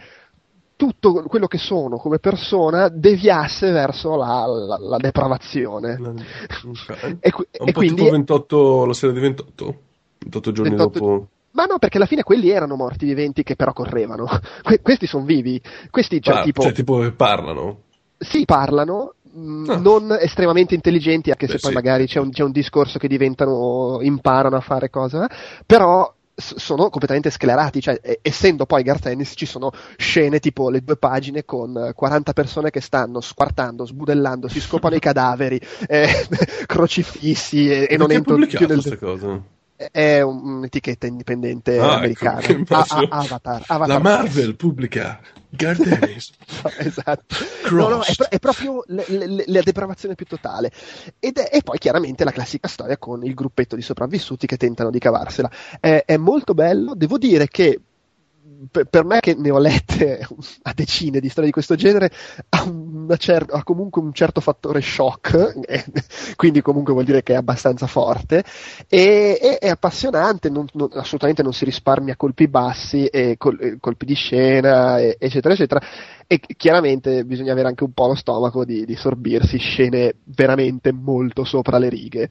tutto quello che sono come persona deviasse verso la, la, la depravazione. Okay. e, un po' quindi, tipo 28, la serie di 28? 28 giorni 28, dopo... Ma no, perché alla fine quelli erano morti viventi che però correvano. Que- questi sono vivi. Questi, cioè, ah, tipo... Cioè, tipo parlano? Sì, parlano, Mm, ah. non estremamente intelligenti, anche Beh, se poi sì. magari c'è un, c'è un, discorso che diventano, imparano a fare cose, però sono completamente sclerati, cioè essendo poi Garth Ennis ci sono scene tipo le due pagine con 40 persone che stanno squartando, sbudellando, si scopano i cadaveri, eh, crocifissi e, e non entrano più nel... cosa? È un'etichetta indipendente ah, ecco, americana. Ecco, a- Avatar, Avatar. La Marvel pubblica Gardenis. esatto. No, no, è, è proprio l- l- la depravazione più totale. Ed è, e poi chiaramente la classica storia con il gruppetto di sopravvissuti che tentano di cavarsela. È, è molto bello, devo dire che per, me che ne ho lette a decine di storie di questo genere ha, cer- ha comunque un certo fattore shock eh, quindi comunque vuol dire che è abbastanza forte e, e è appassionante non, non, assolutamente non si risparmia colpi bassi e col, eh, colpi di scena e, eccetera eccetera e chiaramente bisogna avere anche un po' lo stomaco di, di sorbirsi scene veramente molto sopra le righe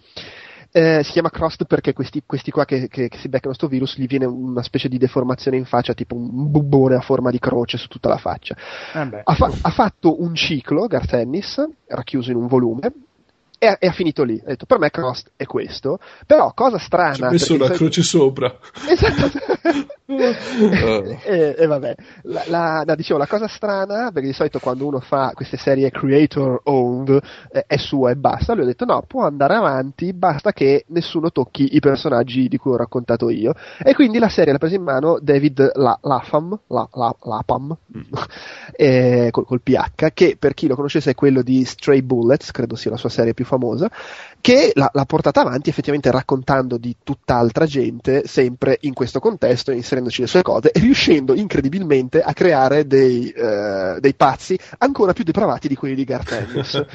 eh, si chiama Crossed perché questi, questi qua che, che, che, si beccano sto virus gli viene una specie di deformazione in faccia, tipo un bubbone a forma di croce su tutta la faccia. Eh ha, fa- ha, fatto un ciclo, Garth Ennis, racchiuso in un volume, e, ha finito lì. Ha detto, per me Crossed è questo, però cosa strana... Ci ha messo una croce sopra. Esatto. e, e, e, vabbè, la, la, no, dicevo, la cosa strana, perché di solito quando uno fa queste serie creator owned eh, è sua e basta, lui ha detto no, può andare avanti, basta che nessuno tocchi i personaggi di cui ho raccontato io. E quindi la serie l'ha presa in mano David la, Lapham, la, la, Lapham mm. eh, col, col PH, che per chi lo conoscesse è quello di Stray Bullets, credo sia la sua serie più famosa, che l'ha, l'ha portata avanti effettivamente raccontando di tutt'altra gente, sempre in questo contesto, inserendoci le sue cose e riuscendo incredibilmente a creare dei, uh, dei pazzi ancora più depravati di quelli di Garth Ennis.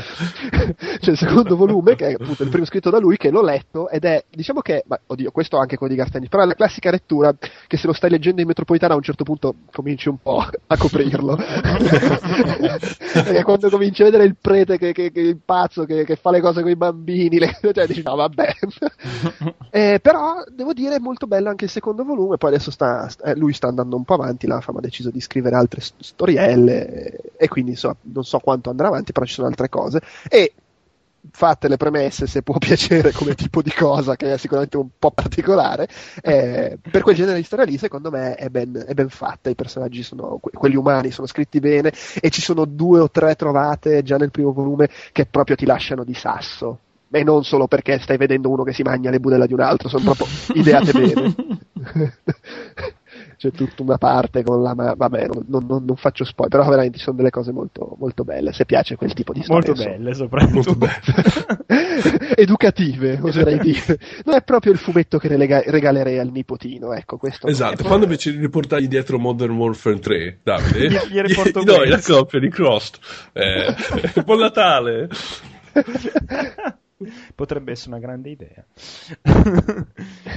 cioè il secondo volume, che è appunto il primo scritto da lui, che l'ho letto ed è, diciamo che, ma, oddio, questo anche quello di Garth Ennis, però è la classica lettura che se lo stai leggendo in metropolitana a un certo punto cominci un po' a coprirlo. Perché quando cominci a vedere il prete che, che, che il pazzo che, che fa le cose con i bambini, le, cioè dici no vabbè. eh, però devo dire è molto bello anche il secondo volume, poi adesso sta, sta, lui sta andando un po' avanti, la fama ha deciso di scrivere altre storielle e quindi insomma, non so quanto andrà avanti, però ci sono altre cose. E fatte le premesse se può piacere come tipo di cosa che è sicuramente un po' particolare eh, per quel genere di storia lì secondo me è ben, è ben fatta i personaggi sono quelli umani sono scritti bene e ci sono due o tre trovate già nel primo volume che proprio ti lasciano di sasso e non solo perché stai vedendo uno che si mangia le budella di un altro, sono proprio ideate bene. C'è tutta una parte con la... Ma, vabbè, non, non, non, faccio spoiler, però veramente sono delle cose molto, molto belle, se piace quel tipo di storie. Molto belle, soprattutto. Molto belle. Educative, oserei dire. Non è proprio il fumetto che relega- regalerei al nipotino, ecco, questo. Esatto, quando invece di riportargli dietro Modern Warfare 3, Davide, gli, gli, gli, gli doi la coppia di Crossed. Eh, buon Natale! Potrebbe essere una grande idea.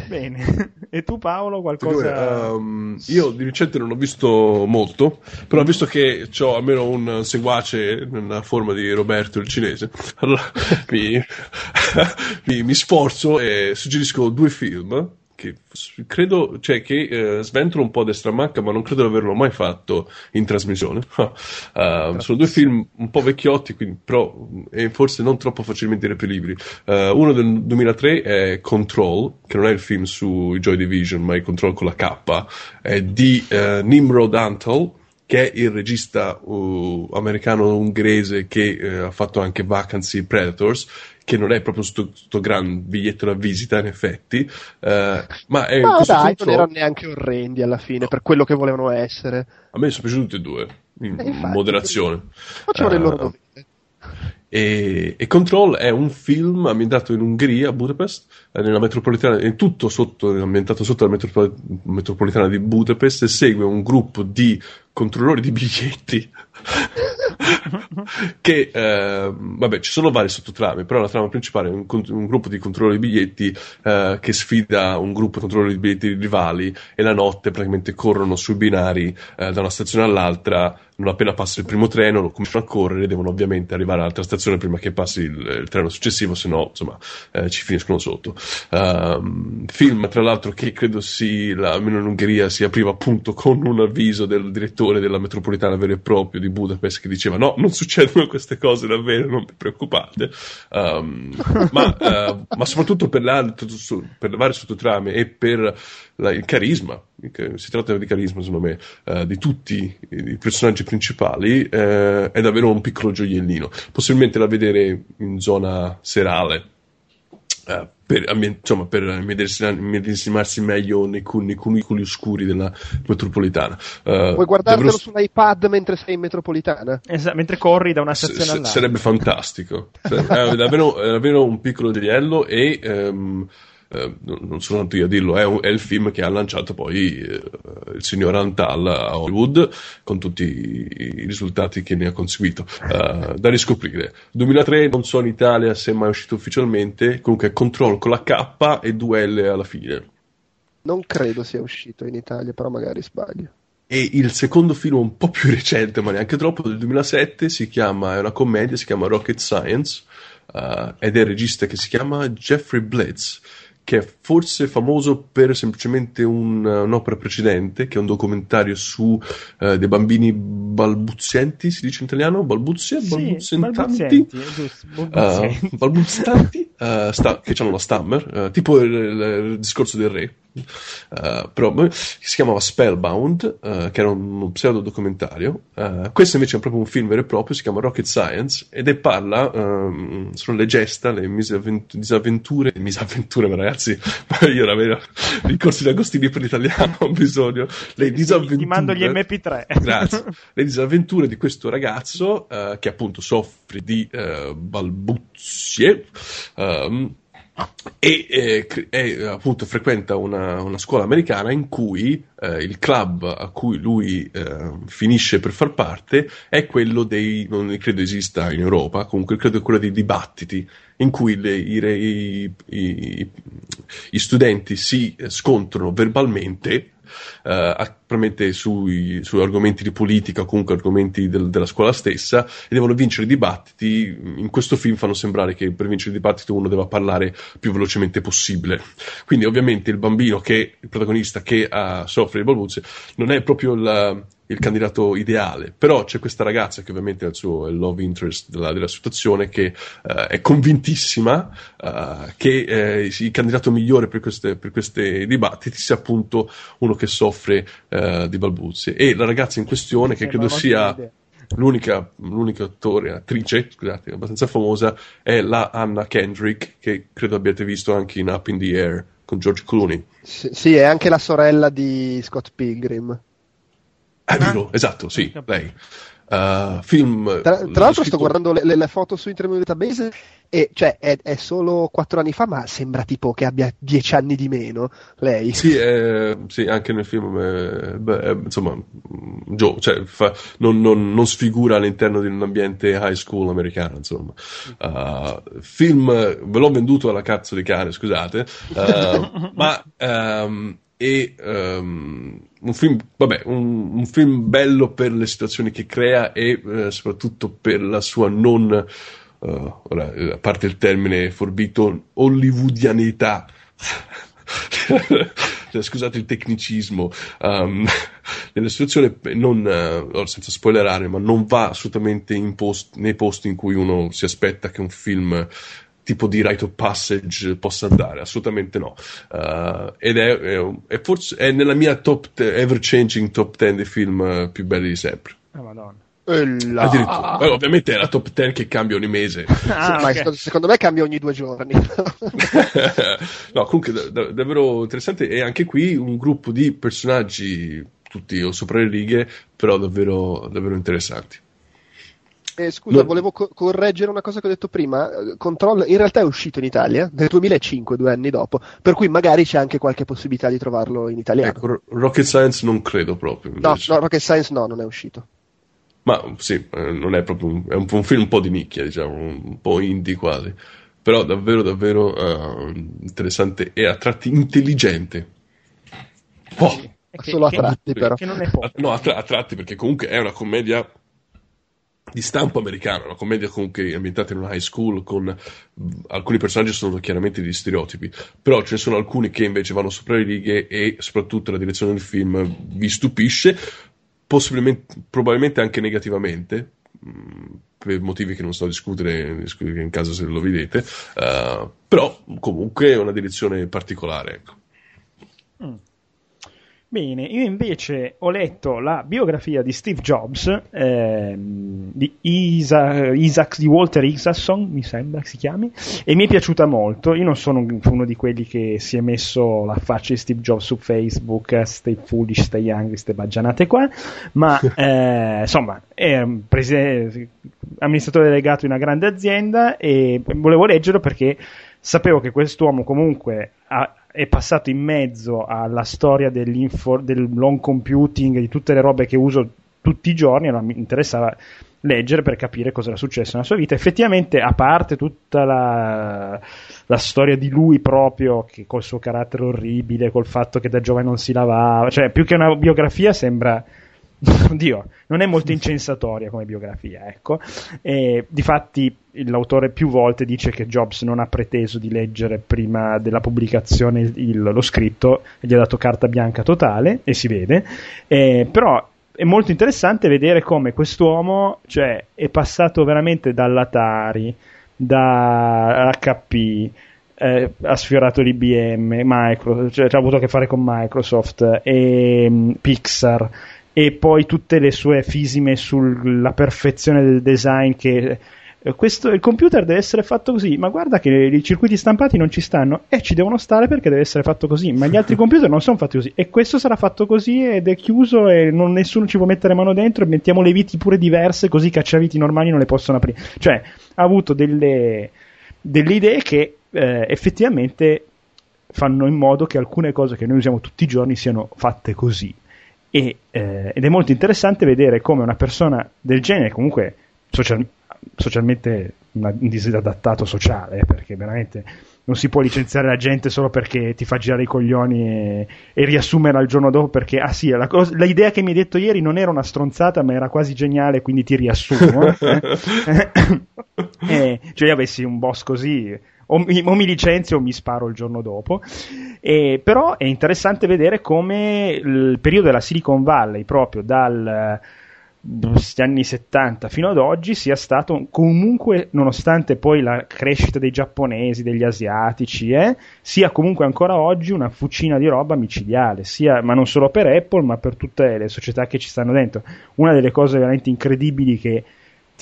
Bene. E tu Paolo qualcosa... Um, io di recente non ho visto molto, però visto che ho almeno un seguace nella forma di Roberto il cinese, allora mi, mi, mi sforzo e suggerisco due film che credo, cioè che eh, sventolo un po' destra manca, ma non credo di averlo mai fatto in trasmissione. uh, sono due film un po' vecchiotti, quindi, però, e forse non troppo facilmente reperibili. Uh, uno del 2003 è Control, che non è il film su Joy Division, ma è Control con la K, è di uh, Nimrod Antal che è il regista uh, americano-ungherese che uh, ha fatto anche Vacancy Predators che non è proprio questo gran biglietto da visita in effetti uh, ma è no dai non erano neanche orrendi alla fine per quello che volevano essere. A me sono piaciuti tutti e due in eh, infatti, moderazione. Facciamo uh, le loro dovere. e, e, Control è un film ambientato in Ungheria, a Budapest, eh, nella metropolitana, è tutto sotto, ambientato sotto la metropol- metropolitana di Budapest e segue un gruppo di controllori di biglietti che eh, vabbè ci sono vari sottotrame però la trama principale è un, un gruppo di controllori di biglietti eh, che sfida un gruppo di controllori di biglietti rivali e la notte praticamente corrono sui binari eh, da una stazione all'altra non appena passa il primo treno lo cominciano a correre devono ovviamente arrivare all'altra stazione prima che passi il, il treno successivo se no insomma eh, ci finiscono sotto. Um, film tra l'altro che credo si almeno in Ungheria si apriva appunto con un avviso del direttore della metropolitana vero e proprio di Budapest che diceva no non succedono queste cose davvero non vi preoccupate. Um, ma, uh, ma, soprattutto per, per le varie sottotrame e per la, il carisma si tratta di carisma secondo me uh, di tutti i personaggi principali uh, è davvero un piccolo gioiellino possibilmente da vedere in zona serale Uh, per, insomma, per medesimarsi meglio nei, nei cunicoli oscuri della metropolitana. Uh, Puoi guardartelo davvero... sull'iPad mentre sei in metropolitana? Esatto, mentre corri da una stazione s- all'altra. Sarebbe fantastico. è, davvero, è davvero un piccolo gioiello e um, eh, non sono io a dirlo, è, un, è, il film che ha lanciato poi eh, il signor Antal a Hollywood con tutti i risultati che ne ha conseguito. Uh, da riscoprire. 2003 non so in Italia se è mai uscito ufficialmente, comunque Control con la K e 2L alla fine. Non credo sia uscito in Italia, però magari sbaglio. E il secondo film un po' più recente, ma neanche troppo, del 2007, si chiama, è una commedia, si chiama Rocket Science, uh, ed è il regista che si chiama Jeffrey Blitz che è forse famoso per semplicemente un, un'opera precedente, che è un documentario su uh, dei bambini balbuzienti, si dice in italiano? Balbuzie? Sì, balbuzienti? Balbuzienti, uh, balbuzianti uh, sta, che hanno la stammer, tipo il, il, il discorso del re. Uh, però si chiamava Spellbound, uh, che era un, pseudo documentario. Uh, questo invece è proprio un film vero e proprio, si chiama Rocket Science ed è parla, um, sono le gesta, le misavent- disavventure, misavventure, ma ragazzi, io davvero i corsi d'Agostini per l'italiano ho bisogno. Le disavventure. Ti mando gli MP3. Grazie. Le disavventure di questo ragazzo che appunto soffre di balbuzie. Um, e eh, eh, appunto frequenta una, una, scuola americana in cui eh, il club a cui lui eh, finisce per far parte è quello dei, non credo esista in Europa, comunque credo è quello dei dibattiti in cui le, i, i, i, studenti si scontrano verbalmente eh, probabilmente sui, su argomenti di politica o comunque argomenti del, della scuola stessa e devono vincere i dibattiti. In questo film fanno sembrare che per vincere il dibattito uno deve parlare più velocemente possibile. Quindi ovviamente il bambino che, il protagonista che uh, soffre di balbuzie, non è proprio il, il candidato ideale, però c'è questa ragazza che ovviamente è il suo love interest della, della situazione che uh, è convintissima uh, che eh, il candidato migliore per, queste, per questi dibattiti sia appunto uno che soffre uh, di balbuzie e la ragazza in questione che credo sia l'unica, l'unica attore, attrice, scusate, abbastanza famosa è la Anna Kendrick che credo abbiate visto anche in Up in the Air con George Clooney. Sì, sì è anche la sorella di Scott Pilgrim. È vero, ah. esatto, sì, lei. Uh, film. Tra, tra l'altro, scritto... sto guardando le, le, foto su Internet Database e cioè è, è, solo quattro anni fa, ma sembra tipo che abbia dieci anni di meno. Lei sì, è, sì anche nel film, è, beh, insomma, Joe, cioè, fa, non, non, non, sfigura all'interno di un ambiente high school americano. Insomma, uh, film ve l'ho venduto alla cazzo di cane, scusate, uh, ma. Um, e um, un film, vabbè, un, un, film bello per le situazioni che crea e uh, soprattutto per la sua non, uh, ora, a parte il termine forbito, hollywoodianità. Scusate il tecnicismo, um, nella situazione, non, uh, senza spoilerare, ma non va assolutamente post, nei posti in cui uno si aspetta che un film tipo di rite of passage possa andare, assolutamente no. Uh, ed è, è, è, forse è nella mia top te, ever changing top 10 dei film più belli di sempre. Oh, madonna. Addirittura. Beh, ovviamente è la top 10 che cambia ogni mese. Ah, okay. secondo, secondo, me cambia ogni due giorni. no, comunque da, da, davvero interessante. E anche qui un gruppo di personaggi, tutti o sopra le righe, però davvero, davvero interessanti. Eh, scusa, no. volevo co- correggere una cosa che ho detto prima. Control in realtà è uscito in Italia nel 2005, due anni dopo, per cui magari c'è anche qualche possibilità di trovarlo in italiano. Ecco, Rocket Science non credo proprio. No, no, Rocket Science no, non è uscito. Ma sì, eh, non è proprio un, è un, un, film un po' di nicchia, diciamo, un po' indie quasi. Però davvero, davvero uh, interessante e a tratti intelligente. Oh. Solo a tratti, però. Che non è poco. No, a, tra- a tratti, perché comunque è una commedia di stampo americano, una commedia comunque ambientata in una high school con alcuni personaggi sono chiaramente degli stereotipi, però ce ne sono alcuni che invece vanno sopra le righe e soprattutto la direzione del film vi stupisce, probabilmente anche negativamente, per motivi che non sto a discutere in caso se lo vedete, uh, però comunque è una direzione particolare. Ecco. Mm. Bene, io invece ho letto la biografia di Steve Jobs, eh, di Isa, Isaac, di Walter Isaacson, mi sembra si chiami, e mi è piaciuta molto. Io non sono uno di quelli che si è messo la faccia di Steve Jobs su Facebook, stay foolish, stay young, queste baggianate qua, ma eh, insomma è prese- amministratore delegato in una grande azienda e volevo leggerlo perché sapevo che quest'uomo comunque ha è passato in mezzo alla storia del long computing, di tutte le robe che uso tutti i giorni, allora mi interessava leggere per capire cosa era successo nella sua vita. Effettivamente, a parte tutta la, la, storia di lui proprio, che col suo carattere orribile, col fatto che da giovane non si lavava, cioè più che una biografia sembra oddio, non è molto incensatoria come biografia, ecco. E, difatti l'autore più volte dice che Jobs non ha preteso di leggere prima della pubblicazione il, il, lo scritto, gli ha dato carta bianca totale, e si vede, eh, però è molto interessante vedere come quest'uomo cioè, è passato veramente dall'Atari, da HP, eh, ha sfiorato l'IBM, Microsoft, cioè, ha avuto a che fare con Microsoft e um, Pixar e poi tutte le sue fisime sulla perfezione del design che eh, questo, il computer deve essere fatto così, ma guarda che i circuiti stampati non ci stanno e ci devono stare perché deve essere fatto così, ma gli altri computer non sono fatti così e questo sarà fatto così ed è chiuso e non, nessuno ci può mettere mano dentro e mettiamo le viti pure diverse così cacciaviti normali non le possono aprire. Cioè, ha avuto delle, delle idee che eh, effettivamente fanno in modo che alcune cose che noi usiamo tutti i giorni siano fatte così e, eh, ed è molto interessante vedere come una persona del genere, comunque social, socialmente una, un disadattato sociale, perché veramente non si può licenziare la gente solo perché ti fa girare i coglioni e, e riassumere al giorno dopo perché, ah sì, la, cosa, l'idea che mi hai detto ieri non era una stronzata ma era quasi geniale quindi ti riassumo. eh? eh, cioè io avessi un boss così o mi, o mi licenzio o mi sparo il giorno dopo. E, però è interessante vedere come il periodo della Silicon Valley, proprio dagli anni 70 fino ad oggi, sia stato comunque, nonostante poi la crescita dei giapponesi, degli asiatici, eh, sia comunque ancora oggi una fucina di roba micidiale, sia, ma non solo per Apple, ma per tutte le società che ci stanno dentro. Una delle cose veramente incredibili che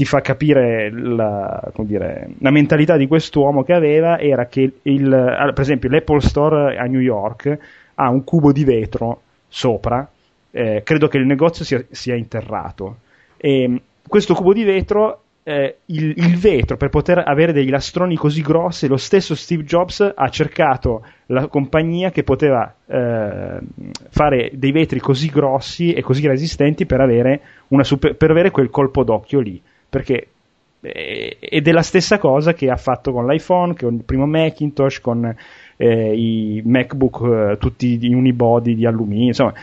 ti fa capire la, dire, la, mentalità di quest'uomo che aveva era che il, per esempio l'Apple Store a New York ha un cubo di vetro sopra eh, credo che il negozio sia, sia interrato. E questo cubo di vetro eh, il, il, vetro per poter avere dei lastroni così grossi lo stesso Steve Jobs ha cercato la compagnia che poteva eh, fare dei vetri così grossi e così resistenti per avere, super, per avere quel colpo d'occhio lì perché eh, ed è la stessa cosa che ha fatto con l'iPhone, con il primo Macintosh, con eh, i MacBook eh, tutti unibody di alluminio, insomma.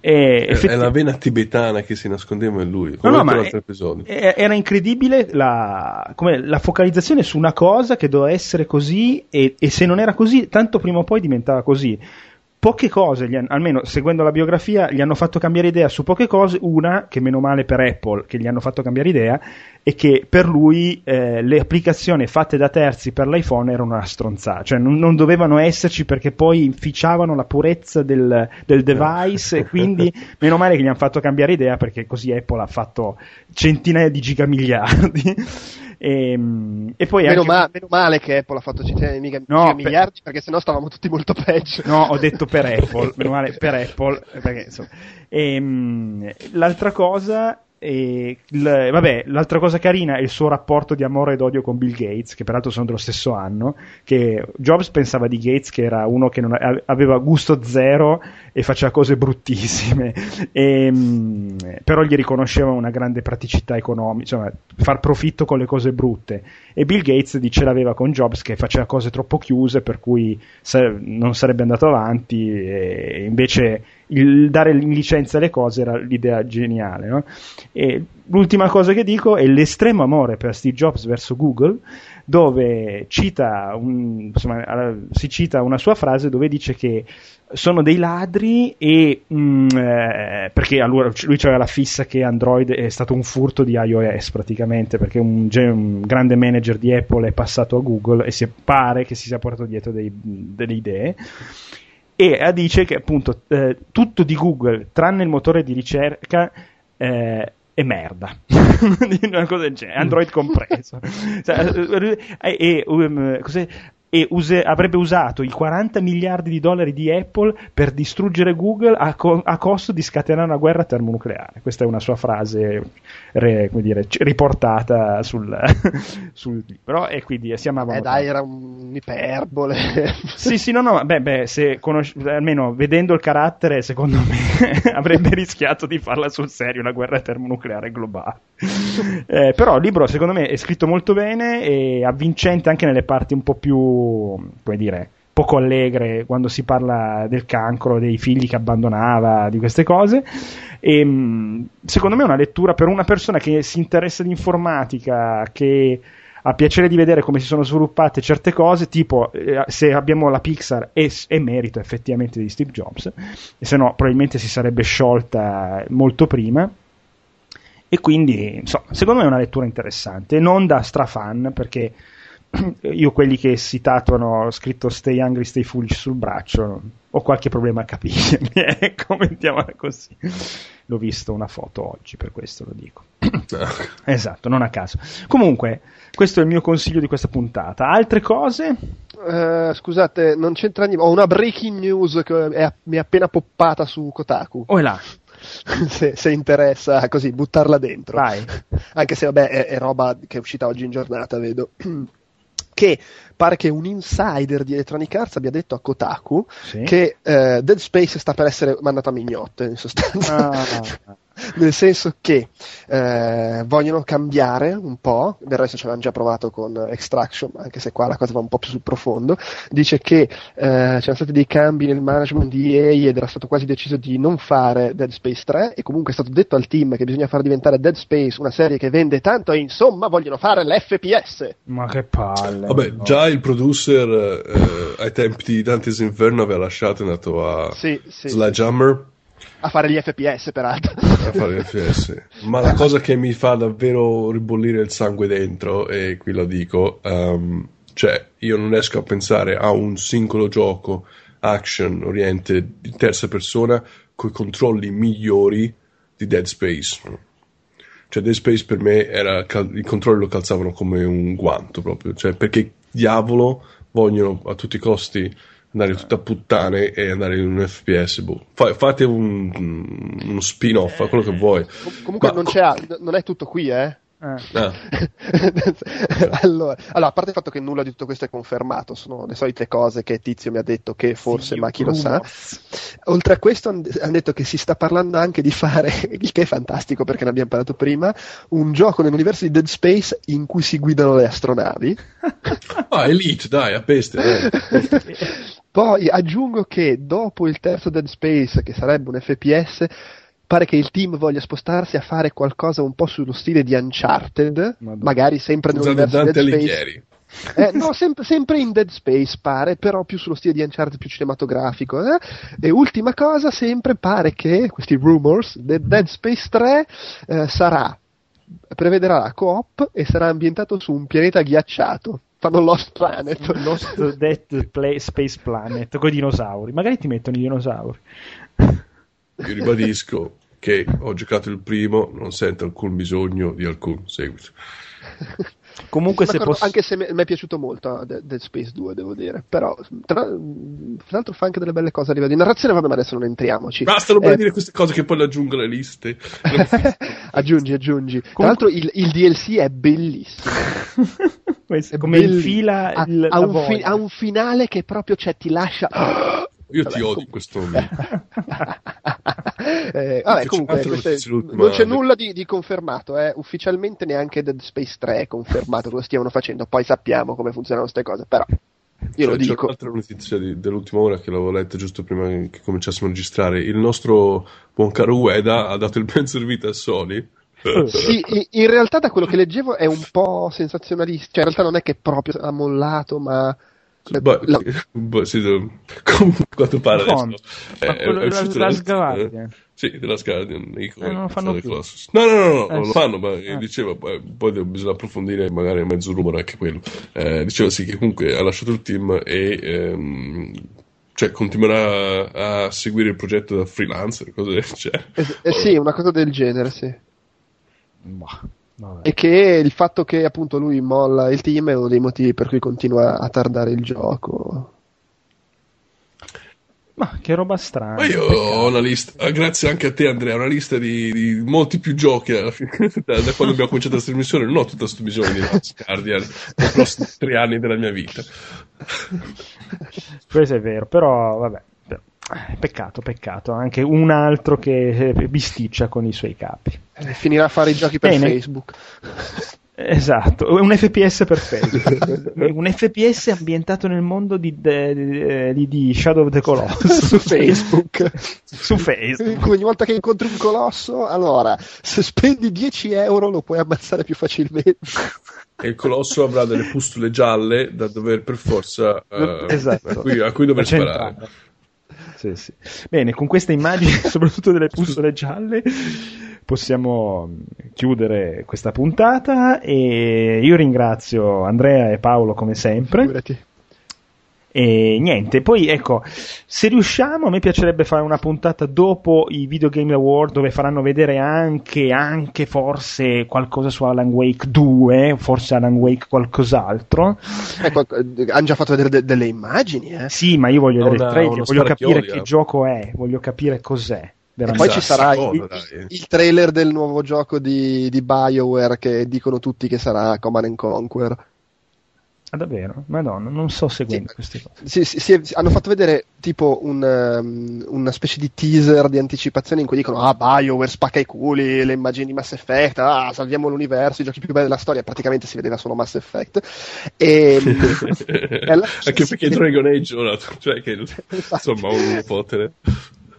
È, effetti... è, la vena tibetana che si nascondeva in lui. No, no, ma è, era incredibile la, la, focalizzazione su una cosa che doveva essere così e, e, se non era così, tanto prima o poi diventava così poche cose, hanno, almeno seguendo la biografia, gli hanno fatto cambiare idea su poche cose. Una, che meno male per Apple, che gli hanno fatto cambiare idea, è che per lui eh, le applicazioni fatte da terzi per l'iPhone erano una stronzata, cioè non, non dovevano esserci perché poi inficiavano la purezza del, del device e quindi meno male che gli hanno fatto cambiare idea perché così Apple ha fatto centinaia di gigamiliardi. E, ehm, e poi meno, anche... ma, meno, male che Apple ha fatto centinaia di no, miliardi per... perché sennò stavamo tutti molto peggio. No, ho detto per Apple, meno male per Apple. Perché, insomma. e, ehm, l'altra cosa e il, vabbè, l'altra cosa carina è il suo rapporto di amore ed odio con Bill Gates, che peraltro sono dello stesso anno. Che Jobs pensava di Gates che era uno che non, aveva gusto zero e faceva cose bruttissime, e, mm, però gli riconosceva una grande praticità economica, insomma, far profitto con le cose brutte. E Bill Gates dice l'aveva con Jobs che faceva cose troppo chiuse, per cui non sarebbe andato avanti, e invece il dare in licenza le cose era l'idea geniale. No? L'ultima cosa che dico è l'estremo amore per Steve Jobs verso Google, dove cita un, insomma, si cita una sua frase dove dice che sono dei ladri e mh, mm, eh, perché allora lui aveva la fissa che Android è stato un furto di iOS praticamente perché un, un, grande manager di Apple è passato a Google e si pare che si sia portato dietro dei, delle idee e dice che appunto eh, tutto di Google, tranne il motore di ricerca, eh, è merda. Una cosa del genere, Android compreso. cioè, e, e um, e use, avrebbe usato i 40 miliardi di dollari di Apple per distruggere Google a, co- a costo di scatenare una guerra termonucleare. Questa è una sua frase re, dire, riportata sul, sul, libro e quindi siamo Eh dai, era un'iperbole. sì, sì, no, no, beh, beh se conosci- almeno vedendo il carattere, secondo me avrebbe rischiato di farla sul serio una guerra termonucleare globale. Eh, però il libro, secondo me, è scritto molto bene e avvincente anche nelle parti un po' più come dire, poco allegre quando si parla del cancro, dei figli che abbandonava, di queste cose. E, mm, secondo me è una lettura per una persona che si interessa di informatica, che ha piacere di vedere come si sono sviluppate certe cose, tipo eh, se abbiamo la Pixar è, è, merito effettivamente di Steve Jobs, se no probabilmente si sarebbe sciolta molto prima. E quindi, insomma, secondo me è una lettura interessante, non da strafan, perché io quelli che si tatuano scritto Stay Hungry, Stay Foolish sul braccio ho qualche problema a capirmi, ecco, mettiamola così. L'ho visto una foto oggi, per questo lo dico. esatto, non a caso. Comunque, questo è il mio consiglio di questa puntata. Altre cose? Uh, scusate, non c'entra niente. Ho una breaking news che è, mi è appena poppata su Kotaku. Oh, è là. se, se, interessa così buttarla dentro. Vai. Anche se vabbè è, è roba che è uscita oggi in giornata, vedo. che pare che un insider di Electronic Arts abbia detto a Kotaku sì. che eh, Dead Space sta per essere mandato a mignotte in sostanza. Ah. nel senso che eh, vogliono cambiare un po', del resto ci avevano già provato con Extraction, anche se qua la cosa va un po' più sul profondo, dice che eh, c'erano stati dei cambi nel management di EA ed era stato quasi deciso di non fare Dead Space 3 e comunque è stato detto al team che bisogna far diventare Dead Space una serie che vende tanto e insomma vogliono fare l'FPS. Ma che palle. Vabbè, no. già il producer eh, ai tempi di Dante's Inferno aveva lasciato e è andato a sì, sì, Sledgehammer. Sì a fare gli FPS, peraltro. A fare gli FPS. Ma la cosa che mi fa davvero ribollire il sangue dentro, e qui lo dico, um, cioè io non riesco a pensare a un singolo gioco action oriented in terza persona con i controlli migliori di Dead Space. Cioè Dead Space per me era i controlli lo calzavano come un guanto proprio, cioè perché diavolo vogliono a tutti i costi andare tutta a puttane e andare in un FPS. Boh. fate un, uno spin-off, quello che vuoi. comunque Ma, non, co- non è tutto qui, eh? Ah. allora, allora, a parte il fatto che nulla di tutto questo è confermato, sono le solite cose che Tizio mi ha detto che forse, sì, ma chi lo sa. Oltre a questo hanno detto che si sta parlando anche di fare, il che è fantastico perché ne abbiamo parlato prima, un gioco nell'universo di Dead Space in cui si guidano le astronavi. ah, Elite, dai, a peste. Dai. Poi aggiungo che dopo il terzo Dead Space, che sarebbe un FPS, pare che il team voglia spostarsi a fare qualcosa un po' sullo stile di Uncharted, Madonna. magari sempre nell'universo di Dead Space. Eh, no, sempre, sempre, in Dead Space pare, però più sullo stile di Uncharted più cinematografico. Eh? E ultima cosa, sempre pare che questi rumors, Dead Space 3 eh, sarà, prevederà la co-op e sarà ambientato su un pianeta ghiacciato. Fanno Lost Planet. Lost Dead Play, Space Planet con i dinosauri. Magari ti mettono i dinosauri. Io ribadisco che ho giocato il primo, non sento alcun bisogno di alcun seguito. Comunque, se posso... anche se mi è piaciuto molto eh, Dead Space 2, devo dire. Però, tra, tra l'altro, fa anche delle belle cose a livello di narrazione. Vabbè, ma adesso non entriamoci. Basta non eh... dire queste cose che poi le aggiungo alle liste. aggiungi, aggiungi. Comunque... Tra l'altro, il, il, DLC è bellissimo. è come infila ha, il, ha, un fi- ha un finale che proprio cioè, ti lascia. Io vabbè, ti odio in questo momento. eh, vabbè, comunque, queste, non c'è nulla di, di confermato, eh. ufficialmente neanche Dead Space 3 è confermato lo stiano facendo, poi sappiamo come funzionano queste cose, però io cioè, lo dico. C'è un'altra notizia di, dell'ultima ora che l'avevo letta giusto prima che cominciassimo a registrare. Il nostro buon caro Ueda ha dato il ben servito a Sony. sì, in realtà da quello che leggevo è un po' sensazionalista, cioè in realtà non è che proprio ha mollato, ma Boh, la... boh, sì, comunque quanto pare adesso, è, è, è uscito la, Guardian. Sì, della Guardian. Eh, non lo fanno più. No, no, no, no eh, lo fanno, ma eh. diceva, poi bisogna approfondire magari mezzo rumore anche quello. Eh, diceva sì che comunque ha lasciato il team e ehm, Cioè, continuerà a seguire il progetto da freelancer, cose del genere. Eh, eh sì, una cosa del genere, sì. Bah, e che il fatto che appunto lui molla il team è uno dei motivi per cui continua a tardare il gioco. Ma che roba strana. Ma io ho una lista, eh, grazie anche a te Andrea, una lista di, di molti più giochi alla fine, da, da, quando abbiamo cominciato questa trasmissione, non ho tutta questa visione di Last Guardian nei prossimi tre anni della mia vita. Questo è vero, però vabbè, peccato, peccato, anche un altro che bisticcia con i suoi capi. Eh, finirà a fare i giochi per Bene. Facebook. Esatto, un FPS per Facebook, un FPS ambientato nel mondo di, di, di, di Shadow of the Colossus su Facebook. su Facebook. Ogni volta che incontri un colosso, allora, se spendi 10 euro lo puoi ammazzare più facilmente. E il colosso avrà delle pustole gialle da dover per forza uh, esatto. a, cui, a cui dover sparare. Sì, sì. Bene, con queste immagini, soprattutto delle pustole gialle, possiamo mm, chiudere questa puntata e io ringrazio Andrea e Paolo come sempre. Figurati. E niente, poi ecco, se riusciamo, a me piacerebbe fare una puntata dopo i Video Game Award dove faranno vedere anche, anche forse qualcosa su Alan Wake 2, forse Alan Wake qualcos'altro. Ecco, hanno già fatto vedere de- delle immagini, eh? Sì, ma io voglio vedere il trailer, voglio capire che gioco è, voglio capire cos'è. E poi ci sarà il, il, trailer del nuovo gioco di, di BioWare che dicono tutti che sarà Command Conquer. Ah, davvero? Madonna, non sto seguendo sì, queste cose. Sì, sì, sì, hanno fatto vedere tipo un, um, una specie di teaser di anticipazione in cui dicono ah BioWare spacca i culi, le immagini di Mass Effect, ah salviamo l'universo, i giochi più belli della storia, praticamente si vedeva solo Mass Effect. E, Anche perché Dragon Age ora, cioè che esatto. insomma un potere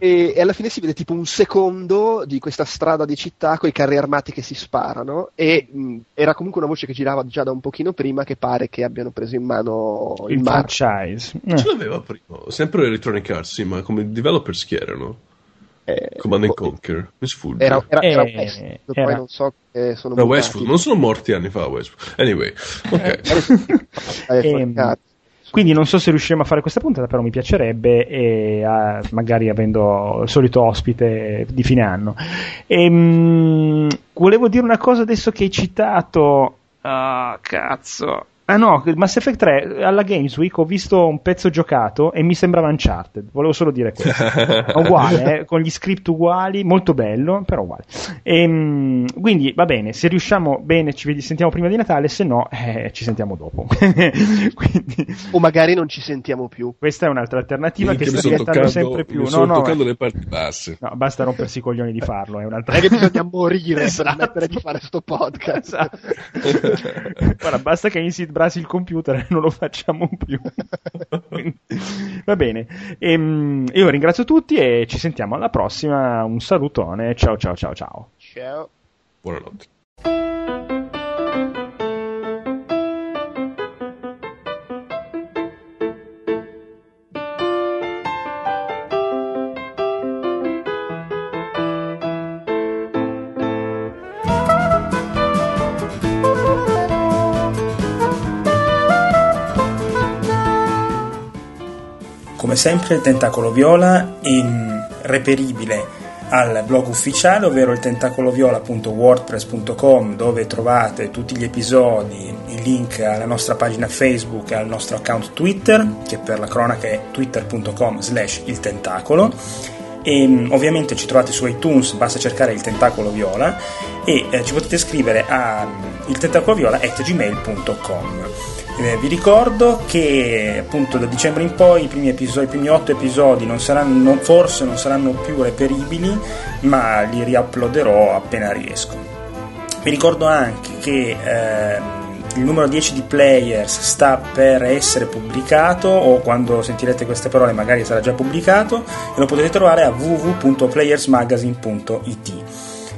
e, e, alla fine si vede tipo un secondo di questa strada di città con i carri armati che si sparano e mh, era comunque una voce che girava già da un pochino prima che pare che abbiano preso in mano il, il franchise. Eh. Ce l'aveva prima, sempre Electronic Arts, sì, ma come developers chi erano? Eh, Command and Conquer, mi sfugge. Era, era, era eh, Westwood, era. poi non so che sono no, Westwood, non sono morti anni fa Westwood. Anyway, ok. eh, quindi non so se riusciremo a fare questa puntata, però mi piacerebbe, e, uh, magari avendo il solito ospite di fine anno. E, um, volevo dire una cosa adesso che hai citato. Ah, cazzo. Ah no, Mass Effect 3 alla Games Week ho visto un pezzo giocato e mi sembrava Uncharted. Volevo solo dire questo. uguale, eh, con gli script uguali, molto bello, però uguale. E, ehm, quindi va bene, se riusciamo bene ci sentiamo prima di Natale, se no eh, ci sentiamo dopo. quindi, o magari non ci sentiamo più. Questa è un'altra alternativa che sta diventando toccando, sempre più. no, no, toccando le parti basse. No, basta rompersi i coglioni di farlo. È, un'altra... è che bisogna morire esatto. per smettere di fare sto podcast. Esatto. Guarda, basta che inizi sbrasi il computer e non lo facciamo più. Quindi, va bene. E, ehm, io ringrazio tutti e ci sentiamo alla prossima. Un salutone. Ciao ciao ciao ciao. Ciao. Buonanotte. Come sempre il Tentacolo Viola è reperibile al blog ufficiale, ovvero il tentacoloviola.wordpress.com dove trovate tutti gli episodi, il link alla nostra pagina Facebook e al nostro account Twitter, che per la cronaca è twitter.com slash il tentacolo. E mm, ovviamente ci trovate su iTunes, basta cercare il tentacolo viola e eh, ci potete scrivere a mm, il tentacoloviola.gmail.com eh, vi ricordo che appunto da dicembre in poi i primi, episodi, i primi otto episodi non saranno, forse non saranno più reperibili, ma li riuploaderò appena riesco. Vi ricordo anche che eh, il numero 10 di Players sta per essere pubblicato o quando sentirete queste parole magari sarà già pubblicato e lo potete trovare a www.playersmagazine.it.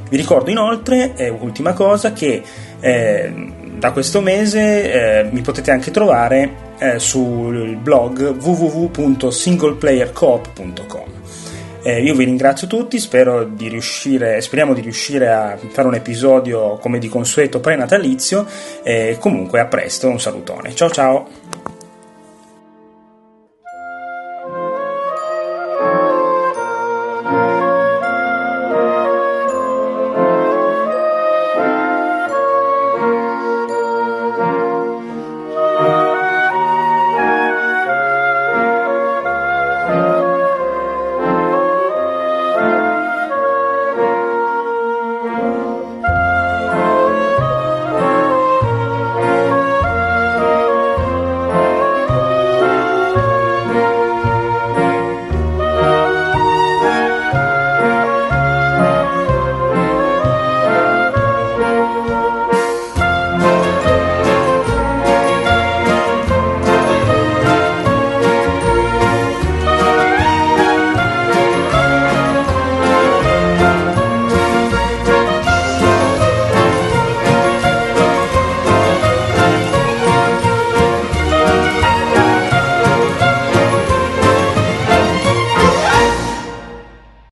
Vi ricordo inoltre, eh, ultima cosa, che eh, da questo mese eh, mi potete anche trovare eh, sul blog www.singleplayercoop.com. Eh, io vi ringrazio tutti, spero di riuscire, speriamo di riuscire a fare un episodio come di consueto pre-natalizio e comunque a presto, un salutone. Ciao ciao!